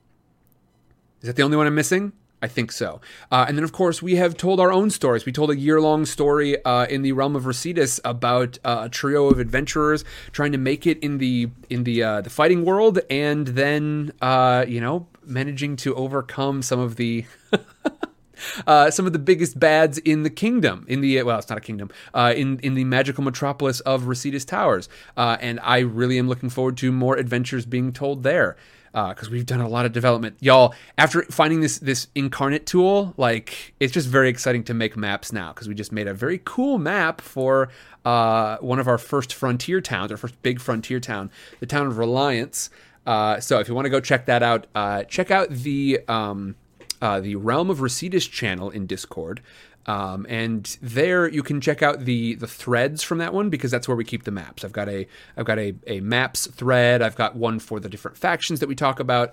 Is that the only one I'm missing? I think so. Uh, and then, of course, we have told our own stories. We told a year long story uh, in the realm of Resetus about uh, a trio of adventurers trying to make it in the in the uh, the fighting world, and then uh, you know managing to overcome some of the. Uh, some of the biggest bads in the kingdom, in the well, it's not a kingdom, uh, in in the magical metropolis of Resetus Towers, uh, and I really am looking forward to more adventures being told there because uh, we've done a lot of development, y'all. After finding this this Inkarnate tool, like it's just very exciting to make maps now because we just made a very cool map for uh, one of our first frontier towns, our first big frontier town, the town of Reliance. Uh, so if you want to go check that out, check out the. Um, uh, the Realm of Resetus channel in Discord. Um, and there you can check out the the threads from that one because that's where we keep the maps. I've got a I've got a, a maps thread. I've got one for the different factions that we talk about.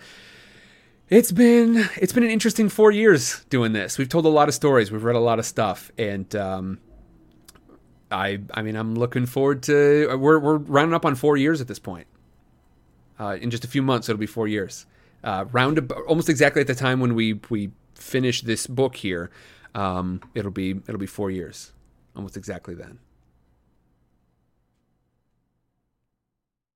It's been it's been an interesting four years doing this. We've told a lot of stories. We've read a lot of stuff, and um, I I mean I'm looking forward to we're we're rounding up on four years at this point. Uh, in just a few months, it'll be four years uh, round about, almost exactly at the time when we we finish this book here. Um, it'll be it'll be four years, almost exactly then.